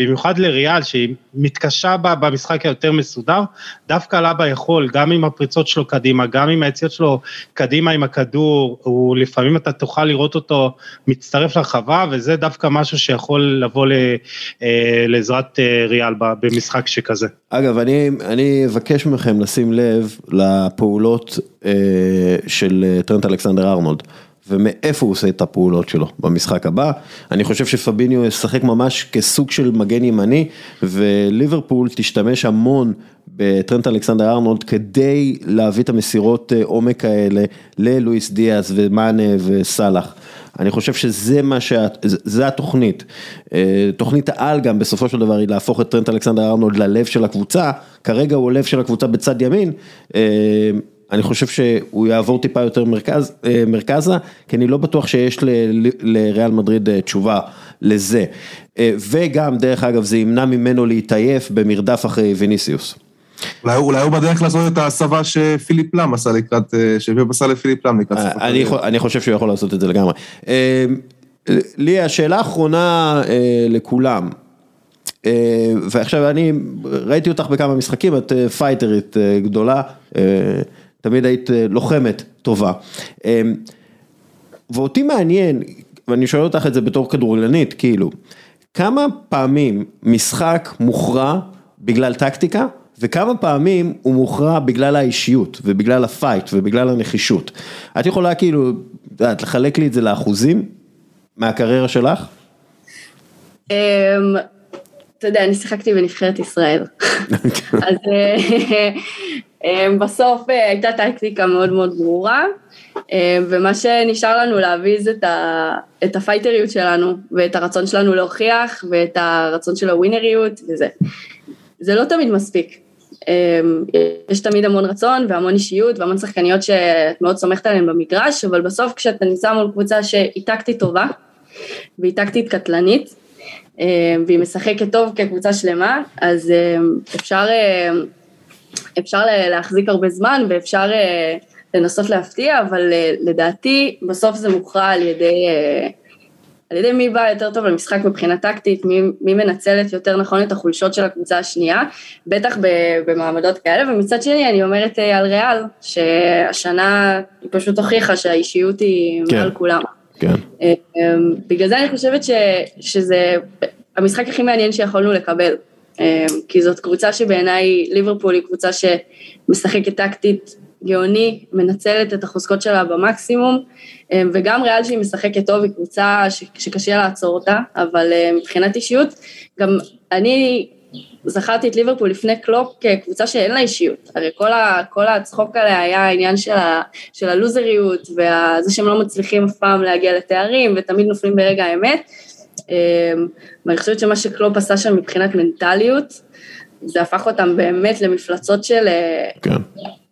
במיוחד לריאל שהיא מתקשה במשחק היותר מסודר, דווקא לבה יכול, גם עם הפריצות שלו קדימה, גם עם היציאות שלו קדימה עם הכדור, הוא לפעמים אתה תוכל לראות אותו מצטרף לרחבה, וזה דווקא משהו שיכול לבוא אה, לעזרת אה, ריאל במשחק שכזה. אגב, אני, אני אבקש מכם לשים לב לפעולות אה, של טרנט אלכסנדר ארנולד. ומאיפה הוא עושה את הפעולות שלו במשחק הבא. אני חושב שפביניו ישחק ממש כסוג של מגן ימני, וליברפול תשתמש המון בטרנט אלכסנדר ארנולד כדי להביא את המסירות עומק האלה ללואיס דיאס ומאנה וסאלח. אני חושב שזה מה שה... זה התוכנית. תוכנית העל גם בסופו של דבר היא להפוך את טרנט אלכסנדר ארנולד ללב של הקבוצה, כרגע הוא לב של הקבוצה בצד ימין. אני חושב שהוא יעבור טיפה יותר מרכז, אה, מרכזה, כי אני לא בטוח שיש ל- ל- לריאל מדריד אה, תשובה לזה. אה, וגם, דרך אגב, זה ימנע ממנו להתעייף במרדף אחרי ויניסיוס. אולי אולי הוא בדרך לעשות את ההסבה שפיליפ לאם עשה לקראת, שפיליפ עשה לפיליפ לאם לקראת סוף אני. חו- אני חושב שהוא יכול לעשות את זה לגמרי. לי השאלה האחרונה לכולם, ועכשיו אני ראיתי אותך בכמה משחקים, את פייטרית גדולה, תמיד היית אה, לוחמת טובה. אה, ואותי מעניין, ואני שואל אותך את זה בתור כדורגלנית, כאילו, כמה פעמים משחק מוכרע בגלל טקטיקה, וכמה פעמים הוא מוכרע בגלל האישיות, ובגלל הפייט, ובגלל הנחישות. את יכולה כאילו, את לחלק לי את זה לאחוזים מהקריירה שלך? אתה יודע, אני שיחקתי בנבחרת ישראל. אז אה, אמ, בסוף אה, הייתה טקטיקה מאוד מאוד ברורה, ומה שנשאר לנו להביא זה את ה- את הפייטריות שלנו, ואת הרצון שלנו להוכיח, ואת הרצון של הווינריות, וזה. זה לא תמיד מספיק. יש תמיד המון רצון והמון אישיות והמון שחקניות שאת מאוד סומכת עליהן במגרש, אבל בסוף כשאתה נמצא מול קבוצה שהיא טקטית טובה, והיא טקטית קטלנית, והיא משחקת טוב כקבוצה שלמה, אז אמ, אפשר, אמ, אפשר לה- להחזיק הרבה זמן ואפשר אה, לנסות להפתיע, אבל אה, לדעתי בסוף זה מוכרע על ידי, אה, על ידי מי בא יותר טוב למשחק מבחינה טקטית, מי, מי מנצלת יותר נכון את החולשות של הקבוצה השנייה, בטח במעמדות כאלה, ומצד שני אני אומרת אה, על ריאל, שהשנה היא פשוט הוכיחה שהאישיות היא כן. מעל כולם. כן. אמ, בגלל זה אני חושבת ש, שזה המשחק הכי מעניין שיכולנו לקבל. אמ, כי זאת קבוצה שבעיניי ליברפול היא קבוצה שמשחקת טקטית גאוני, מנצלת את החוזקות שלה במקסימום, אמ, וגם ריאל שהיא משחקת טוב היא קבוצה ש, שקשה לעצור אותה, אבל אמ, מבחינת אישיות, גם אני זכרתי את ליברפול לפני קלופ כקבוצה שאין לה אישיות, הרי כל, ה, כל הצחוק עליה היה העניין של, ה, של הלוזריות, וזה שהם לא מצליחים אף פעם להגיע לתארים, ותמיד נופלים ברגע האמת, אמ, ואני חושבת שמה שקלופ עשה שם מבחינת מנטליות, זה הפך אותם באמת למפלצות של אה, כן.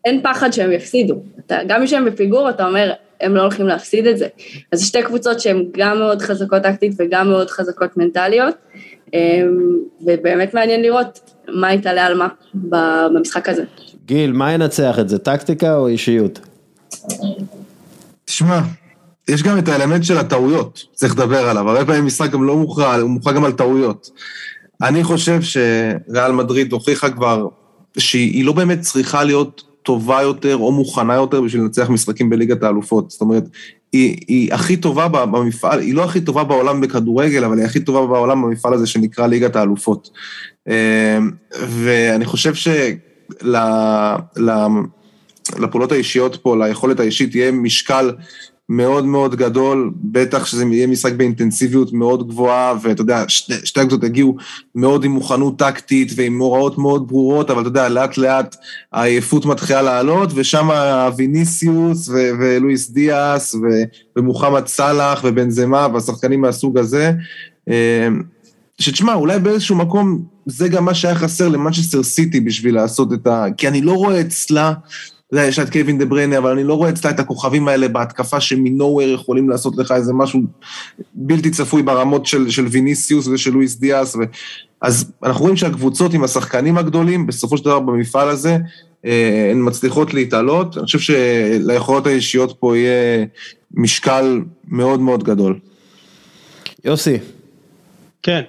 אין פחד שהם יפסידו. אתה, גם כשהם בפיגור, אתה אומר, הם לא הולכים להפסיד את זה. אז שתי קבוצות שהן גם מאוד חזקות טקטית וגם מאוד חזקות מנטליות, ובאמת מעניין לראות מה יתעלה על מה במשחק הזה. גיל, מה ינצח את זה, טקטיקה או אישיות? תשמע, יש גם את האלמנט של הטעויות, צריך לדבר עליו. הרבה פעמים משחק גם לא מוכרע, הוא מוכרע גם על טעויות. אני חושב שריאל מדריד הוכיחה כבר שהיא לא באמת צריכה להיות טובה יותר או מוכנה יותר בשביל לנצח משחקים בליגת האלופות. זאת אומרת, היא, היא הכי טובה במפעל, היא לא הכי טובה בעולם בכדורגל, אבל היא הכי טובה בעולם במפעל הזה שנקרא ליגת האלופות. אה, ואני חושב של... האישיות פה, ליכולת האישית, יהיה משקל מאוד מאוד גדול, בטח שזה יהיה משחק באינטנסיביות מאוד גבוהה, ואתה יודע, שתי, שתי הקבוצות הגיעו מאוד עם מוכנות טקטית ועם הוראות מאוד ברורות, אבל אתה יודע, לאט לאט העייפות מתחילה לעלות, ושם ויניסיוס ו- ולואיס דיאס ו- ומוחמד סאלח ובנזמה והשחקנים מהסוג הזה. אה, שתשמע, אולי באיזשהו מקום זה גם מה שהיה חסר למנצ'סטר סיטי בשביל לעשות את ה... כי אני לא רואה אצלה, אתה יודע, יש לה את קווין דה בראונה, אבל אני לא רואה אצלה את הכוכבים האלה בהתקפה שמ out of nowhere יכולים לעשות לך איזה משהו בלתי צפוי ברמות של, של ויניסיוס ושל לואיס דיאס. ו... אז אנחנו רואים שהקבוצות עם השחקנים הגדולים, בסופו של דבר במפעל הזה, אה, הן מצליחות להתעלות. אני חושב שליכולות האישיות פה יהיה משקל מאוד מאוד גדול. יוסי, כן,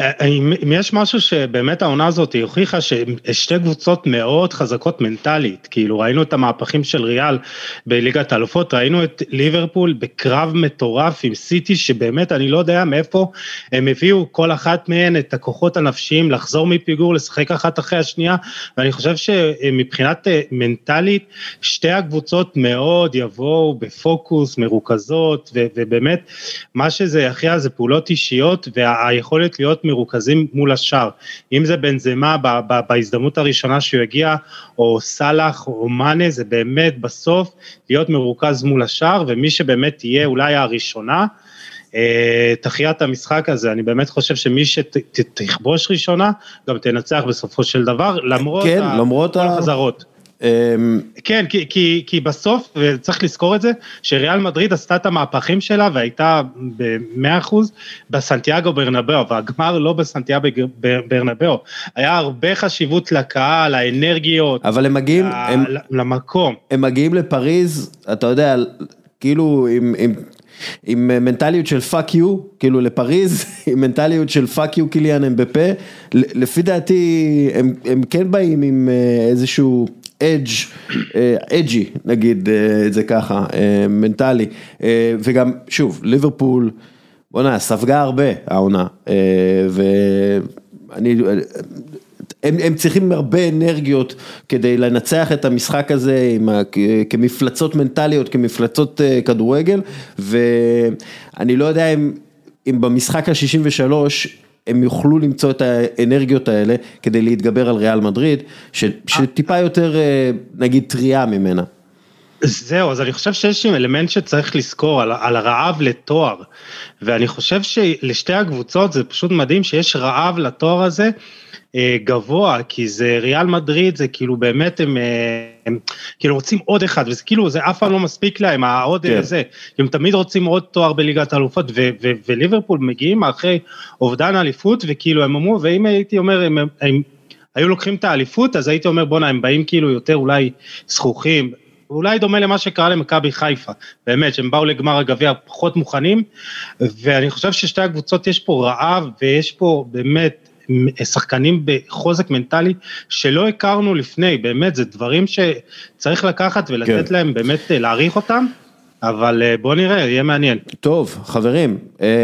אם אם יש משהו שבאמת העונה הזאת הוכיחה ששתי קבוצות מאוד חזקות מנטלית, כאילו ראינו את המהפכים של ריאל בליגת האלופות, ראינו את ליברפול בקרב מטורף עם סיטי שבאמת אני לא יודע מאיפה הם הביאו כל אחת מהן את הכוחות הנפשיים לחזור מפיגור, לשחק אחת אחרי השנייה, ואני חושב שמבחינת אה, מנטלית שתי הקבוצות מאוד יבואו בפוקוס, מרוכזות, ובאמת מה שזה יכריע זה פעולות אישיות וה... היכולת להיות מרוכזים מול השאר, אם זה בנזמה ב- ב- בהזדמנות הראשונה שהוא יגיע, או סאלח או מאנה, זה באמת בסוף להיות מרוכז מול השאר, ומי שבאמת תהיה אולי הראשונה, אה, תחייה את המשחק הזה, אני באמת חושב שמי שתכבוש ראשונה, גם תנצח בסופו של דבר, למרות, כן, ה- למרות החזרות. אמ, כן, כי, כי, כי בסוף, וצריך לזכור את זה, שריאל מדריד עשתה את המהפכים שלה והייתה ב-100% בסנטיאגו ברנבאו, והגמר לא בסנטיאגו ברנבאו. היה הרבה חשיבות לקהל, לאנרגיות, אבל הם מגיעים, ל- הם, למקום. הם מגיעים לפריז, אתה יודע, כאילו עם, עם, עם מנטליות של fuck you, כאילו לפריז, עם מנטליות של fuck you קיליאן אמבפה, לפי דעתי הם, הם כן באים עם אה, איזשהו אדג', אדג'י נגיד אה, את זה ככה, אה, מנטלי, אה, וגם שוב, ליברפול, בוא'נה, ספגה הרבה העונה, אה, ואני... הם, הם צריכים הרבה אנרגיות כדי לנצח את המשחק הזה עם ה, כמפלצות מנטליות, כמפלצות אה, כדורגל, ואני לא יודע אם, אם במשחק ה-63 הם יוכלו למצוא את האנרגיות האלה כדי להתגבר על ריאל מדריד, ש, שטיפה יותר אה, נגיד טריה ממנה. זהו, אז אני חושב שיש אלמנט שצריך לזכור על, על הרעב לתואר, ואני חושב שלשתי הקבוצות זה פשוט מדהים שיש רעב לתואר הזה. גבוה, כי זה ריאל מדריד, זה כאילו באמת הם, הם כאילו רוצים עוד אחד, וזה כאילו, זה אף פעם לא מספיק להם, העוד כן. זה, הם תמיד רוצים עוד תואר בליגת האלופות, וליברפול מגיעים אחרי אובדן האליפות, וכאילו הם אמרו, ואם הייתי אומר, הם, הם, הם היו לוקחים את האליפות, אז הייתי אומר, בואנה, הם באים כאילו יותר אולי זכוכים, אולי דומה למה שקרה למכבי חיפה, באמת, שהם באו לגמר הגביע פחות מוכנים, ואני חושב ששתי הקבוצות יש פה רעב, ויש פה באמת, שחקנים בחוזק מנטלי שלא הכרנו לפני, באמת, זה דברים שצריך לקחת ולתת כן. להם באמת להעריך אותם. אבל בוא נראה, יהיה מעניין. טוב, חברים,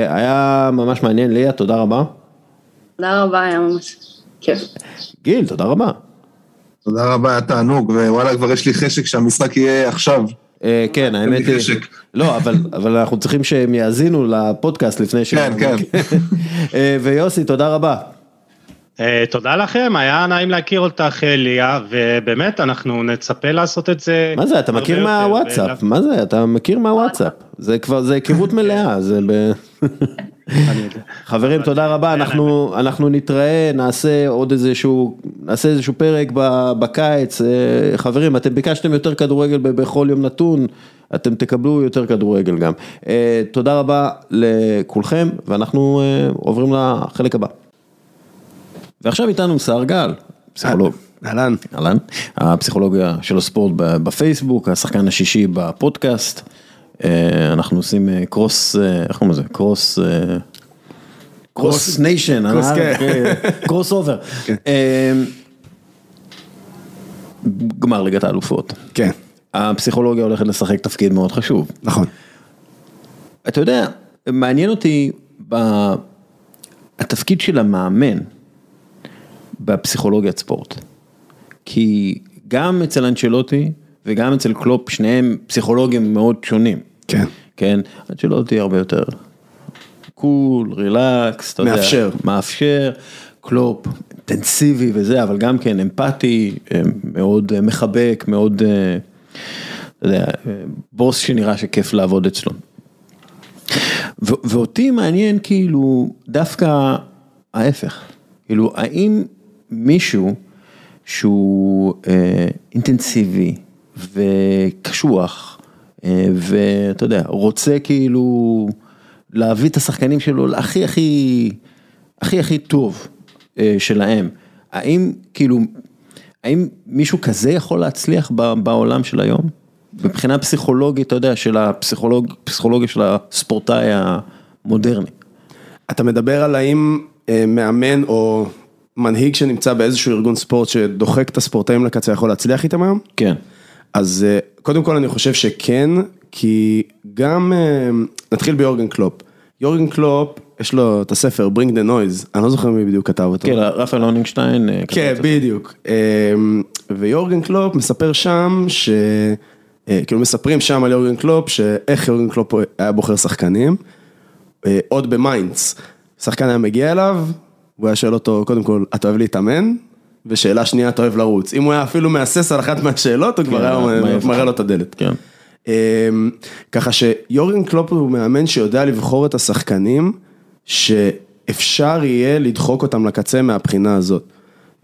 היה ממש מעניין, ליה, תודה רבה. תודה רבה, היה ממש כיף. גיל, תודה רבה. תודה רבה, היה תענוג, ווואלה, כבר יש לי חשק שהמשחק יהיה עכשיו. כן, האמת היא, לא, אבל אנחנו צריכים שהם יאזינו לפודקאסט לפני ש... כן, כן. ויוסי, תודה רבה. תודה לכם, היה נעים להכיר אותך ליה, ובאמת אנחנו נצפה לעשות את זה. מה זה, אתה מכיר מהוואטסאפ, מה זה, אתה מכיר מהוואטסאפ, זה כבר, זה היכרות מלאה, זה ב... חברים, תודה רבה, אנחנו, אנחנו נתראה, נעשה עוד איזשהו, נעשה איזשהו פרק בקיץ, חברים, אתם ביקשתם יותר כדורגל בכל יום נתון, אתם תקבלו יותר כדורגל גם. תודה רבה לכולכם, ואנחנו עוברים לחלק הבא. ועכשיו איתנו סער גל, פסיכולוג. אהלן. אהלן. הפסיכולוגיה של הספורט בפייסבוק, השחקן השישי בפודקאסט. אנחנו עושים cross, איך קוראים לזה? קרוס... קרוס ניישן, קרוס אובר. גמר ליגת האלופות. כן. הפסיכולוגיה הולכת לשחק תפקיד מאוד חשוב. נכון. אתה יודע, מעניין אותי התפקיד של המאמן. בפסיכולוגיית ספורט. כי גם אצל אנצ'לוטי וגם אצל קלופ, שניהם פסיכולוגים מאוד שונים. כן. כן, אנצ'לוטי הרבה יותר cool, relaxed, אתה מאפשר. יודע, מאפשר, קלופ, אינטנסיבי וזה, אבל גם כן אמפתי, מאוד מחבק, מאוד, אתה יודע, בוס שנראה שכיף לעבוד אצלו. ואותי מעניין כאילו דווקא ההפך, כאילו האם מישהו שהוא אה, אינטנסיבי וקשוח אה, ואתה יודע, רוצה כאילו להביא את השחקנים שלו להכי הכי, הכי הכי טוב אה, שלהם, האם כאילו, האם מישהו כזה יכול להצליח בעולם של היום? מבחינה פסיכולוגית, אתה יודע, של הפסיכולוג, פסיכולוגיה של הספורטאי המודרני. אתה מדבר על האם מאמן או מנהיג שנמצא באיזשהו ארגון ספורט שדוחק את הספורטאים לקצה יכול להצליח איתם היום? כן. אז קודם כל אני חושב שכן, כי גם, נתחיל ביורגן קלופ. יורגן קלופ, יש לו את הספר Bring the Noise, אני לא זוכר מי בדיוק כתב אותו. כן, רפאל הוניגשטיין. כן, בדיוק. ויורגן קלופ מספר שם ש... כאילו מספרים שם על יורגן קלופ, שאיך יורגן קלופ היה בוחר שחקנים, עוד במיינץ, שחקן היה מגיע אליו, הוא היה שואל אותו, קודם כל, אתה אוהב להתאמן? ושאלה שנייה, אתה אוהב לרוץ. אם הוא היה אפילו מהסס על אחת מהשאלות, הוא כבר היה מראה לו את הדלת. כן. ככה שיורגן קלופ הוא מאמן שיודע לבחור את השחקנים, שאפשר יהיה לדחוק אותם לקצה מהבחינה הזאת.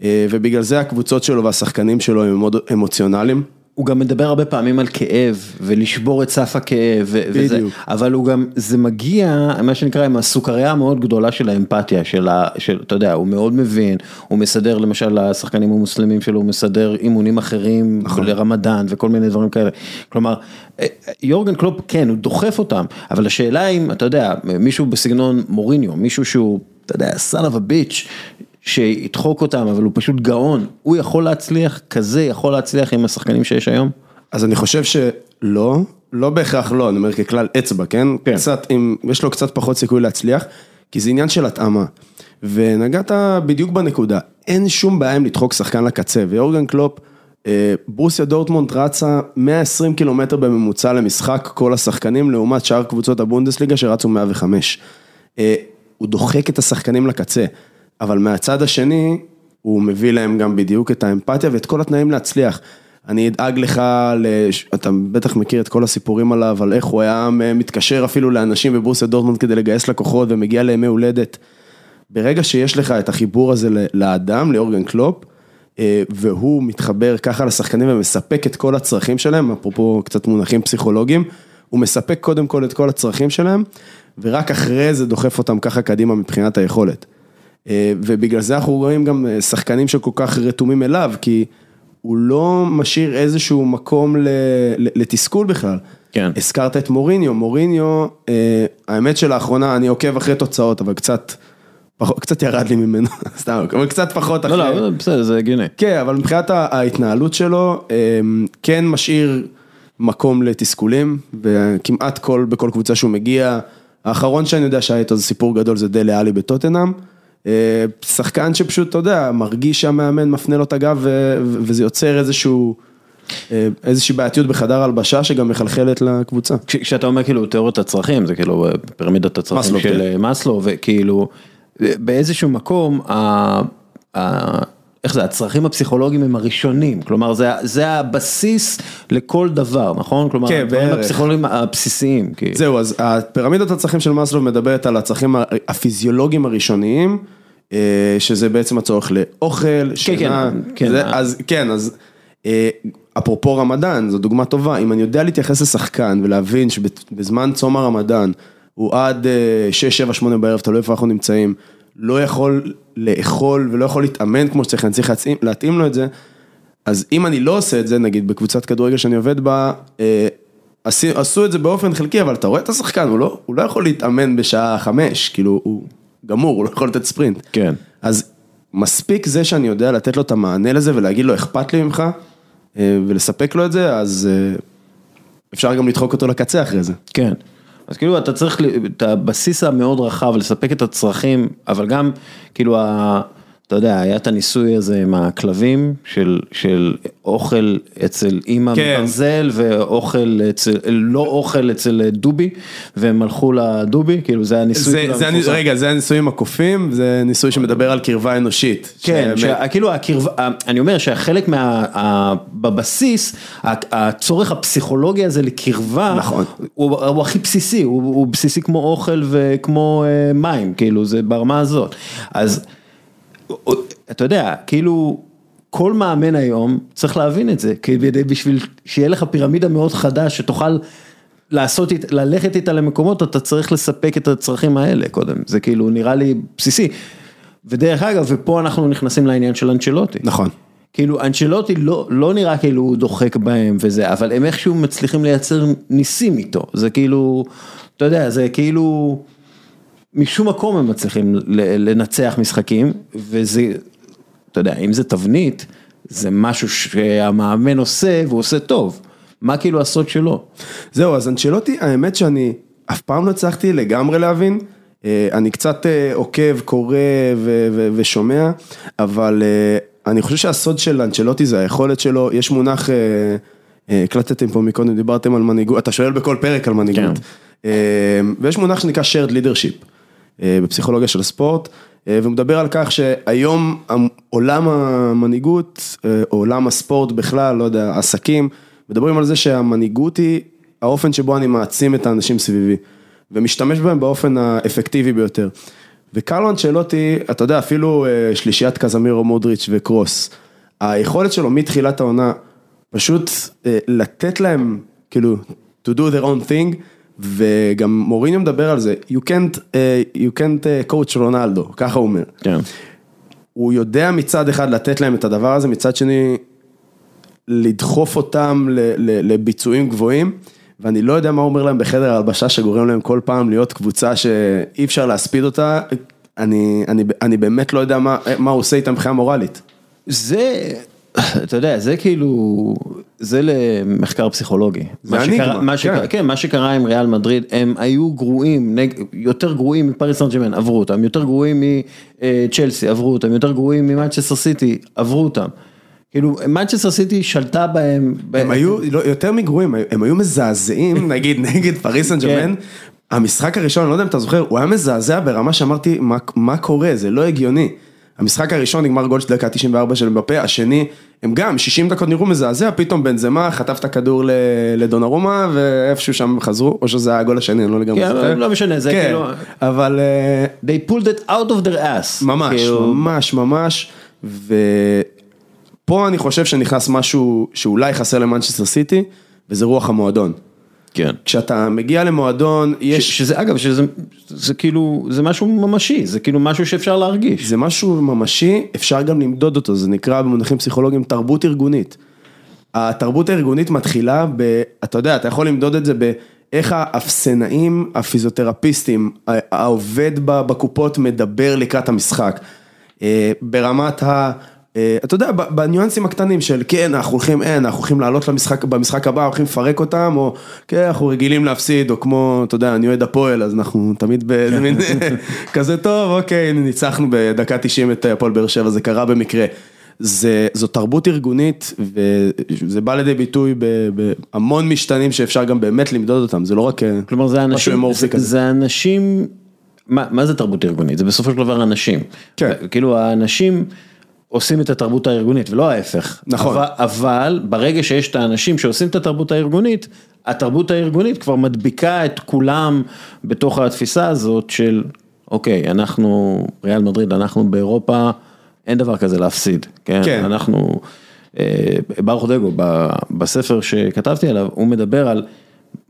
אה, ובגלל זה הקבוצות שלו והשחקנים שלו הם מאוד אמוציונליים. הוא גם מדבר הרבה פעמים על כאב ולשבור את סף הכאב וזה. אבל הוא גם, זה מגיע, מה שנקרא, עם הסוכריה המאוד גדולה של האמפתיה, של, ה, של, אתה יודע, הוא מאוד מבין, הוא מסדר למשל לשחקנים המוסלמים שלו, הוא מסדר אימונים אחרים נכון. לרמדאן וכל מיני דברים כאלה, כלומר, אה, יורגן קלופ, כן, הוא דוחף אותם, אבל השאלה אם, אתה יודע, מישהו בסגנון מוריניו, מישהו שהוא, אתה יודע, son of a bitch, שידחוק אותם, אבל הוא פשוט גאון, הוא יכול להצליח, כזה יכול להצליח עם השחקנים שיש היום? אז אני חושב שלא, לא בהכרח לא, אני אומר ככלל אצבע, כן? כן. קצת, אם, יש לו קצת פחות סיכוי להצליח, כי זה עניין של התאמה. ונגעת בדיוק בנקודה, אין שום בעיה עם לדחוק שחקן לקצה, ויורגן קלופ, אה, ברוסיה דורטמונד רצה 120 קילומטר בממוצע למשחק כל השחקנים, לעומת שאר קבוצות הבונדסליגה שרצו 105. אה, הוא דוחק את השחקנים לקצה, אבל מהצד השני, הוא מביא להם גם בדיוק את האמפתיה ואת כל התנאים להצליח. אני אדאג לך, לש... אתה בטח מכיר את כל הסיפורים עליו, על איך הוא היה מתקשר אפילו לאנשים בבורסיה דורטמונד כדי לגייס לקוחות ומגיע לימי הולדת. ברגע שיש לך את החיבור הזה לאדם, לאורגן קלופ, אה, והוא מתחבר ככה לשחקנים ומספק את כל הצרכים שלהם, אפרופו קצת מונחים פסיכולוגיים, הוא מספק קודם כל את כל הצרכים שלהם, ורק אחרי זה דוחף אותם ככה קדימה מבחינת היכולת. אה, ובגלל זה אנחנו רואים גם אה, שחקנים שכל כך רתומים אליו, כי הוא לא משאיר איזשהו מקום לתסכול בכלל. כן. הזכרת את מוריניו, מוריניו, אה, האמת שלאחרונה אני עוקב אחרי תוצאות, אבל קצת, קצת ירד לי ממנו, סתם, אבל קצת פחות אחרי. לא, לא, בסדר, זה הגיוני. כן, אבל מבחינת ההתנהלות שלו, כן משאיר מקום לתסכולים, וכמעט כל, בכל קבוצה שהוא מגיע, האחרון שאני יודע שהיה איתו זה סיפור גדול, זה דלה עלי בטוטנאם. אה, שחקן שפשוט, אתה יודע, מרגיש שהמאמן מפנה לו את הגב, וזה יוצר איזשהו, אה, איזושהי בעייתיות בחדר הלבשה שגם מחלחלת לקבוצה. כש- כשאתה אומר כאילו תיאוריית הצרכים, זה כאילו אה, פירמידת הצרכים מאסלו, של כן. מאסלו, וכאילו באיזשהו מקום, ה- ה- איך זה, הצרכים הפסיכולוגיים הם הראשונים, כלומר זה, זה הבסיס לכל דבר, נכון? כלומר, כן, הדברים. הפסיכולוגיים הבסיסיים. כאילו. זהו, אז הפירמידת הצרכים של מאסלו מדברת על הצרכים הפיזיולוגיים הראשוניים, שזה בעצם הצורך לאוכל, שינה, כן, כן. זה- אז כן, אז אה, אפרופו רמדאן, זו דוגמה טובה, אם אני יודע להתייחס לשחקן ולהבין שבזמן צום הרמדאן, הוא עד 6, 7, 8 בערב, תלוי איפה אנחנו נמצאים, לא יכול לאכול ולא יכול להתאמן כמו שצריך, אני צריך להתאים, להתאים לו את זה, אז אם אני לא עושה את זה, נגיד בקבוצת כדורגל שאני עובד בה, אה, עשי- עשו את זה באופן חלקי, אבל אתה רואה את השחקן, הוא לא, הוא לא יכול להתאמן בשעה חמש, כאילו הוא גמור, הוא לא יכול לתת ספרינט. כן. אז מספיק זה שאני יודע לתת לו את המענה לזה ולהגיד לו אכפת לי ממך, אה, ולספק לו את זה, אז אה, אפשר גם לדחוק אותו לקצה אחרי זה. כן. אז כאילו אתה צריך את הבסיס המאוד רחב לספק את הצרכים, אבל גם כאילו, ה, אתה יודע, היה את הניסוי הזה עם הכלבים של, של אוכל אצל אימא כן. מברזל ואוכל אצל, לא אוכל אצל דובי, והם הלכו לדובי, כאילו זה הניסוי. זה, כאילו זה, המפורסם. רגע, זה הניסוי עם הקופים, זה ניסוי שמדבר על קרבה אנושית. כן, שבאמת- שה- כאילו הקרבה, אני אומר שהחלק מה, ה- בבסיס, הצורך הפסיכולוגי הזה לקרבה, נכון. הוא, הוא הכי בסיסי, הוא, הוא בסיסי כמו אוכל וכמו אה, מים, כאילו זה ברמה הזאת. אז אתה יודע, כאילו כל מאמן היום צריך להבין את זה, כדי בשביל שיהיה לך פירמידה מאוד חדה שתוכל לעשות, ללכת איתה למקומות, אתה צריך לספק את הצרכים האלה קודם, זה כאילו נראה לי בסיסי. ודרך אגב, ופה אנחנו נכנסים לעניין של אנצ'לוטי. נכון. כאילו אנצ'לוטי לא, לא נראה כאילו הוא דוחק בהם וזה, אבל הם איכשהו מצליחים לייצר ניסים איתו, זה כאילו, אתה יודע, זה כאילו, משום מקום הם מצליחים לנצח משחקים, וזה, אתה יודע, אם זה תבנית, זה משהו שהמאמן עושה והוא עושה טוב, מה כאילו הסוד שלו? זהו, אז אנצ'לוטי, האמת שאני אף פעם לא הצלחתי לגמרי להבין. אה, אני קצת אה, עוקב, קורא ו- ו- ושומע, אבל אה, אני חושב שהסוד של אנצ'לוטי זה היכולת שלו, יש מונח, הקלטתם פה מקודם, דיברתם על מנהיגות, אתה שואל בכל פרק על מנהיגות. אה, ויש מונח שנקרא shared leadership בפסיכולוגיה של הספורט, אה, ומדבר על כך שהיום עולם המנהיגות, אה, או עולם הספורט בכלל, לא יודע, עסקים, מדברים על זה שהמנהיגות היא האופן שבו אני מעצים את האנשים סביבי, ומשתמש בהם באופן האפקטיבי ביותר. וקרלו אנצ'לוטי, אתה יודע, אפילו אה, שלישיית קזמירו, מודריץ' וקרוס, היכולת שלו מתחילת העונה, פשוט אה, לתת להם, כאילו, to do their own thing, וגם מוריניו מדבר על זה, you can't, אה, you can't אה, coach רונלדו, ככה הוא אומר. כן. הוא יודע מצד אחד לתת להם את הדבר הזה, מצד שני לדחוף אותם ל- ל- לביצועים גבוהים, ואני לא יודע מה הוא אומר להם בחדר ההלבשה שגורם להם כל פעם להיות קבוצה שאי אפשר להספיד אותה, אני, אני, אני באמת לא יודע מה, מה הוא עושה איתם מבחינה מורלית. זה, אתה יודע, זה כאילו, זה למחקר פסיכולוגי. מה שקרה- מה כן. שקרה- כן, מה שקרה עם ריאל מדריד, הם היו גרועים, נג- יותר גרועים מפריס סן ג'רמן, עברו אותם, יותר גרועים מצ'לסי, עברו אותם, יותר גרועים ממנצ'סטר סיטי, עברו אותם. כאילו, מנצ'סטר סיטי שלטה בהם. הם היו לא, יותר מגרועים, הם היו מזעזעים, נגיד נגד פריס סן ג'רמן. המשחק הראשון, אני לא יודע אם אתה זוכר, הוא היה מזעזע ברמה שאמרתי, מה, מה קורה, זה לא הגיוני. המשחק הראשון נגמר גול של דקה 94 של מבפה, השני, הם גם 60 דקות נראו מזעזע, פתאום בנזמה חטף את הכדור לדונארומה, ואיפשהו שם חזרו, או שזה היה הגול השני, אני לא לגמרי כן, זוכר. לא משנה, זה כן, כאילו- אבל אה, They pulled it out of their ass. ממש, כאילו, ממש, ממש, ופה אני חושב שנכנס משהו שאולי חסר למנצ'סטר סיטי, וזה רוח המועדון. כן. כשאתה מגיע למועדון, יש, שזה אגב, שזה זה כאילו, זה משהו ממשי, זה כאילו משהו שאפשר להרגיש. זה משהו ממשי, אפשר גם למדוד אותו, זה נקרא במונחים פסיכולוגיים תרבות ארגונית. התרבות הארגונית מתחילה ב, אתה יודע, אתה יכול למדוד את זה באיך האפסנאים, הפיזיותרפיסטים, העובד ב- בקופות מדבר לקראת המשחק. אה, ברמת ה... אה, אתה יודע, בניואנסים הקטנים של כן, אנחנו הולכים, אין, אנחנו הולכים לעלות למשחק, במשחק הבא, הולכים לפרק אותם, או כן, אנחנו רגילים להפסיד, או כמו, אתה יודע, אני אוהד הפועל, אז אנחנו תמיד באיזה מין, כזה טוב, אוקיי, ניצחנו בדקה 90 את הפועל באר שבע, זה קרה במקרה. זה, זו תרבות ארגונית, וזה בא לידי ביטוי בהמון משתנים שאפשר גם באמת למדוד אותם, זה לא רק אה, כלומר זה משהו אנשים, אמורפי זה, כזה. זה אנשים, מה, מה זה תרבות ארגונית? זה בסופו של דבר אנשים. כן. כאילו האנשים עושים את התרבות הארגונית ולא ההפך. נכון. אבל, אבל ברגע שיש את האנשים שעושים את התרבות הארגונית, התרבות הארגונית כבר מדביקה את כולם בתוך התפיסה הזאת של אוקיי, אנחנו, ריאל מדריד, אנחנו באירופה, אין דבר כזה להפסיד. כן. כן. אנחנו, אה, ברוך דגו, ב- בספר שכתבתי עליו, הוא מדבר על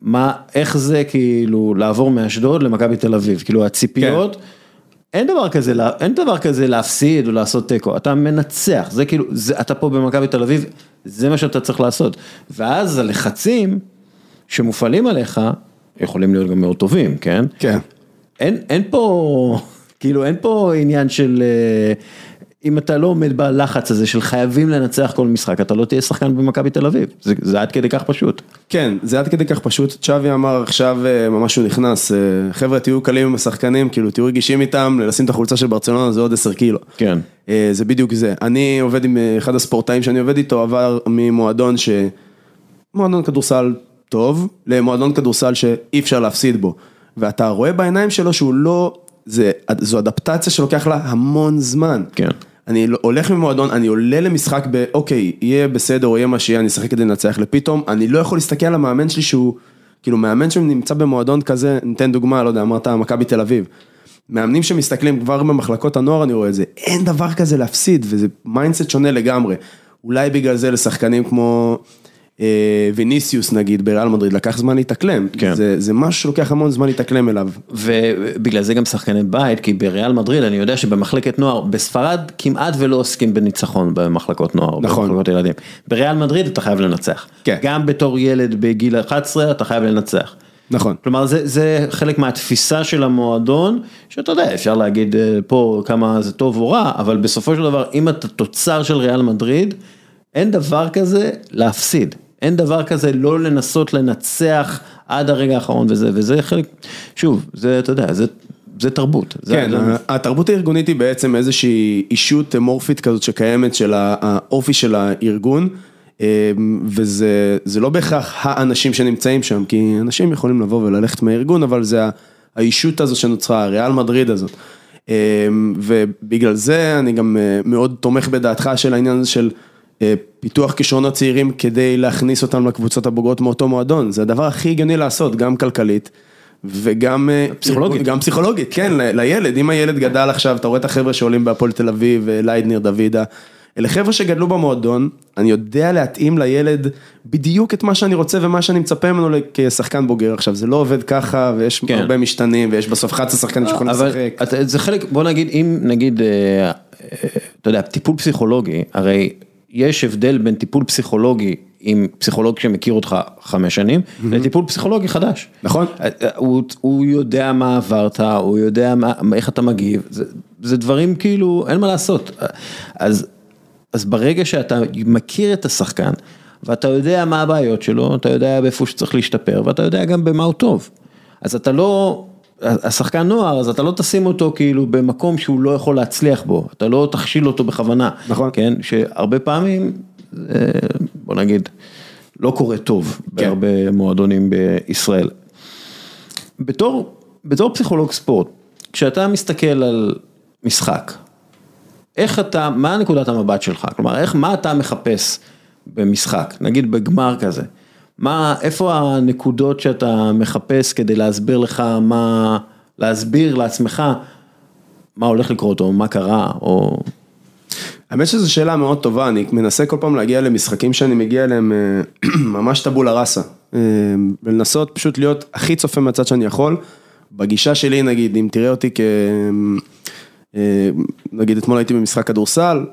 מה, איך זה כאילו לעבור מאשדוד למכבי תל אביב, כאילו הציפיות, כן. אין דבר כזה, אין דבר כזה להפסיד או לעשות תיקו, אתה מנצח, זה כאילו, זה, אתה פה במכבי תל אביב, זה מה שאתה צריך לעשות, ואז הלחצים שמופעלים עליך, יכולים להיות גם מאוד טובים, כן? כן. אין, אין פה, כאילו אין פה עניין של, אה, אם אתה לא עומד בלחץ הזה של חייבים לנצח כל משחק, אתה לא תהיה שחקן במכבי תל אביב, זה, זה עד כדי כך פשוט. כן, זה עד כדי כך פשוט, צ'אבי אמר עכשיו, אה, ממש הוא נכנס, אה, חבר'ה תהיו קלים עם השחקנים, כאילו תהיו רגישים איתם, לשים את החולצה של ברצלונה זה עוד 10 קילו. כן. אה, זה בדיוק זה. אני עובד עם אחד הספורטאים שאני עובד איתו, עבר ממועדון ש... מועדון כדורסל טוב, למועדון כדורסל שאי אפשר להפסיד בו. ואתה רואה בעיניים שלו שהוא לא, זה, זו אדפטציה שלוקח לה המון זמן. כן. אני לא- הולך ממועדון, אני עולה למשחק ב, אוקיי, יהיה בסדר או יהיה מה שיהיה, אני אשחק כדי לנצח, לפתאום אני לא יכול להסתכל על המאמן שלי שהוא, כאילו מאמן שנמצא במועדון כזה, ניתן דוגמה, לא יודע, אמרת מכבי תל אביב. מאמנים שמסתכלים כבר במחלקות הנוער, אני רואה את זה, אין דבר כזה להפסיד, וזה mindset שונה לגמרי. אולי בגלל זה לשחקנים כמו ויניסיוס נגיד, בריאל מדריד, לקח זמן להתאקלם. כן. זה, זה משהו שלוקח המון זמן להתאקלם אליו. ובגלל זה גם שחקני בית, כי בריאל מדריד אני יודע שבמחלקת נוער, בספרד כמעט ולא עוסקים בניצחון במחלקות נוער, נכון. במחלקות ילדים. בריאל מדריד אתה חייב לנצח. כן. גם בתור ילד בגיל 11 אתה חייב לנצח. נכון. כלומר זה, זה חלק מהתפיסה של המועדון, שאתה יודע, אפשר להגיד אה, פה כמה זה טוב או רע, אבל בסופו של דבר, אם אתה תוצר של ריאל מדריד, אין דבר כזה להפסיד. אין דבר כזה לא לנסות לנצח עד הרגע האחרון וזה, וזה חלק, שוב, זה, אתה יודע, זה, זה תרבות. זה- כן, זה, התרבות הארגונית היא בעצם איזושהי אישות אמורפית כזאת שקיימת של האופי של הארגון, אמ, וזה זה לא בהכרח האנשים שנמצאים שם, כי אנשים יכולים לבוא וללכת מהארגון, אבל זה האישות הזאת שנוצרה, הריאל מדריד הזאת. אמ, ובגלל זה אני גם אה, מאוד תומך בדעתך של העניין הזה של פיתוח כישרונות צעירים כדי להכניס אותם לקבוצות הבוגרות מאותו מועדון, זה הדבר הכי הגיוני לעשות, גם כלכלית. וגם אה, פסיכולוגית. גם פסיכולוגית, כן, לילד, אם הילד גדל עכשיו, אתה רואה את החבר'ה שעולים בהפועל תל אביב, אה, ליידנר, דוידה, אלה חבר'ה שגדלו במועדון, אני יודע להתאים לילד בדיוק את מה שאני רוצה ומה שאני מצפה ממנו כשחקן בוגר. עכשיו, זה לא עובד ככה, ויש כן. הרבה משתנים, ויש בסוף 11 שחקנים שיכולים אבל לשחק. זה חלק, בוא נגיד, אם נגיד, אה, אה, אתה יודע, טיפול פסיכולוגי, הרי יש הבדל בין טיפול פסיכולוגי עם פסיכולוג שמכיר אותך חמש שנים, לטיפול פסיכולוגי חדש. נכון. אה, אה, הוא, הוא יודע מה עברת, הוא יודע מה, איך אתה מגיב, זה, זה דברים כאילו, אין מה לעשות. אז, אז ברגע שאתה מכיר את השחקן, ואתה יודע מה הבעיות שלו, אתה יודע באיפה שצריך להשתפר, ואתה יודע גם במה הוא טוב. אז אתה לא, השחקן נוער, אז אתה לא תשים אותו כאילו במקום שהוא לא יכול להצליח בו, אתה לא תכשיל אותו בכוונה. נכון. כן, שהרבה פעמים, אה, בוא נגיד, לא קורה טוב בהרבה מועדונים בישראל. בתור, בתור פסיכולוג ספורט, כשאתה מסתכל על משחק, איך אתה, מה נקודת המבט שלך? כלומר, איך, מה אתה מחפש במשחק, נגיד בגמר כזה? מה, איפה הנקודות שאתה מחפש כדי להסביר לך מה, להסביר לעצמך מה הולך לקרות או מה קרה או... האמת שזו שאלה מאוד טובה, אני מנסה כל פעם להגיע למשחקים שאני מגיע אליהם אה, ממש טבולה ראסה. אה, ולנסות פשוט להיות הכי צופה מהצד שאני יכול. בגישה שלי נגיד, אם תראה אותי כ... אה, נגיד אתמול הייתי במשחק כדורסל,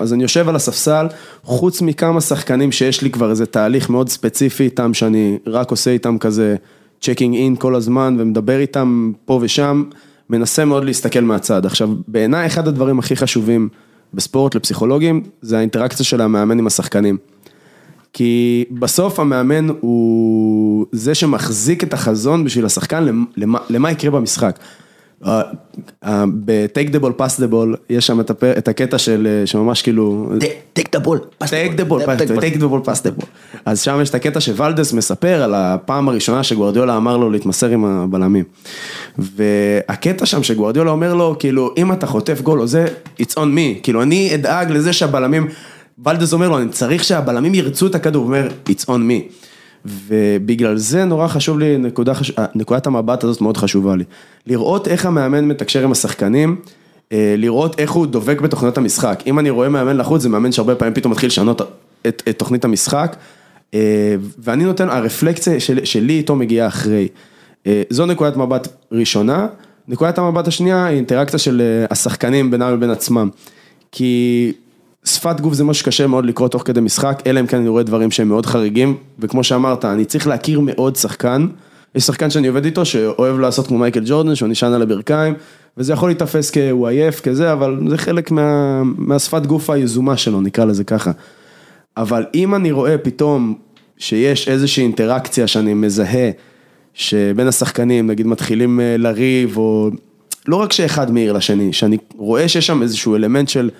אז אני יושב על הספסל, חוץ מכמה שחקנים שיש לי כבר איזה תהליך מאוד ספציפי איתם, שאני רק עושה איתם כזה checking in כל הזמן ומדבר איתם פה ושם, מנסה מאוד להסתכל מהצד. עכשיו, בעיניי אחד הדברים הכי חשובים בספורט לפסיכולוגים, זה האינטראקציה של המאמן עם השחקנים. כי בסוף המאמן הוא זה שמחזיק את החזון בשביל השחקן למה, למה יקרה במשחק. ב-take the ball, pass the ball, יש שם את, הקטע של, אה, שממש כאילו... take the ball, take the ball, take the ball, pass the ball. אז שם יש את הקטע שוולדס מספר על הפעם הראשונה שגוורדיולה אמר לו להתמסר עם הבלמים. והקטע שם שגוורדיולה אומר לו, כאילו, אם אתה חוטף גול או זה, it's on me, כאילו, אני אדאג לזה שהבלמים, וולדס אומר לו, אני צריך שהבלמים ירצו את הכדור, הוא אומר, it's on me. ובגלל זה נורא חשוב לי, נקודה חש... נקודת המבט הזאת מאוד חשובה לי. לראות איך המאמן מתקשר עם השחקנים, אה, לראות איך הוא דובק בתוכניות המשחק. אם אני רואה מאמן לחוץ, זה מאמן שהרבה פעמים פתאום מתחיל לשנות את, את תוכנית המשחק, אה, ואני נותן, הרפלקציה של, שלי איתו מגיעה אחרי. אה, זו נקודת מבט ראשונה. נקודת המבט השנייה היא אינטראקציה של השחקנים בינם לבין עצמם. כי שפת גוף זה משהו שקשה מאוד לקרוא תוך כדי משחק, אלא אם כן אני רואה דברים שהם מאוד חריגים, וכמו שאמרת, אני צריך להכיר מאוד שחקן, יש שחקן שאני עובד איתו שאוהב לעשות כמו מייקל ג'ורדן, שהוא נשען על הברכיים, וזה יכול להיתפס כהוא עייף, כזה, אבל זה חלק מה, מהשפת גוף היזומה שלו, נקרא לזה ככה. אבל אם אני רואה פתאום שיש איזושהי אינטראקציה שאני מזהה, שבין השחקנים, נגיד מתחילים לריב, או לא רק שאחד מעיר לשני, שאני רואה שיש שם איזשהו אלמנט של...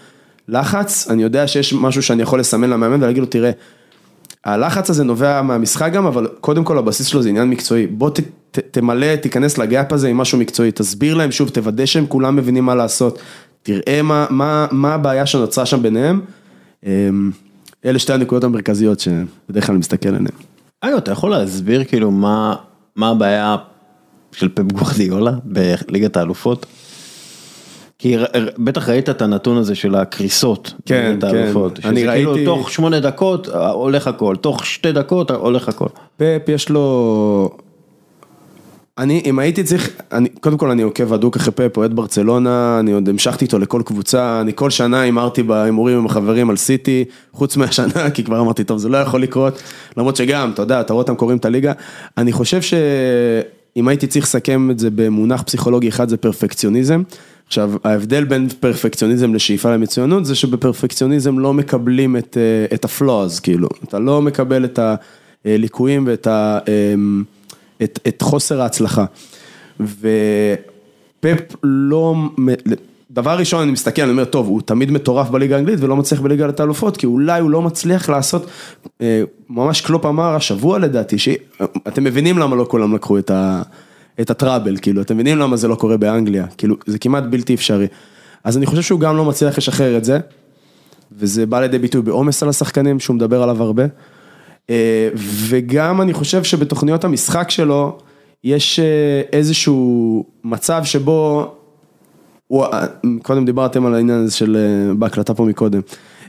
לחץ, אני יודע שיש משהו שאני יכול לסמן למאמן ולהגיד לו, תראה, הלחץ הזה נובע מהמשחק גם, אבל קודם כל הבסיס שלו זה עניין מקצועי. בוא ת, ת, תמלא, תיכנס לגאפ הזה עם משהו מקצועי, תסביר להם שוב, תוודא שהם כולם מבינים מה לעשות, תראה מה, מה, מה הבעיה שנוצרה שם ביניהם. אלה שתי הנקודות המרכזיות שבדרך כלל אני מסתכל עליהן. אגב, אתה יכול להסביר כאילו מה, מה הבעיה של פפ גוורדיולה בליגת האלופות? כי בטח ראית את הנתון הזה של הקריסות. כן, כן. אני ראיתי... כאילו תוך שמונה דקות הולך הכל, תוך שתי דקות הולך הכל. פפ יש לו... אני, אם הייתי צריך, אני, קודם כל אני עוקב הדוק אחרי פפ, אוהד ברצלונה, אני עוד המשכתי איתו לכל קבוצה, אני כל שנה הימרתי בהימורים עם החברים על סיטי, חוץ מהשנה, כי כבר אמרתי, טוב, זה לא יכול לקרות, למרות שגם, אתה יודע, אתה רואה אותם קוראים את הליגה, אני חושב שאם הייתי צריך לסכם את זה במונח פסיכולוגי אחד, זה פרפקציוניזם. עכשיו, ההבדל בין פרפקציוניזם לשאיפה למצוינות, זה שבפרפקציוניזם לא מקבלים את, את הפלוז, כאילו, אתה לא מקבל את הליקויים ואת ה... את, את חוסר ההצלחה. ופפ לא, דבר ראשון אני מסתכל, אני אומר, טוב, הוא תמיד מטורף בליגה האנגלית ולא מצליח בליגת האלופות, כי אולי הוא לא מצליח לעשות, ממש קלופ אמר השבוע לדעתי, שאתם מבינים למה לא כולם לקחו את, ה, את הטראבל, כאילו, אתם מבינים למה זה לא קורה באנגליה, כאילו, זה כמעט בלתי אפשרי. אז אני חושב שהוא גם לא מצליח לשחרר את זה, וזה בא לידי ביטוי בעומס על השחקנים, שהוא מדבר עליו הרבה. וגם אני חושב שבתוכניות המשחק שלו, יש אה, איזשהו מצב שבו, הוא- אה, קודם דיברתם על העניין הזה של, אה, בהקלטה פה מקודם,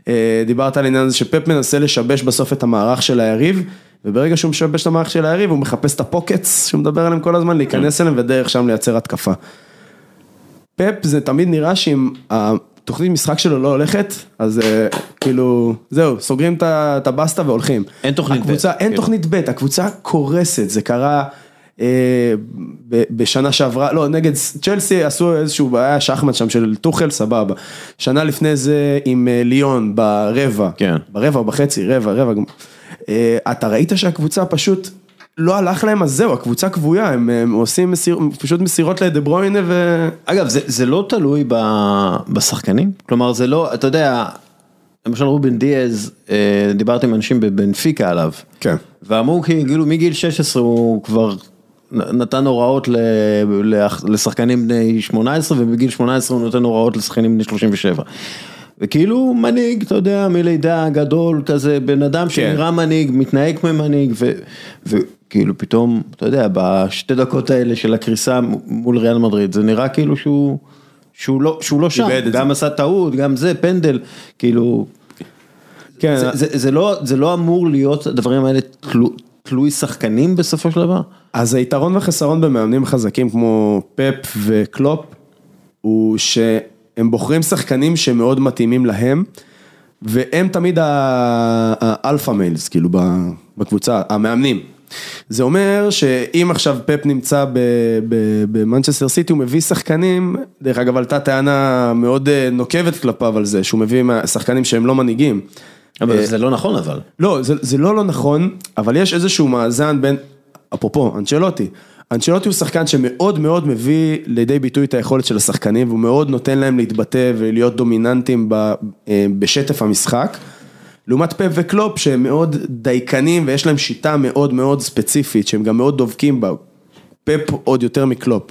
אה, דיברת על העניין הזה שפפ מנסה לשבש בסוף את המערך של היריב, וברגע שהוא משבש את המערך של היריב, הוא מחפש את הפוקטס שהוא מדבר עליהם כל הזמן, להיכנס אליהם ודרך שם לייצר התקפה. פפ זה תמיד נראה שאם התוכנית משחק שלו לא הולכת, אז אה, כאילו, זהו, סוגרים את הבסטה והולכים. אין תוכנית ב', אין כאילו. תוכנית ב', הקבוצה קורסת, זה קרה אה, בשנה שעברה, לא, נגד צ'לסי עשו איזשהו בעיה שחמט שם של טוחל, סבבה. שנה לפני זה עם אה, ליון ברבע, כן. ברבע או בחצי, רבע, רבע. אה, אתה ראית שהקבוצה פשוט... לא הלך להם, אז זהו, הקבוצה כבויה, הם, הם עושים מסיר, פשוט מסירות לדה ברויינה ו... אגב, זה, זה לא תלוי ב, בשחקנים? כלומר, זה לא, אתה יודע, למשל רובן דיאז, אה, דיברתי עם אנשים בבנפיקה עליו. כן. ואמרו כאילו מגיל 16 הוא כבר נתן הוראות ל, ל, לשחקנים בני 18 ובגיל 18 הוא נותן הוראות לשחקנים בני 37. וכאילו מנהיג, אתה יודע, מלידה גדול כזה, בן אדם שנראה מנהיג, מתנהג כמנהיג, ו- וכאילו פתאום, אתה יודע, בשתי דקות האלה של הקריסה מול ריאל מדריד, זה נראה כאילו שהוא, שהוא לא, שהוא לא שם, גם עשה טעות, גם זה, פנדל, כאילו, כן, זה, זה, זה, לא, זה לא אמור להיות הדברים האלה תלו, תלוי שחקנים בסופו של דבר? אז היתרון והחסרון במאמנים חזקים כמו פפ וקלופ, הוא שהם בוחרים שחקנים שמאוד מתאימים להם, והם תמיד ה alpha males, כאילו בקבוצה, המאמנים. זה אומר שאם עכשיו פפ נמצא במנצ'סטר סיטי, הוא מביא שחקנים, דרך אגב עלתה טענה מאוד אה, נוקבת כלפיו על זה, שהוא מביא שחקנים שהם לא מנהיגים. אבל זה לא נכון אבל. לא, זה, זה לא לא נכון, אבל יש איזשהו מאזן בין, אפרופו, אנצ'לוטי. אנצ'לוטי הוא שחקן שמאוד מאוד מביא לידי ביטוי את היכולת של השחקנים, והוא מאוד נותן להם להתבטא ולהיות דומיננטים אה, בשטף המשחק. לעומת פפ וקלופ שהם מאוד דייקנים ויש להם שיטה מאוד מאוד ספציפית, שהם גם מאוד דובקים בה. פפ עוד יותר מקלופ.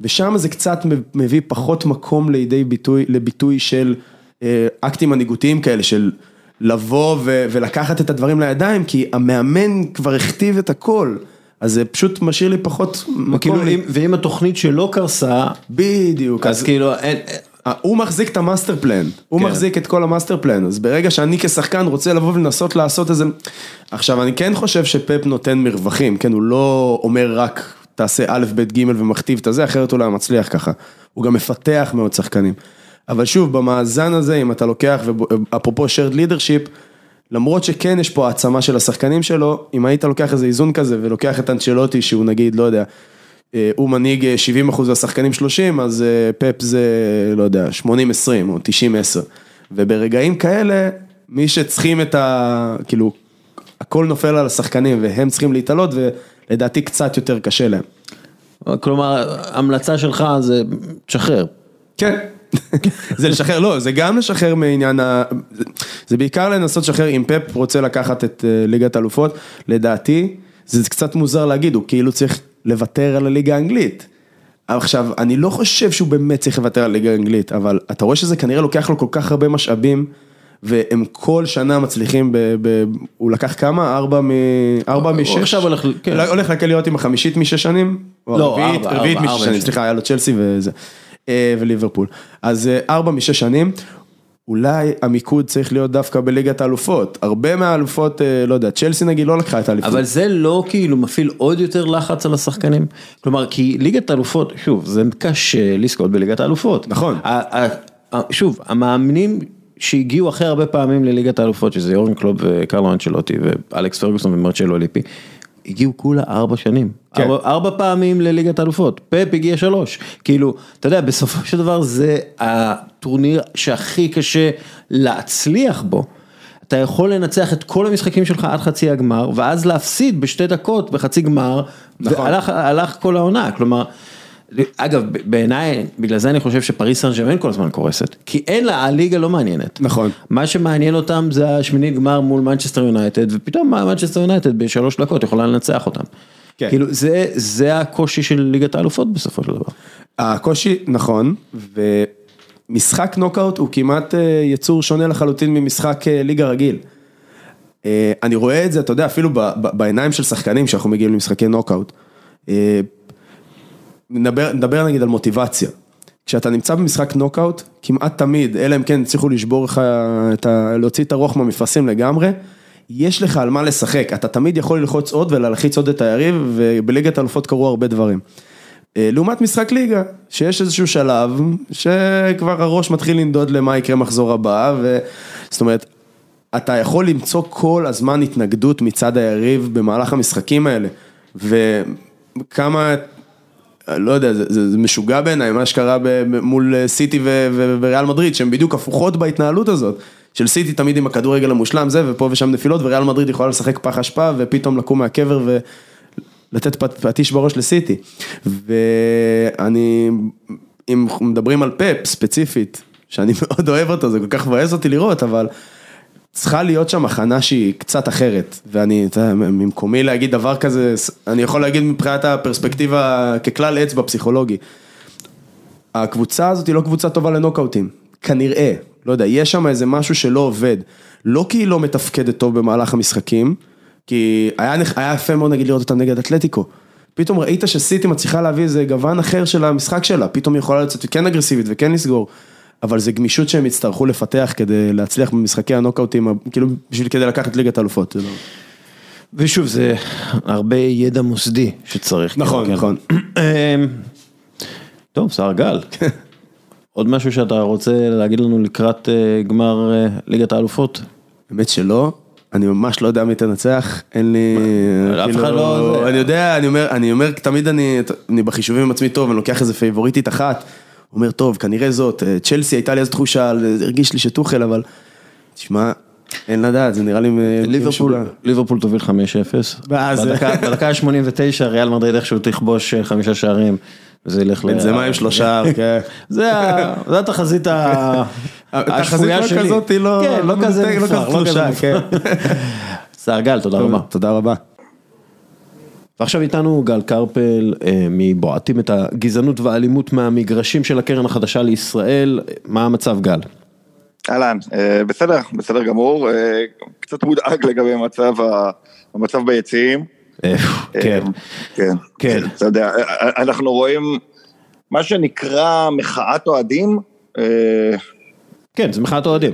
ושם זה קצת מביא פחות מקום לידי ביטוי, לביטוי של אה, אקטים מנהיגותיים כאלה, של לבוא ו- ולקחת את הדברים לידיים, כי המאמן כבר הכתיב את הכל, אז זה פשוט משאיר לי פחות מקום. לי- אם, ואם התוכנית שלו קרסה, בדיוק, אז כאילו, אין, אה, הוא מחזיק את ה master plan, הוא כן. מחזיק את כל ה master plan, אז ברגע שאני כשחקן רוצה לבוא ולנסות לעשות איזה... עכשיו, אני כן חושב שפפ נותן מרווחים, כן, הוא לא אומר רק תעשה א', ב', ג' ומכתיב את הזה, אחרת הוא לא מצליח ככה. הוא גם מפתח מאוד שחקנים. אבל שוב, במאזן הזה, אם אתה לוקח, ואפרופו shared leadership, למרות שכן יש פה העצמה של השחקנים שלו, אם היית לוקח איזה איזון כזה ולוקח את אנצ'לוטי שהוא נגיד, לא יודע, אה, הוא מנהיג אה, 70 אחוז והשחקנים 30, אז אה, פפ זה, לא יודע, 80-20 או 90-10. וברגעים כאלה, מי שצריכים את ה... כאילו, הכל נופל על השחקנים והם צריכים להתעלות ולדעתי קצת יותר קשה להם. כלומר, המלצה שלך זה תשחרר. כן. זה לשחרר, לא, זה גם לשחרר מעניין ה... זה- בעיקר לנסות לשחרר, אם פפ רוצה לקחת את אה, ליגת האלופות, לדעתי, זה קצת מוזר להגיד, הוא כאילו צריך לוותר על הליגה האנגלית. עכשיו, אני לא חושב שהוא באמת צריך לוותר על הליגה האנגלית, אבל אתה רואה שזה כנראה לוקח לו כל כך הרבה משאבים, והם כל שנה מצליחים ב... ב הוא לקח כמה? ארבע מ... ארבע הוא משש? עכשיו הולך כן. הולך להיות עם החמישית משש שנים? לא, ארבע, רביעית ארבע, משש ארבע שנים. סליחה, היה לו צ'לסי וזה, וליברפול. אז אה, ארבע משש שנים, אולי המיקוד צריך להיות דווקא בליגת האלופות. הרבה מהאלופות, אה, לא יודע, צ'לסי נגיד לא לקחה את האליפות. אבל זה לא כאילו מפעיל עוד יותר לחץ על השחקנים? כלומר, כי ליגת האלופות, שוב, זה קשה לזכות בליגת האלופות. נכון. שוב, המאמנים שהגיעו הכי הרבה פעמים לליגת האלופות, שזה יורן קלוב וקרלו אנצ'לוטי ואלכס פרגוסון ומרצ'לו ליפי, הגיעו כולה ארבע שנים. כן. ארבע, ארבע פעמים לליגת האלופות, פפ הגיע שלוש. כאילו, אתה יודע, בסופו של דבר זה הטורניר שהכי קשה להצליח בו. אתה יכול לנצח את כל המשחקים שלך עד חצי הגמר, ואז להפסיד בשתי דקות בחצי גמר, נכון. והלך הלך כל העונה, כלומר, אגב, בעיניי, בגלל זה אני חושב שפריס סן ג'רמן כל הזמן קורסת, כי אין לה, הליגה לא מעניינת. נכון. מה שמעניין אותם זה השמינית גמר מול מנצ'סטר יונייטד, ופתאום מנצ'סטר יונייטד בשלוש דקות יכולה לנצח אותם. כן. כאילו, זה, זה הקושי של ליגת האלופות בסופו של דבר. הקושי, נכון, ומשחק נוקאוט הוא כמעט אה, יצור שונה לחלוטין ממשחק אה, ליגה רגיל. אה, אני רואה את זה, אתה יודע, אפילו בעיניים של שחקנים שאנחנו מגיעים למשחקי נוקאוט. נדבר, נדבר נגיד על מוטיבציה. כשאתה נמצא במשחק נוקאוט, כמעט תמיד, אלא אם כן הצליחו לשבור לך, את ה, להוציא את הרוח מהמפרשים לגמרי, יש לך על מה לשחק, אתה תמיד יכול ללחוץ עוד ולהלחיץ עוד את היריב, ובליגת אלופות קרו הרבה דברים. אה, לעומת משחק ליגה, שיש איזשהו שלב, שכבר הראש מתחיל לנדוד למה יקרה מחזור הבא, ו... זאת אומרת, אתה יכול למצוא כל הזמן התנגדות מצד היריב במהלך המשחקים האלה, וכמה, לא יודע, זה, זה, משוגע בעיניי, מה שקרה ב, מול סיטי ו, ו, וריאל מדריד, שהן בדיוק הפוכות בהתנהלות הזאת. של סיטי תמיד עם הכדורגל המושלם זה, ופה ושם נפילות, וריאל מדריד יכולה לשחק פח אשפה, ופתאום לקום מהקבר ולתת פטיש בראש לסיטי. ואני, אם מדברים על פאפ ספציפית, שאני מאוד אוהב אותו, זה כל כך מבאס אותי לראות, אבל צריכה להיות שם הכנה שהיא קצת אחרת, ואני, אתה יודע, ממקומי להגיד דבר כזה, אני יכול להגיד מבחינת הפרספקטיבה ככלל אצבע פסיכולוגי. הקבוצה הזאת היא לא קבוצה טובה לנוקאוטים, כנראה, לא יודע, יש שם איזה משהו שלא עובד, לא כי היא לא מתפקדת טוב במהלך המשחקים, כי היה, היה יפה מאוד נגיד לראות אותם נגד אתלטיקו. פתאום ראית שסיטי מצליחה להביא איזה גוון אחר של המשחק שלה, פתאום היא יכולה לצאת כן אגרסיבית וכן לסגור. אבל זה גמישות שהם יצטרכו לפתח כדי להצליח במשחקי הנוקאוטים, כאילו בשביל כדי לקחת ליגת אלופות. לא- ושוב, זה הרבה ידע מוסדי שצריך. נכון, כן. נכון. אמ, טוב, שר גל. עוד משהו שאתה רוצה להגיד לנו לקראת אה, גמר אה, ליגת האלופות? האמת שלא, אני ממש לא יודע מי תנצח, אין לי, אף כאילו, אחד לא. אני יודע, אני אומר, אני אומר, תמיד אני בחישובים עם עצמי טוב, אני לוקח איזה פייבוריטית אחת, אומר, טוב, כנראה זאת, אה, צ'לסי הייתה לי אז תחושה, זה הרגיש לי שטוחל, אבל, תשמע, אין לדעת, זה נראה לי ליברפול, משוגע. ליברפול תוביל 5-0, ואז- בדקה בדקה ה-89 ריאל מדריד איכשהו תכבוש אה, חמישה שערים, וזה ילך ל... בנזמה עם שלושה, כן. זה זה התחזית ה- התחזית לא. כזאת, היא לא- כן, לא לא כזה מנותק, לא לא כזה תלושה, מופר. שר גל, תודה רבה. תודה רבה. ועכשיו איתנו גל קרפל אה, מבועטים את הגזענות והאלימות מהמגרשים של הקרן החדשה לישראל, מה המצב גל? אהלן, אה, בסדר, בסדר גמור, אה, קצת מודאג לגבי המצב, המצב ביציעים. כן, כן, כן. אתה יודע, אנחנו רואים מה שנקרא מחאת אוהדים, כן, זה מחאת אוהדים,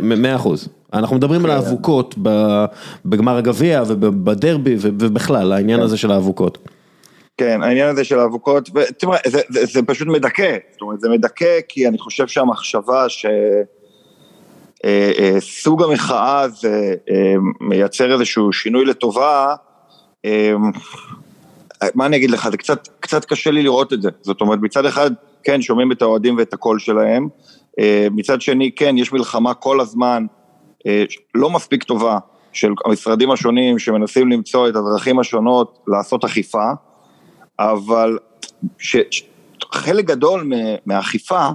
מאה אחוז. אנחנו מדברים על האבוקות ב- בגמר הגביע ובדרבי ובכלל, העניין הזה של האבוקות. כן, העניין הזה של האבוקות, ותראה, זה, זה, זה פשוט מדכא, זאת אומרת, זה מדכא כי אני חושב שהמחשבה ש... אה, אה, סוג המחאה הזה אה, מייצר איזשהו שינוי לטובה, אה, מה אני אגיד לך, זה קצת, קצת קשה לי לראות את זה, זאת אומרת מצד אחד כן שומעים את האוהדים ואת הקול שלהם, אה, מצד שני כן יש מלחמה כל הזמן לא מספיק טובה של המשרדים השונים שמנסים למצוא את הדרכים השונות לעשות אכיפה, אבל ש, ש, חלק גדול מהאכיפה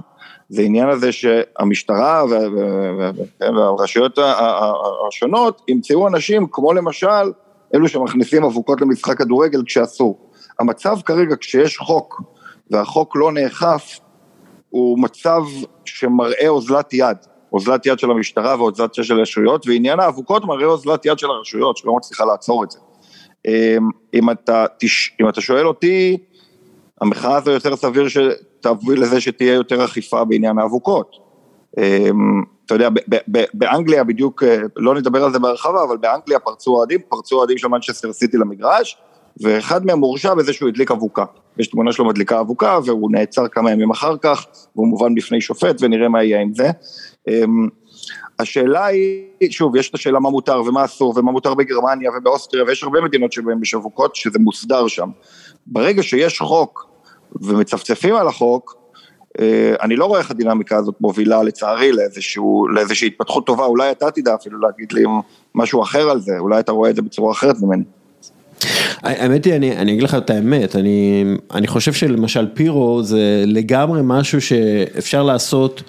זה עניין הזה שהמשטרה וה- וה- וה- וה- והרשויות השונות ימצאו אנשים כמו למשל אלו שמכניסים אבוקות למשחק כדורגל כשאסור. המצב כרגע כשיש חוק והחוק לא נאכף הוא מצב שמראה אוזלת יד, אוזלת יד של המשטרה ואוזלת יד של הרשויות ועניין האבוקות מראה אוזלת יד של הרשויות שלא מצליחה לעצור את זה. אמ, אם אתה, אם אתה שואל אותי, המחאה הזו יותר סביר שתביא לזה שתהיה יותר אכיפה בעניין האבוקות. אמ, אתה יודע, באנגליה בדיוק, אה, לא נדבר על זה בהרחבה, אבל באנגליה פרצו אוהדים, פרצו אוהדים של מנצ'סטר סיטי למגרש, ואחד מהם הורשע בזה שהוא הדליק אבוקה. יש תמונה שלו מדליקה אבוקה, והוא נעצר כמה ימים אחר כך, והוא מובן בפני שופט, ונראה מה יהיה עם זה. אמ, השאלה היא, שוב, יש את השאלה מה מותר ומה אסור, ומה מותר בגרמניה ובאוסטריה, ויש הרבה מדינות שבהן יש אבוקות, שזה מוסדר שם. ברגע שיש חוק ומצפצפים על החוק, אה, אני לא רואה איך הדינמיקה הזאת מובילה לצערי לאיזשהו, לאיזושהי התפתחות טובה, אולי אתה תדע אפילו להגיד לי משהו אחר על זה, אולי אתה רואה את זה בצורה אחרת ממני. האמת היא, אני, אני אגיד לך את האמת, אני, אני חושב שלמשל פירו זה לגמרי משהו שאפשר לעשות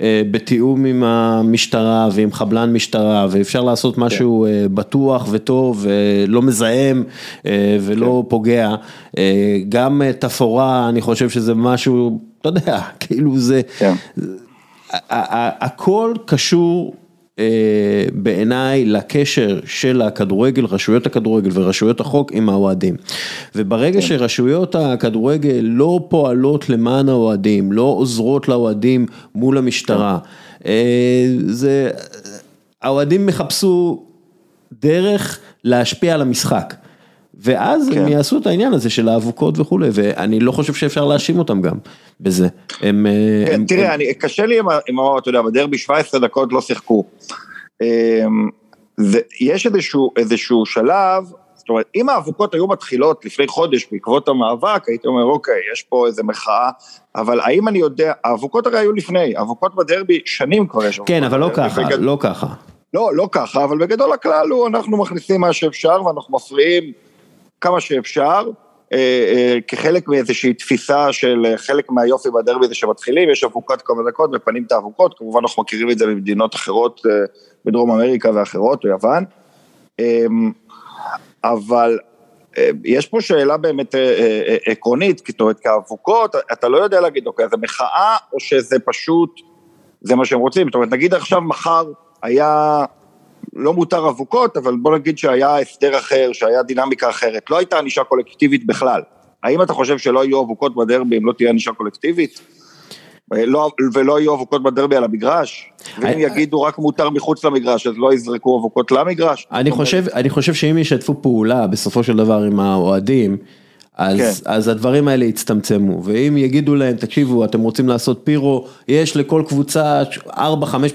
אה, בתיאום עם המשטרה ועם חבלן משטרה, ואפשר לעשות משהו אה, בטוח וטוב ולא מזהם אה, ולא פוגע. אה, גם אה, תפאורה, אני חושב שזה משהו, אתה יודע, כאילו זה, כן. הכל קשור אה, בעיניי לקשר של הכדורגל, רשויות הכדורגל ורשויות החוק עם האוהדים. וברגע שרשויות הכדורגל לא פועלות למען האוהדים, לא עוזרות לאוהדים מול המשטרה, אה, זה, האוהדים מחפשו דרך להשפיע על המשחק. ואז הם כן. יעשו את העניין הזה של האבוקות וכולי, ואני לא חושב שאפשר להאשים אותם גם בזה. הם... אה, כן, הם- תראה, הם- אני, קשה לי עם עם. אתה יודע, בדרבי 17 דקות לא שיחקו. אמ, ויש איזשהו, איזשהו שלב, זאת אומרת, אם האבוקות היו מתחילות לפני חודש בעקבות המאבק, הייתי אומר, אוקיי, יש פה איזה מחאה, אבל האם אני יודע, האבוקות הרי היו לפני, האבוקות בדרבי שנים כבר יש. כן, אבל לא ככה, בגד- לא ככה. לא, לא ככה, אבל בגדול הכלל הוא, אנחנו מכניסים מה שאפשר ואנחנו מפריעים כמה שאפשר, אה, אה, כחלק מאיזושהי תפיסה של אה, חלק מהיופי בדרבי זה שמתחילים, יש אבוקות כמה דקות, מפנים את האבוקות, כמובן אנחנו מכירים את זה ממדינות אחרות בדרום אמריקה ואחרות, או יוון. אה, אבל יש פה שאלה באמת עקרונית, זאת אומרת, כאבוקות, אתה לא יודע להגיד, אוקיי, זה מחאה או שזה פשוט, זה מה שהם רוצים, זאת אומרת, נגיד עכשיו מחר היה, לא מותר אבוקות, אבל בוא נגיד שהיה הסדר אחר, שהיה דינמיקה אחרת, לא הייתה ענישה קולקטיבית בכלל. האם אתה חושב שלא יהיו אבוקות בדרבי אם לא תהיה ענישה קולקטיבית? לא, ולא יהיו אבוקות בדרבי על המגרש? ואם אני- יגידו רק מותר מחוץ למגרש, אז לא יזרקו אבוקות למגרש? אני חושב, אני חושב שאם ישתפו פעולה בסופו של דבר עם האוהדים, אז, כן. אז הדברים האלה יצטמצמו, ואם יגידו להם, תקשיבו, אתם רוצים לעשות פירו, יש לכל קבוצה 4-5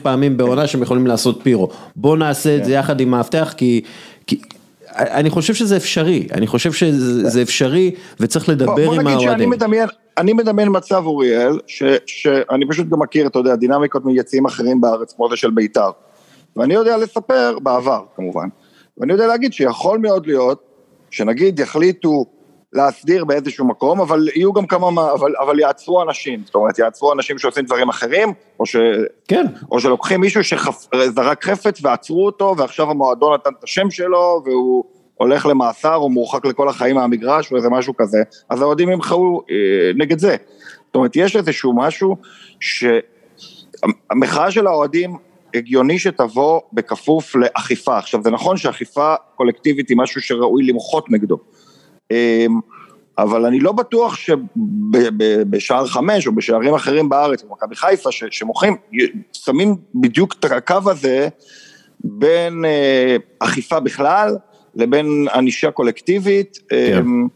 פעמים בעונה שהם יכולים לעשות פירו, בואו נעשה את זה כן. יחד עם מאבטח, כי, כי אני חושב שזה אפשרי, אני חושב שזה זה אפשרי וצריך לדבר בוא, בוא עם האוהדים. אני מדמיין מצב אוריאל, ש, שאני פשוט גם מכיר, אתה יודע, דינמיקות מיציעים אחרים בארץ, כמו זה של בית"ר. ואני יודע לספר, בעבר כמובן, ואני יודע להגיד שיכול מאוד להיות, שנגיד יחליטו להסדיר באיזשהו מקום, אבל יהיו גם כמה, מה- אבל, אבל יעצרו אנשים, זאת אומרת, יעצרו אנשים שעושים דברים אחרים, או, ש, כן, או שלוקחים מישהו שזרק חפץ ועצרו אותו, ועכשיו המועדון נתן את השם שלו, והוא הולך למאסר או מורחק לכל החיים מהמגרש, או איזה משהו כזה, אז האוהדים ימחאו אה, נגד זה. זאת אומרת, יש איזשהו משהו שהמחאה של האוהדים הגיוני שתבוא בכפוף לאכיפה. עכשיו, זה נכון שאכיפה קולקטיבית היא משהו שראוי למחות נגדו. אמ, אבל אני לא בטוח שבשער חמש או בשערים אחרים בארץ, במכבי חיפה, ש- שמוחים, שמים בדיוק את הקו הזה בין אה, אכיפה בכלל לבין ענישה קולקטיבית. כן. אמ,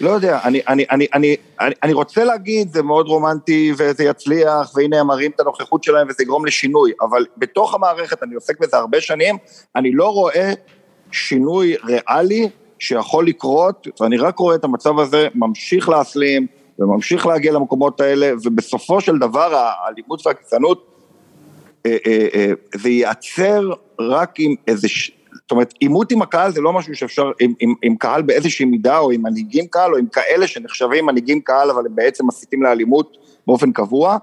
לא יודע, אני, אני, אני, אני, אני, אני רוצה להגיד, זה מאוד רומנטי וזה יצליח, והנה הם מראים את הנוכחות שלהם וזה יגרום לשינוי, אבל בתוך המערכת, אני עוסק בזה הרבה שנים, אני לא רואה שינוי ריאלי שיכול לקרות, ואני רק רואה את המצב הזה ממשיך להסלים וממשיך להגיע למקומות האלה, ובסופו של דבר האלימות והגזענות, אה, אה, אה, זה ייעצר רק עם איזה, זאת אומרת, עימות עם הקהל זה לא משהו שאפשר, עם, עם, עם קהל באיזושהי מידה, או עם מנהיגים קהל, או עם כאלה שנחשבים מנהיגים קהל, אבל הם בעצם מסיתים לאלימות באופן קבוע.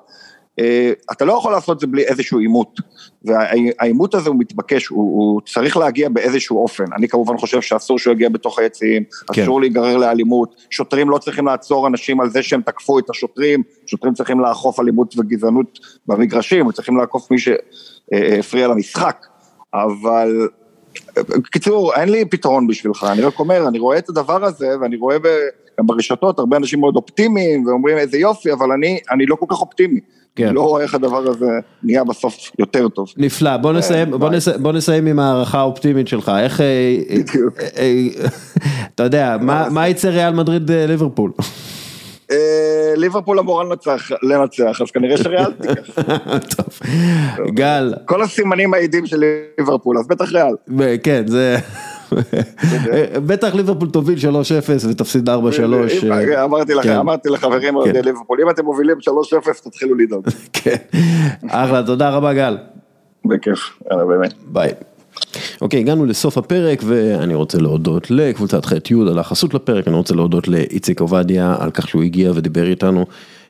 אה, אתה לא יכול לעשות את זה בלי איזשהו עימות, והעימות הזה הוא מתבקש, הוא, הוא צריך להגיע באיזשהו אופן. אני כמובן חושב שאסור שהוא יגיע בתוך היציעים, כן. אסור להיגרר לאלימות, שוטרים לא צריכים לעצור אנשים על זה שהם תקפו את השוטרים, שוטרים צריכים לאכוף אלימות וגזענות במגרשים, הם צריכים לאכוף מי שהפריע למשחק, אבל בקיצור, אין לי פתרון בשבילך, אני רק אומר, אני רואה את הדבר הזה, ואני רואה ב, גם ברשתות הרבה אנשים מאוד אופטימיים, ואומרים איזה יופי, אבל אני, אני לא כל כך אופטימי. כן. לא רואה איך הדבר הזה נהיה בסוף יותר טוב. נפלא, בוא נסיים, בוא. נסיים, בוא נסיים עם הערכה האופטימית שלך, איך, אה, בדיוק. אה, אה, אתה יודע, מה מה יצא ריאל מדריד אה, ליברפול? אה, ליברפול אמורה לנצח, לנצח, אז כנראה שריאל תיקח. טוב, גל, כל הסימנים מעידים של ליברפול, אז בטח ריאל. כן, זה... בטח ליברפול תוביל 3-0 ותפסיד 4-3. אם- אה, אמרתי לך, כן. אמרתי לחברים אוהדי ליברפול, אם אתם מובילים 3-0 תתחילו לדאוג. כן, אחלה, תודה רבה גל. בכיף, יאללה באמת. ביי. אוקיי, הגענו לסוף הפרק ואני רוצה להודות לקבוצת ח' י' על החסות לפרק, אני רוצה להודות לאיציק עובדיה על כך שהוא הגיע ודיבר איתנו אה,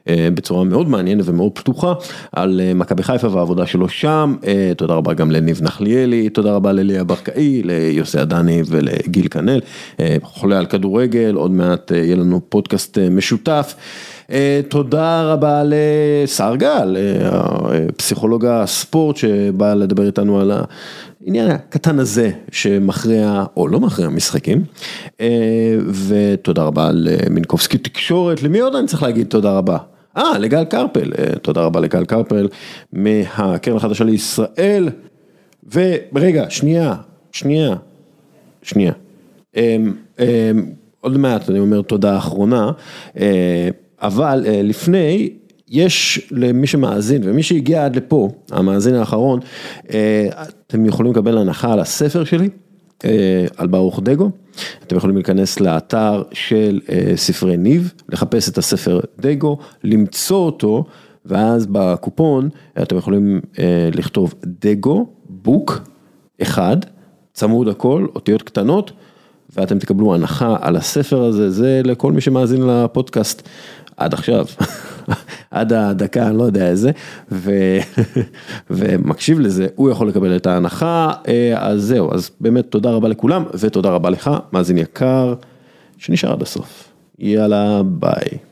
בצורה מאוד מעניינת ומאוד פתוחה על אה, מכבי חיפה והעבודה שלו שם, אה, תודה רבה גם לניב נחליאלי, תודה רבה לליה ברקאי, ליוסי עדני ולגיל כנל, אה, חולה על כדורגל, עוד מעט אה, יהיה לנו פודקאסט אה, משותף. אה, תודה רבה לשר גל, אה, פסיכולוג הספורט שבא לדבר איתנו על העניין הקטן הזה שמכריע או לא מכריע משחקים. אה, ותודה רבה למינקובסקי תקשורת, למי עוד אני צריך להגיד תודה רבה? אה, לגל קרפל, תודה רבה לגל קרפל מהקרן החדשה לישראל. ורגע, שנייה, שנייה, שנייה. אמ, אמ, עוד מעט אני אומר תודה אחרונה, אה, אבל אה, לפני, יש למי שמאזין ומי שהגיע עד לפה, המאזין האחרון, אה, אתם יכולים לקבל הנחה על הספר שלי, על ברוך דגו, אתם יכולים להיכנס לאתר של ספרי ניב, לחפש את הספר דגו, למצוא אותו, ואז בקופון אתם יכולים לכתוב דגו, בוק, אחד, צמוד הכל, אותיות קטנות. ואתם תקבלו הנחה על הספר הזה, זה לכל מי שמאזין לפודקאסט עד עכשיו, עד הדקה, אני לא יודע איזה, ו... ומקשיב לזה, הוא יכול לקבל את ההנחה, אה, אז זהו, אז באמת תודה רבה לכולם, ותודה רבה לך, מאזין יקר, שנשאר עד הסוף. יאללה, ביי.